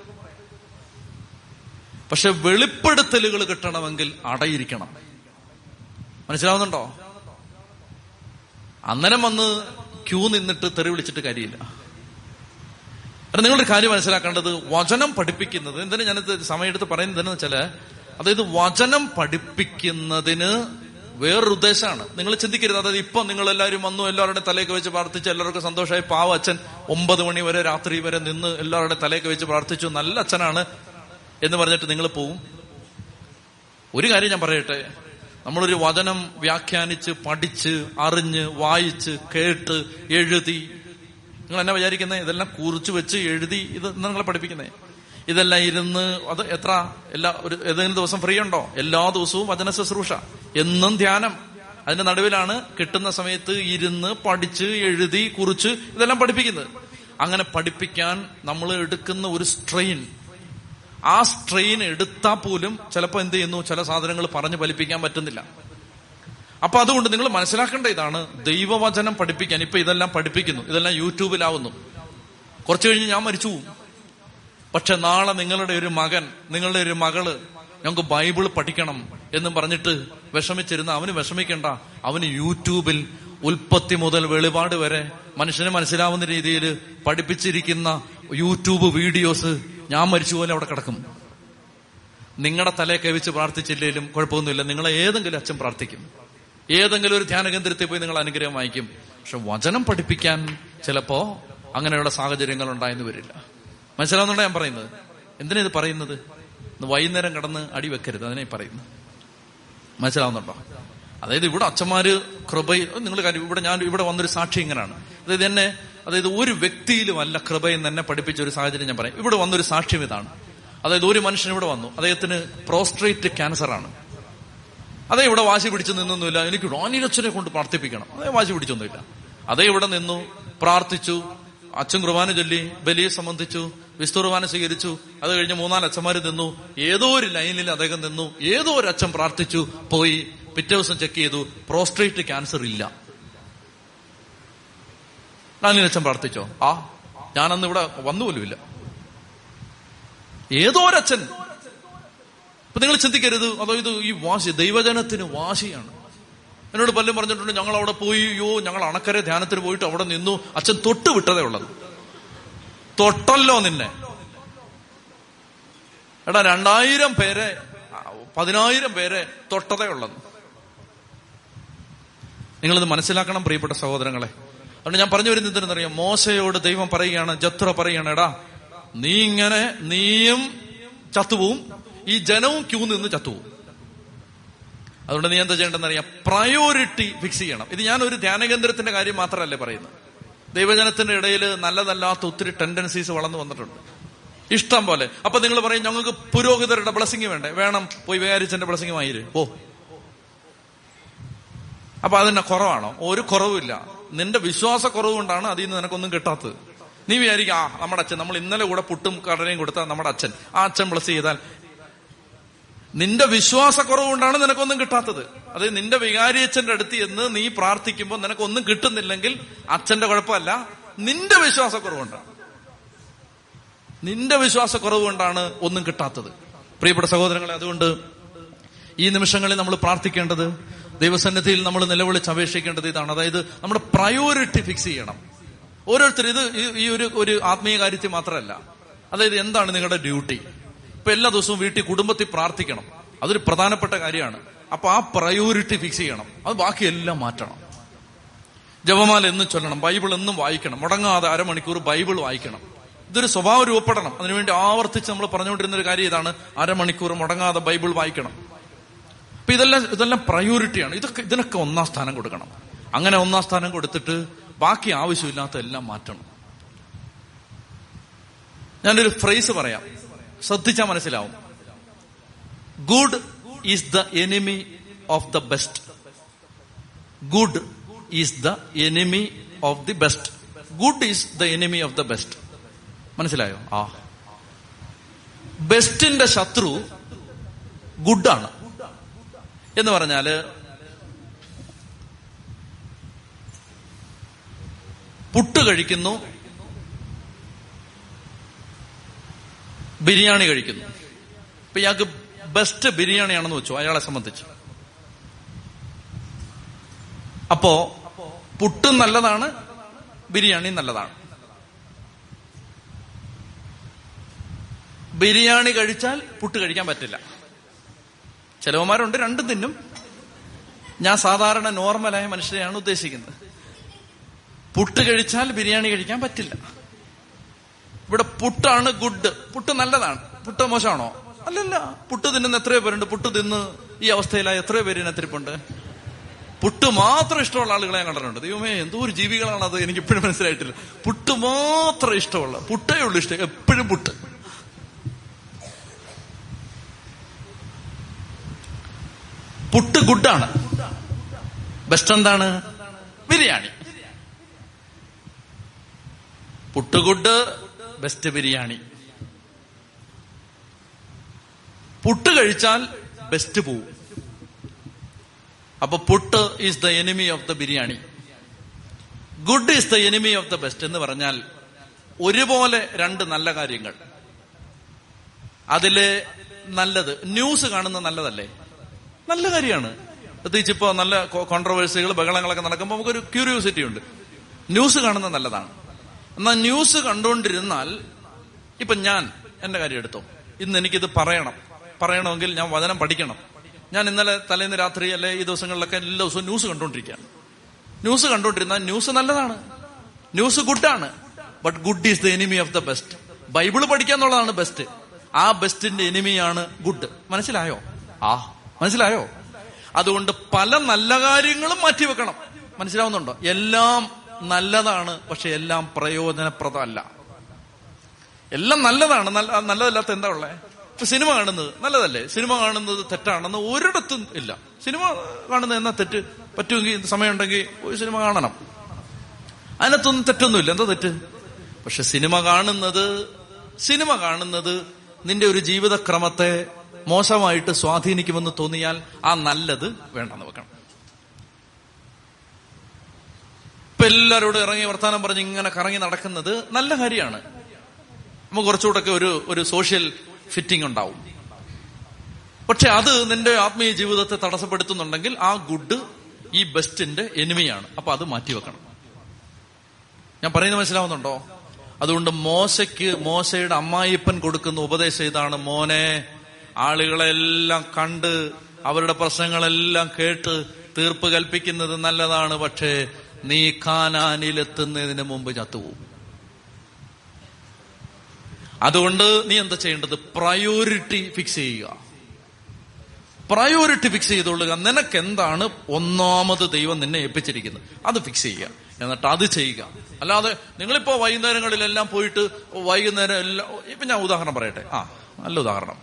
പക്ഷെ വെളിപ്പെടുത്തലുകൾ കിട്ടണമെങ്കിൽ അടയിരിക്കണം. മനസ്സിലാവുന്നുണ്ടോ? അന്നേരം വന്ന് ക്യൂ നിന്നിട്ട് തെറി വിളിച്ചിട്ട് കാര്യമില്ല. നിങ്ങളൊരു കാര്യം മനസ്സിലാക്കേണ്ടത് വചനം പഠിപ്പിക്കുന്നത് എന്തിനു ഞാനിത് സമയമെടുത്ത് പറയുന്നത്? എന്താണെന്ന് വെച്ചാൽ അതായത് വചനം പഠിപ്പിക്കുന്നതിന് വേറൊരു ഉദ്ദേശമാണ് നിങ്ങൾ ചിന്തിക്കരുത്. അതായത് ഇപ്പൊ നിങ്ങൾ എല്ലാവരും വന്നു എല്ലാവരുടെ തലയൊക്കെ വെച്ച് പ്രാർത്ഥിച്ചു എല്ലാവർക്കും സന്തോഷമായി. പാവ അച്ഛൻ ഒമ്പത് മണി വരെ രാത്രി വരെ നിന്ന് എല്ലാവരുടെ തലയൊക്കെ വെച്ച് പ്രാർത്ഥിച്ചു. നല്ല അച്ഛനാണ് എന്ന് പറഞ്ഞിട്ട് നിങ്ങൾ പോവും. ഒരു കാര്യം ഞാൻ പറയട്ടെ. നമ്മളൊരു വചനം വ്യാഖ്യാനിച്ച് പഠിച്ച് അറിഞ്ഞ് വായിച്ച് കേട്ട് എഴുതി. നിങ്ങൾ എന്നാ വിചാരിക്കുന്നത് ഇതെല്ലാം കുറിച്ച് വെച്ച് എഴുതി ഇത് നിങ്ങളെ പഠിപ്പിക്കുന്നേ? ഇതെല്ലാം ഇരുന്ന് അത് എത്ര? എല്ലാ ഒരു ഏതെങ്കിലും ദിവസം ഫ്രീ ഉണ്ടോ? എല്ലാ ദിവസവും വചന ശുശ്രൂഷ. എന്നും ധ്യാനം. അതിന്റെ നടുവിലാണ് കിട്ടുന്ന സമയത്ത് ഇരുന്ന് പഠിച്ച് എഴുതി കുറിച്ച് ഇതെല്ലാം പഠിപ്പിക്കുന്നത്. അങ്ങനെ പഠിപ്പിക്കാൻ നമ്മൾ എടുക്കുന്ന ഒരു സ്ട്രെയിൻ ആ സ്ട്രെയിൻ എടുത്താൽ പോലും ചിലപ്പോൾ എന്ത് ചെയ്യുന്നു? ചില സാധനങ്ങൾ പറഞ്ഞു ഫലിപ്പിക്കാൻ പറ്റുന്നില്ല. അപ്പൊ അതുകൊണ്ട് നിങ്ങൾ മനസ്സിലാക്കേണ്ട ഇതാണ് ദൈവവചനം പഠിപ്പിക്കാൻ. ഇപ്പൊ ഇതെല്ലാം പഠിപ്പിക്കുന്നു. ഇതെല്ലാം യൂട്യൂബിലാവുന്നു. കുറച്ചു കഴിഞ്ഞ് ഞാൻ മരിച്ചു പക്ഷെ നാളെ നിങ്ങളുടെ ഒരു മകൻ നിങ്ങളുടെ ഒരു മകൾ ഞങ്ങൾക്ക് ബൈബിൾ പഠിക്കണം എന്നും പറഞ്ഞിട്ട് വിഷമിച്ചിരുന്ന അവന് വിഷമിക്കണ്ട. അവന് യൂട്യൂബിൽ ഉൽപ്പത്തി മുതൽ വെളിപാട് വരെ മനുഷ്യന് മനസ്സിലാവുന്ന രീതിയിൽ പഠിപ്പിച്ചിരിക്കുന്ന യൂട്യൂബ് വീഡിയോസ് ഞാൻ മരിച്ചു പോലെ അവിടെ കിടക്കും. നിങ്ങളുടെ തലയെ കവിച്ച് പ്രാർത്ഥിച്ചില്ലെങ്കിലും കുഴപ്പമൊന്നുമില്ല. നിങ്ങളെ ഏതെങ്കിലും അച്ഛൻ പ്രാർത്ഥിക്കും. ഏതെങ്കിലും ഒരു ധ്യാന കേന്ദ്രത്തിൽ പോയി നിങ്ങൾ അനുഗ്രഹം വാങ്ങിക്കും. പക്ഷെ വചനം പഠിപ്പിക്കാൻ ചിലപ്പോ അങ്ങനെയുള്ള സാഹചര്യങ്ങൾ ഉണ്ടായെന്ന് വരില്ല. മനസ്സിലാവുന്നുണ്ടോ ഞാൻ പറയുന്നത്? എന്തിനാ ഇത് പറയുന്നത്? ഇന്ന് വൈകുന്നേരം കടന്ന് അടി വെക്കരുത് അതിനെ പറയുന്നു മനസ്സിലാവുന്നുണ്ടോ? അതായത് ഇവിടെ അച്ഛന്മാര് കൃപ നിങ്ങൾ കാര്യം ഇവിടെ ഞാൻ ഇവിടെ വന്നൊരു സാക്ഷി ഇങ്ങനെയാണ് അതായത് എന്നെ അതായത് ഒരു വ്യക്തിയിലും അല്ല കൃപയെന്ന് എന്നെ പഠിപ്പിച്ച ഒരു സാഹചര്യം ഞാൻ പറയാം. ഇവിടെ വന്നൊരു സാക്ഷ്യം ഇതാണ്. അതായത് ഒരു മനുഷ്യൻ ഇവിടെ വന്നു. അദ്ദേഹത്തിന് പ്രോസ്ട്രേറ്റ് ക്യാൻസർ ആണ് അതേ ഇവിടെ വാശി പിടിച്ച് നിന്നൊന്നുമില്ല. എനിക്ക് റോനിലച്ഛനെ കൊണ്ട് പ്രാർത്ഥിപ്പിക്കണം. അതേ വാശി പിടിച്ചൊന്നുമില്ല. അതേ ഇവിടെ നിന്നു പ്രാർത്ഥിച്ചു. അച്ഛൻ കുർബാന ചൊല്ലി ബലിയെ സംബന്ധിച്ചു വിസ്തു കുർബാന സ്വീകരിച്ചു അത് കഴിഞ്ഞ് മൂന്നാൽ അച്ഛന്മാര് നിന്നു ഏതോ ഒരു ലൈനിൽ അദ്ദേഹം നിന്നു ഏതോ ഒരു അച്ഛൻ പ്രാർത്ഥിച്ചു പോയി പിറ്റേ ദിവസം ചെക്ക് ചെയ്തു പ്രോസ്ട്രേറ്റ് ക്യാൻസർ ഇല്ല. അച്ഛൻ പ്രാർത്ഥിച്ചോ? ആ ഞാനന്ന് ഇവിടെ വന്നുപോലുമില്ല. ഏതോ ഒരച്ഛൻ അപ്പൊ നിങ്ങൾ ചിന്തിക്കരുത് അതോ ഇത് ഈ വാശി ദൈവജനത്തിന് വാശിയാണ്. എന്നോട് പല്ലും പറഞ്ഞിട്ടുണ്ട് ഞങ്ങൾ അവിടെ പോയി യോ ഞങ്ങൾ അണക്കരെ ധ്യാനത്തിന് പോയിട്ട് അവിടെ നിന്നു. അച്ഛൻ തൊട്ട് വിട്ടതേ ഉള്ളത്. തൊട്ടല്ലോ നിന്നെ. എടാ രണ്ടായിരം പേരെ പതിനായിരം പേരെ തൊട്ടതേ ഉള്ളത്. നിങ്ങളിത് മനസ്സിലാക്കണം പ്രിയപ്പെട്ട സഹോദരങ്ങളെ. അതുകൊണ്ട് ഞാൻ പറഞ്ഞു വരുന്നത് എന്തെന്നറിയാം? മോശയോട് ദൈവം പറയുകയാണ് ജത്ര പറയുകയാണ് എടാ നീ ഇങ്ങനെ നീയും ചത്തുപോവും. ഈ ജനവും ക്യൂ നിന്ന് ചത്തുപോവും. അതുകൊണ്ട് നീ എന്താ ചെയ്യേണ്ടതെന്ന് അറിയാം. പ്രയോറിറ്റി ഫിക്സ് ചെയ്യണം. ഇത് ഞാൻ ഒരു ധ്യാനകേന്ദ്രത്തിന്റെ കാര്യം മാത്രമല്ലേ പറയുന്നത്. ദൈവജനത്തിന്റെ ഇടയിൽ നല്ലതല്ലാത്ത ഒത്തിരി ടെൻഡൻസീസ് വളർന്നു വന്നിട്ടുണ്ട്. ഇഷ്ടം പോലെ. അപ്പൊ നിങ്ങൾ പറയും ഞങ്ങൾക്ക് പുരോഹിതരുടെ ബ്ലസ്സിങ് വേണ്ടേ? വേണം. പോയി വികാരിച്ചന്റെ ബ്ലസ്സിങ് വാങ്ങിര് ഓ അപ്പൊ അതിന്റെ കുറവാണോ? ഒരു കുറവില്ല നിന്റെ വിശ്വാസ കുറവ് കൊണ്ടാണ് അതിൽ നിന്ന് നിനക്കൊന്നും കിട്ടാത്തത്. നീ വിചാരിക്കും ആ നമ്മുടെ അച്ഛൻ. നമ്മൾ ഇന്നലെ കൂടെ പുട്ടും കടലയും കൊടുത്താൽ നമ്മുടെ അച്ഛൻ. ആ അച്ഛൻ ബ്ലസ് ചെയ്താൽ നിന്റെ വിശ്വാസക്കുറവുകൊണ്ടാണ് നിനക്കൊന്നും കിട്ടാത്തത്. അത് നിന്റെ വികാരിയച്ഛന്റെ അടുത്ത് എന്ന് നീ പ്രാർത്ഥിക്കുമ്പോൾ നിനക്കൊന്നും കിട്ടുന്നില്ലെങ്കിൽ അച്ഛന്റെ കുഴപ്പമല്ല. നിന്റെ വിശ്വാസക്കുറവുകൊണ്ടാണ്. നിന്റെ വിശ്വാസക്കുറവുകൊണ്ടാണ് ഒന്നും കിട്ടാത്തത്. പ്രിയപ്പെട്ട സഹോദരങ്ങളെ അതുകൊണ്ട് ഈ നിമിഷങ്ങളിൽ നമ്മൾ പ്രാർത്ഥിക്കേണ്ടത് ദൈവസന്നിധിയിൽ നമ്മൾ നിലവിളിച്ച് അപേക്ഷിക്കേണ്ടത് ഇതാണ്. അതായത് നമ്മുടെ പ്രയോറിറ്റി ഫിക്സ് ചെയ്യണം. ഓരോരുത്തർ ഇത് ഈ ഒരു ഒരു ആത്മീയ കാര്യത്തിൽ മാത്രമല്ല. അതായത് എന്താണ് നിങ്ങളുടെ ഡ്യൂട്ടി ഇപ്പൊ എല്ലാ ദിവസവും വീട്ടിൽ കുടുംബത്തിൽ പ്രാർത്ഥിക്കണം. അതൊരു പ്രധാനപ്പെട്ട കാര്യമാണ്. അപ്പൊ ആ പ്രയോറിറ്റി ഫിക്സ് ചെയ്യണം. അത് ബാക്കിയെല്ലാം മാറ്റണം. ജപമാല എന്നും ചൊല്ലണം. ബൈബിൾ എന്നും വായിക്കണം. മുടങ്ങാതെ അരമണിക്കൂർ ബൈബിൾ വായിക്കണം. ഇതൊരു സ്വഭാവം രൂപപ്പെടണം അതിനുവേണ്ടി ആവർത്തിച്ച് നമ്മൾ പറഞ്ഞുകൊണ്ടിരുന്ന ഒരു കാര്യം ഇതാണ്. അരമണിക്കൂർ മുടങ്ങാതെ ബൈബിൾ വായിക്കണം. അപ്പൊ ഇതെല്ലാം ഇതെല്ലാം പ്രയോറിറ്റിയാണ് ഇതൊക്കെ ഇതിനൊക്കെ ഒന്നാം സ്ഥാനം കൊടുക്കണം. അങ്ങനെ ഒന്നാം സ്ഥാനം കൊടുത്തിട്ട് ബാക്കി ആവശ്യമില്ലാത്ത എല്ലാം മാറ്റണം. ഞാനൊരു ഫ്രേസ് പറയാം. ശ്രദ്ധിച്ചാൽ മനസ്സിലാവും. Good is the enemy of the best good is the enemy of the best good is the enemy of the best മനസ്സിലായോ? ആ. ബെസ്റ്റിന്റെ ശത്രു ഗുഡാണ്. എന്ന് പറഞ്ഞാൽ പുട്ട് കഴിക്കുന്നു ബിരിയാണി കഴിക്കുന്നു. ഇപ്പൊ ഇയാൾക്ക് ബെസ്റ്റ് ബിരിയാണിയാണെന്ന് വെച്ചു അയാളെ സംബന്ധിച്ച്. അപ്പോ പുട്ടും നല്ലതാണ് ബിരിയാണി നല്ലതാണ്. ബിരിയാണി കഴിച്ചാൽ പുട്ട് കഴിക്കാൻ പറ്റില്ല. ചിലവന്മാരുണ്ട് രണ്ടും തിന്നും. ഞാൻ സാധാരണ നോർമലായ മനുഷ്യരെയാണ് ഉദ്ദേശിക്കുന്നത്. പുട്ട് കഴിച്ചാൽ ബിരിയാണി കഴിക്കാൻ പറ്റില്ല. ഇവിടെ പുട്ടാണ് ഗുഡ് പുട്ട് നല്ലതാണ്. പുട്ട് മോശമാണോ? അല്ലല്ല. പുട്ട് തിന്നുന്ന എത്രയോ പേരുണ്ട്. പുട്ട് തിന്ന് ഈ അവസ്ഥയിലായ എത്രയോ പേര് ഇതിനകത്തിരിപ്പുണ്ട്. പുട്ട് മാത്രം ഇഷ്ടമുള്ള ആളുകളെ ഞാൻ കണ്ടിട്ടുണ്ട്. ദൈവമേ എന്തോ ഒരു ജീവികളാണ് അത് എനിക്ക് ഇപ്പോഴും മനസ്സിലായിട്ടില്ല. പുട്ട് മാത്രം ഇഷ്ടമുള്ള പുട്ടേ ഉള്ളു ഇഷ്ടം. എപ്പോഴും പുട്ട്. പുട്ട് ഗുഡാണ്. ബെസ്റ്റ് എന്താണ്? Biryani. Puttu good best biryani. Puttu കഴിച്ചാൽ ബെസ്റ്റ് പോവും. അപ്പൊ puttu is the enemy of the biryani. Good is the enemy of the best എന്ന് പറഞ്ഞാൽ ഒരുപോലെ രണ്ട് നല്ല കാര്യങ്ങൾ. അതിൽ നല്ലത് ന്യൂസ് കാണുന്ന നല്ലതല്ലേ? നല്ല കാര്യമാണ്. പ്രത്യേകിച്ച് ഇപ്പോ നല്ല കോൺട്രവേഴ്സികൾ ബഹളങ്ങളൊക്കെ നടക്കുമ്പോൾ നമുക്കൊരു ക്യൂരിയോസിറ്റി ഉണ്ട്. ന്യൂസ് കാണുന്നത് നല്ലതാണ്. എന്നാൽ ന്യൂസ് കണ്ടുകൊണ്ടിരുന്നാൽ ഇപ്പൊ ഞാൻ എന്റെ കാര്യം എടുത്തോ. ഇന്ന് എനിക്കിത് പറയണം. പറയണമെങ്കിൽ ഞാൻ വചനം പഠിക്കണം. ഞാൻ ഇന്നലെ തലേന്ന് രാത്രി അല്ലെ ഈ ദിവസങ്ങളിലൊക്കെ എല്ലാ ദിവസവും ന്യൂസ് കണ്ടുകൊണ്ടിരിക്കുകയാണ്. ന്യൂസ് കണ്ടുകൊണ്ടിരുന്നാൽ ന്യൂസ് നല്ലതാണ്. News ഗുഡാണ്. But good is the enemy of the best Bible പഠിക്കാന്നുള്ളതാണ് best ആ ബെസ്റ്റിന്റെ എനിമിയാണ് ഗുഡ് മനസ്സിലായോ? ആ മനസ്സിലായോ? അതുകൊണ്ട് പല നല്ല കാര്യങ്ങളും മാറ്റിവെക്കണം. മനസ്സിലാവുന്നുണ്ടോ? എല്ലാം നല്ലതാണ് പക്ഷെ എല്ലാം പ്രയോജനപ്രദമല്ല. എല്ലാം നല്ലതാണ് നല്ല നല്ലതല്ലാത്ത എന്താ ഉള്ളേ? ഇപ്പൊ സിനിമ കാണുന്നത് നല്ലതല്ലേ? സിനിമ കാണുന്നത് തെറ്റാണെന്ന് ഒരിടത്തും ഇല്ല. സിനിമ കാണുന്നത് എന്നാ തെറ്റ്? പറ്റുമെങ്കിൽ സമയമുണ്ടെങ്കിൽ ഒരു സിനിമ കാണണം. അതിനകത്തൊന്നും തെറ്റൊന്നുമില്ല. എന്താ തെറ്റ്? പക്ഷെ സിനിമ കാണുന്നത് സിനിമ കാണുന്നത് നിന്റെ ഒരു ജീവിതക്രമത്തെ മോശമായിട്ട് സ്വാധീനിക്കുമെന്ന് തോന്നിയാൽ ആ നല്ലത് വേണ്ടെന്ന് വെക്കണം. ഇപ്പൊ എല്ലാവരോടും ഇറങ്ങി വർത്താനം പറഞ്ഞ് ഇങ്ങനെ കറങ്ങി നടക്കുന്നത് നല്ല കാര്യമാണ്. നമുക്ക് കുറച്ചുകൂടെ ഒരു ഒരു സോഷ്യൽ ഫിറ്റിംഗ് ഉണ്ടാവും. പക്ഷെ അത് നിന്റെ ആത്മീയ ജീവിതത്തെ തടസ്സപ്പെടുത്തുന്നുണ്ടെങ്കിൽ ആ ഗുഡ് ഈ ബെസ്റ്റിന്റെ എനിമിയാണ് അപ്പൊ അത് മാറ്റിവെക്കണം ഞാൻ പറയുന്നത് മനസ്സിലാവുന്നുണ്ടോ? അതുകൊണ്ട് മോശയ്ക്ക് മോശയുടെ അമ്മായിപ്പൻ കൊടുക്കുന്ന ഉപദേശം ഇതാണ് മോനെ ആളുകളെല്ലാം കണ്ട് അവരുടെ പ്രശ്നങ്ങളെല്ലാം കേട്ട് തീർപ്പ് കൽപ്പിക്കുന്നത് നല്ലതാണ്. പക്ഷേ നീ കാനാനിലെത്തുന്നതിന് മുമ്പ് ചത്തുപോകും. അതുകൊണ്ട് നീ എന്താ ചെയ്യേണ്ടത്? പ്രയോറിറ്റി ഫിക്സ് ചെയ്യുക. പ്രയോറിറ്റി ഫിക്സ് ചെയ്തോളുക നിനക്ക് എന്താണ് ഒന്നാമത് ദൈവം നിന്നെ ഏൽപ്പിച്ചിരിക്കുന്നത്? അത് ഫിക്സ് ചെയ്യുക. എന്നിട്ട് അത് ചെയ്യുക. അല്ലാതെ നിങ്ങളിപ്പോ വൈകുന്നേരങ്ങളിലെല്ലാം പോയിട്ട് വൈകുന്നേരം എല്ലാം ഇപ്പൊ ഞാൻ ഉദാഹരണം പറയട്ടെ. ആ നല്ല ഉദാഹരണം.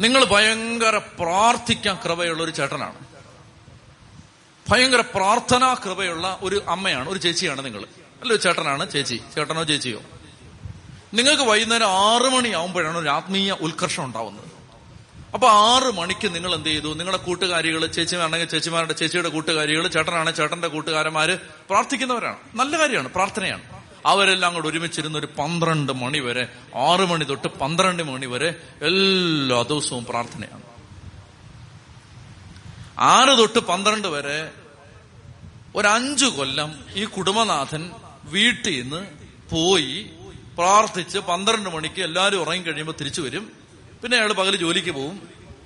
നിങ്ങൾ ഭയങ്കര പ്രാർത്ഥിക്കാൻ കൃപയുള്ള ഒരു ചേട്ടനാണ്. ഭയങ്കര പ്രാർത്ഥനാ കൃപയുള്ള ഒരു അമ്മയാണ് ഒരു ചേച്ചിയാണ് നിങ്ങൾ. അല്ല ഒരു ചേട്ടനാണ് ചേച്ചി. ചേട്ടനോ ചേച്ചിയോ? നിങ്ങൾക്ക് വൈകുന്നേരം ആറു മണിയാവുമ്പോഴാണ് ഒരു ആത്മീയ ഉത്കർഷം ഉണ്ടാവുന്നത്. അപ്പൊ ആറ് മണിക്ക് നിങ്ങൾ എന്ത് ചെയ്തു? നിങ്ങളുടെ കൂട്ടുകാരികൾ ചേച്ചിമാരാണെങ്കിൽ ചേച്ചിമാരുടെ ചേച്ചിയുടെ കൂട്ടുകാരികൾ ചേട്ടനാണെങ്കിൽ ചേട്ടന്റെ കൂട്ടുകാരന്മാര് പ്രാർത്ഥിക്കുന്നവരാണ്. നല്ല കാര്യമാണ് പ്രാർത്ഥനയാണ്. അവരെല്ലാം കൂടെ ഒരുമിച്ചിരുന്ന് ഒരു പന്ത്രണ്ട് മണി വരെ ആറു മണി തൊട്ട് പന്ത്രണ്ട് മണി വരെ എല്ലാ ദിവസവും പ്രാർത്ഥനയാണ്. ആറ് തൊട്ട് പന്ത്രണ്ട് വരെ ഒരഞ്ചു കൊല്ലം ഈ കുടുംബനാഥൻ വീട്ടിൽ നിന്ന് പോയി പ്രാർത്ഥിച്ച് പന്ത്രണ്ട് മണിക്ക് എല്ലാവരും ഉറങ്ങി കഴിയുമ്പോൾ തിരിച്ചു വരും. പിന്നെ അയാൾ പകൽ ജോലിക്ക് പോവും.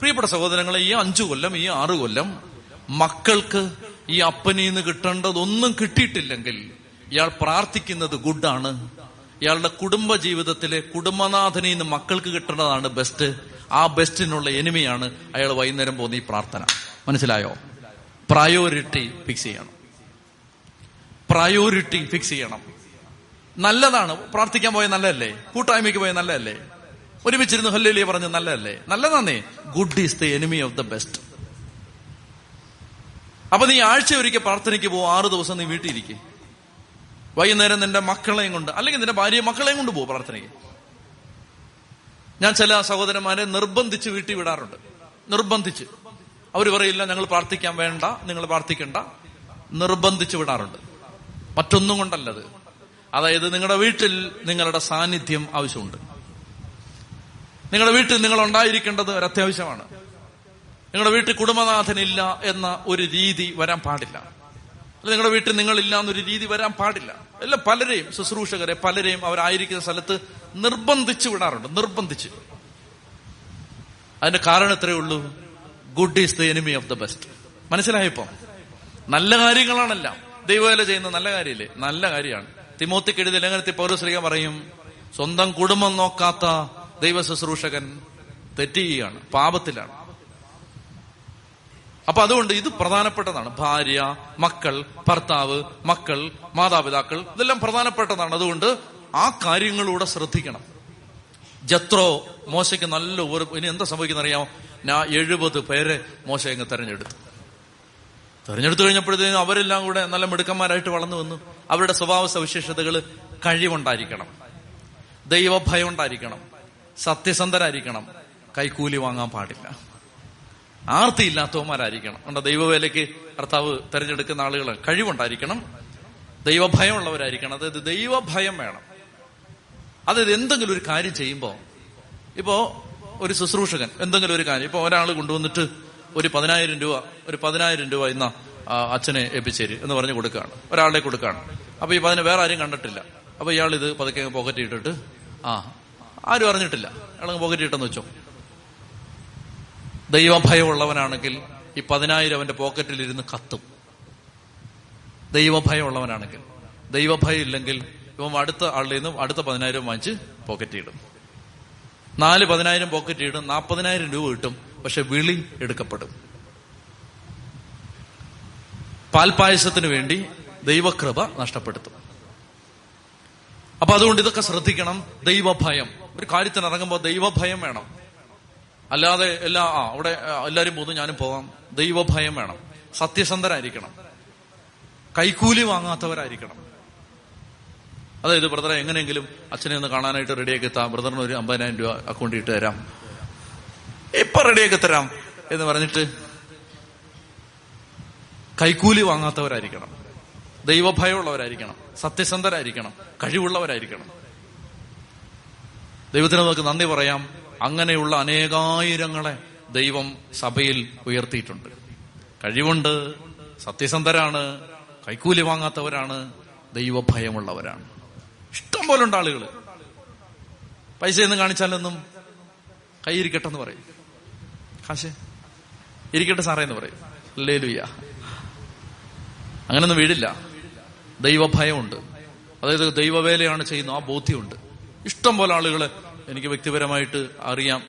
പ്രിയപ്പെട്ട സഹോദരങ്ങളെ ഈ അഞ്ചു കൊല്ലം ഈ ആറു കൊല്ലം മക്കൾക്ക് ഈ അപ്പനിൽ നിന്ന് കിട്ടേണ്ടതൊന്നും കിട്ടിയിട്ടില്ലെങ്കിൽ ഇയാൾ പ്രാർത്ഥിക്കുന്നത് ഗുഡാണ് ഇയാളുടെ കുടുംബ ജീവിതത്തിലെ കുടുംബനാഥനിൽ നിന്ന് മക്കൾക്ക് കിട്ടേണ്ടതാണ് ബെസ്റ്റ് ആ ബെസ്റ്റിനുള്ള എനിമയാണ് അയാൾ വൈകുന്നേരം പോകുന്ന ഈ പ്രാർത്ഥന. മനസ്സിലായോ? പ്രയോറിറ്റി ഫിക്സ് ചെയ്യണം. പ്രയോറിറ്റി ഫിക്സ് ചെയ്യണം. നല്ലതാണ്. പ്രാർത്ഥിക്കാൻ പോയ നല്ലതല്ലേ? കൂട്ടായ്മയ്ക്ക് പോയ നല്ലതല്ലേ? ഒരുമിച്ചിരുന്ന് ഹല്ലേലിയ പറഞ്ഞ് നല്ലതല്ലേ? നല്ലതാന്നേ. Good is the enemy of the best അപ്പൊ നീ ആഴ്ച ഒരിക്കൽ പ്രാർത്ഥനയ്ക്ക് പോകും ആറു ദിവസം നീ വീട്ടിലിരിക്കും വൈകുന്നേരം നിന്റെ മക്കളെയും കൊണ്ട് അല്ലെങ്കിൽ നിന്റെ ഭാര്യ മക്കളെയും കൊണ്ട് പോകും പ്രാർത്ഥനയ്ക്ക്. ഞാൻ ചില സഹോദരന്മാരെ നിർബന്ധിച്ച് വീട്ടിൽ വിടാറുണ്ട്. നിർബന്ധിച്ച്. അവർ പറയില്ല ഞങ്ങൾ പ്രാർത്ഥിക്കാൻ വേണ്ട നിങ്ങൾ പ്രാർത്ഥിക്കണ്ട. നിർബന്ധിച്ച് വിടാറുണ്ട്. മറ്റൊന്നും കൊണ്ടല്ലത്. അതായത് നിങ്ങളുടെ വീട്ടിൽ നിങ്ങളുടെ സാന്നിധ്യം ആവശ്യമുണ്ട്. നിങ്ങളുടെ വീട്ടിൽ നിങ്ങൾ ഉണ്ടായിരിക്കേണ്ടത് ഒരു അത്യാവശ്യമാണ് നിങ്ങളുടെ വീട്ടിൽ കുടുംബനാഥനില്ല എന്ന ഒരു രീതി വരാൻ പാടില്ല. നിങ്ങളുടെ വീട്ടിൽ നിങ്ങളില്ല എന്നൊരു രീതി വരാൻ പാടില്ല. എല്ലാം പലരെയും ശുശ്രൂഷകരെ പലരെയും അവരായിരിക്കുന്ന സ്ഥലത്ത് നിർബന്ധിച്ചു വിടാറുണ്ട്. നിർബന്ധിച്ച്. അതിന്റെ കാരണം എത്രയേ ഉള്ളൂ. Good is the enemy of the best മനസ്സിലായപ്പോ? നല്ല കാര്യങ്ങളാണെല്ലാം. ദൈവവേല ചെയ്യുന്ന നല്ല കാര്യമില്ലേ? നല്ല കാര്യമാണ്. തിമോത്തിക്ക് എഴുതി ലേഖനത്തിൽ പൗരശ്രീക പറയും സ്വന്തം കുടുംബം നോക്കാത്ത ദൈവ ശുശ്രൂഷകൻ തെറ്റിയാണ് പാപത്തിലാണ്. അപ്പൊ അതുകൊണ്ട് ഇത് പ്രധാനപ്പെട്ടതാണ്. ഭാര്യ മക്കൾ ഭർത്താവ് മക്കൾ മാതാപിതാക്കൾ ഇതെല്ലാം പ്രധാനപ്പെട്ടതാണ്. അതുകൊണ്ട് ആ കാര്യങ്ങളൂടെ ശ്രദ്ധിക്കണം. ജത്രോ മോശയ്ക്ക് നല്ല ഒരു ഇനി എന്താ സംഭവിക്കുന്ന അറിയാമോ ഞാൻ എഴുപത് പേരെ മോശ അങ്ങ് തെരഞ്ഞെടുത്തു. തെരഞ്ഞെടുത്തു കഴിഞ്ഞപ്പോഴത്തേക്കും അവരെല്ലാം കൂടെ നല്ല മിടുക്കന്മാരായിട്ട് വളർന്നു വന്നു. അവരുടെ സ്വഭാവ സവിശേഷതകൾ കഴിവുണ്ടായിരിക്കണം. ദൈവഭയം ഉണ്ടായിരിക്കണം. സത്യസന്ധരായിരിക്കണം. കൈക്കൂലി വാങ്ങാൻ പാടില്ല. ആർത്തിയില്ലാത്തവന്മാരായിരിക്കണം. കണ്ട ദൈവവേലയ്ക്ക് കർത്താവ് തെരഞ്ഞെടുക്കുന്ന ആളുകൾ കഴിവുണ്ടായിരിക്കണം. ദൈവഭയമുള്ളവരായിരിക്കണം. അതായത് ദൈവഭയം വേണം. അതായത് എന്തെങ്കിലും ഒരു കാര്യം ചെയ്യുമ്പോൾ ഇപ്പോ ഒരു ശുശ്രൂഷകൻ എന്തെങ്കിലും ഒരു കാര്യം ഇപ്പൊ ഒരാൾ കൊണ്ടുവന്നിട്ട് ഒരു പതിനായിരം രൂപ ഒരു പതിനായിരം രൂപ ഇന്ന അച്ഛനെ എപ്പിച്ചേരി എന്ന് പറഞ്ഞ് കൊടുക്കുകയാണ്. ഒരാളെ കൊടുക്കുകയാണ്. അപ്പൊ ഈ പതിനെ വേറെ ആരും കണ്ടിട്ടില്ല. അപ്പൊ ഇയാൾ ഇത് പതുക്കെ പോക്കറ്റ് ഇട്ടിട്ട് ആ ആരും അറിഞ്ഞിട്ടില്ല. അയാൾ പോക്കറ്റ് ഇട്ടെന്ന് വെച്ചോ. ദൈവഭയമുള്ളവനാണെങ്കിൽ ഈ പതിനായിരം അവന്റെ പോക്കറ്റിൽ ഇരുന്ന് കത്തും. ദൈവഭയമുള്ളവനാണെങ്കിൽ. ദൈവഭയം ഇല്ലെങ്കിൽ ഇവൻ അടുത്ത ആളിൽ നിന്നും അടുത്ത പതിനായിരം വാങ്ങിച്ച് പോക്കറ്റ് ഇടും. നാല് പതിനായിരം പോക്കറ്റ് ഇടും നാൽപ്പതിനായിരം രൂപ കിട്ടും. പക്ഷെ വിളി എടുക്കപ്പെടും. പാൽപായസത്തിന് വേണ്ടി ദൈവകൃപ നഷ്ടപ്പെടുത്തും. അപ്പൊ അതുകൊണ്ട് ഇതൊക്കെ ശ്രദ്ധിക്കണം. ദൈവഭയം. ഒരു കാര്യത്തിന് ഇറങ്ങുമ്പോൾ ദൈവഭയം വേണം. അല്ലാതെ എല്ലാ ആ അവിടെ എല്ലാരും പോകുന്നു ഞാനും പോകാം ദൈവഭയം വേണം. സത്യസന്ധരായിരിക്കണം. കൈക്കൂലി വാങ്ങാത്തവരായിരിക്കണം. അതായത് ബ്രദറെ എങ്ങനെയെങ്കിലും അച്ഛനെ ഒന്ന് കാണാനായിട്ട് റെഡിയാക്കി എത്താം ബ്രദറിന് ഒരു അമ്പതിനായിരം രൂപ അക്കൗണ്ടിൽ ഇട്ട് തരാം. ഇപ്പൊ റെഡിയാക്കി തരാം എന്ന് പറഞ്ഞിട്ട് കൈക്കൂലി വാങ്ങാത്തവരായിരിക്കണം. ദൈവഭയമുള്ളവരായിരിക്കണം. സത്യസന്ധരായിരിക്കണം. കഴിവുള്ളവരായിരിക്കണം. ദൈവത്തിന് നമുക്ക് നന്ദി പറയാം. അങ്ങനെയുള്ള അനേകായിരങ്ങളെ ദൈവം സഭയിൽ ഉയർത്തിയിട്ടുണ്ട്. കഴിവുണ്ട് സത്യസന്ധരാണ് കൈക്കൂലി വാങ്ങാത്തവരാണ് ദൈവഭയമുള്ളവരാണ്. ഇഷ്ടം പോലെ ഉണ്ട് ആളുകൾ ഒന്നും കാണിച്ചാലൊന്നും കൈയിരിക്കട്ടെന്ന് പറയും. കാശ്? ഇരിക്കട്ടെ സാറേ എന്ന് പറയും. അല്ലേ ലുയ്യ അങ്ങനൊന്നും വീടില്ല. ദൈവഭയമുണ്ട്. അതായത് ദൈവവേലയാണ് ചെയ്യുന്നത് ആ ബോധ്യമുണ്ട്. ഇഷ്ടം പോലെ ആളുകൾ എനിക്ക് വ്യക്തിപരമായിട്ട് അറിയാം.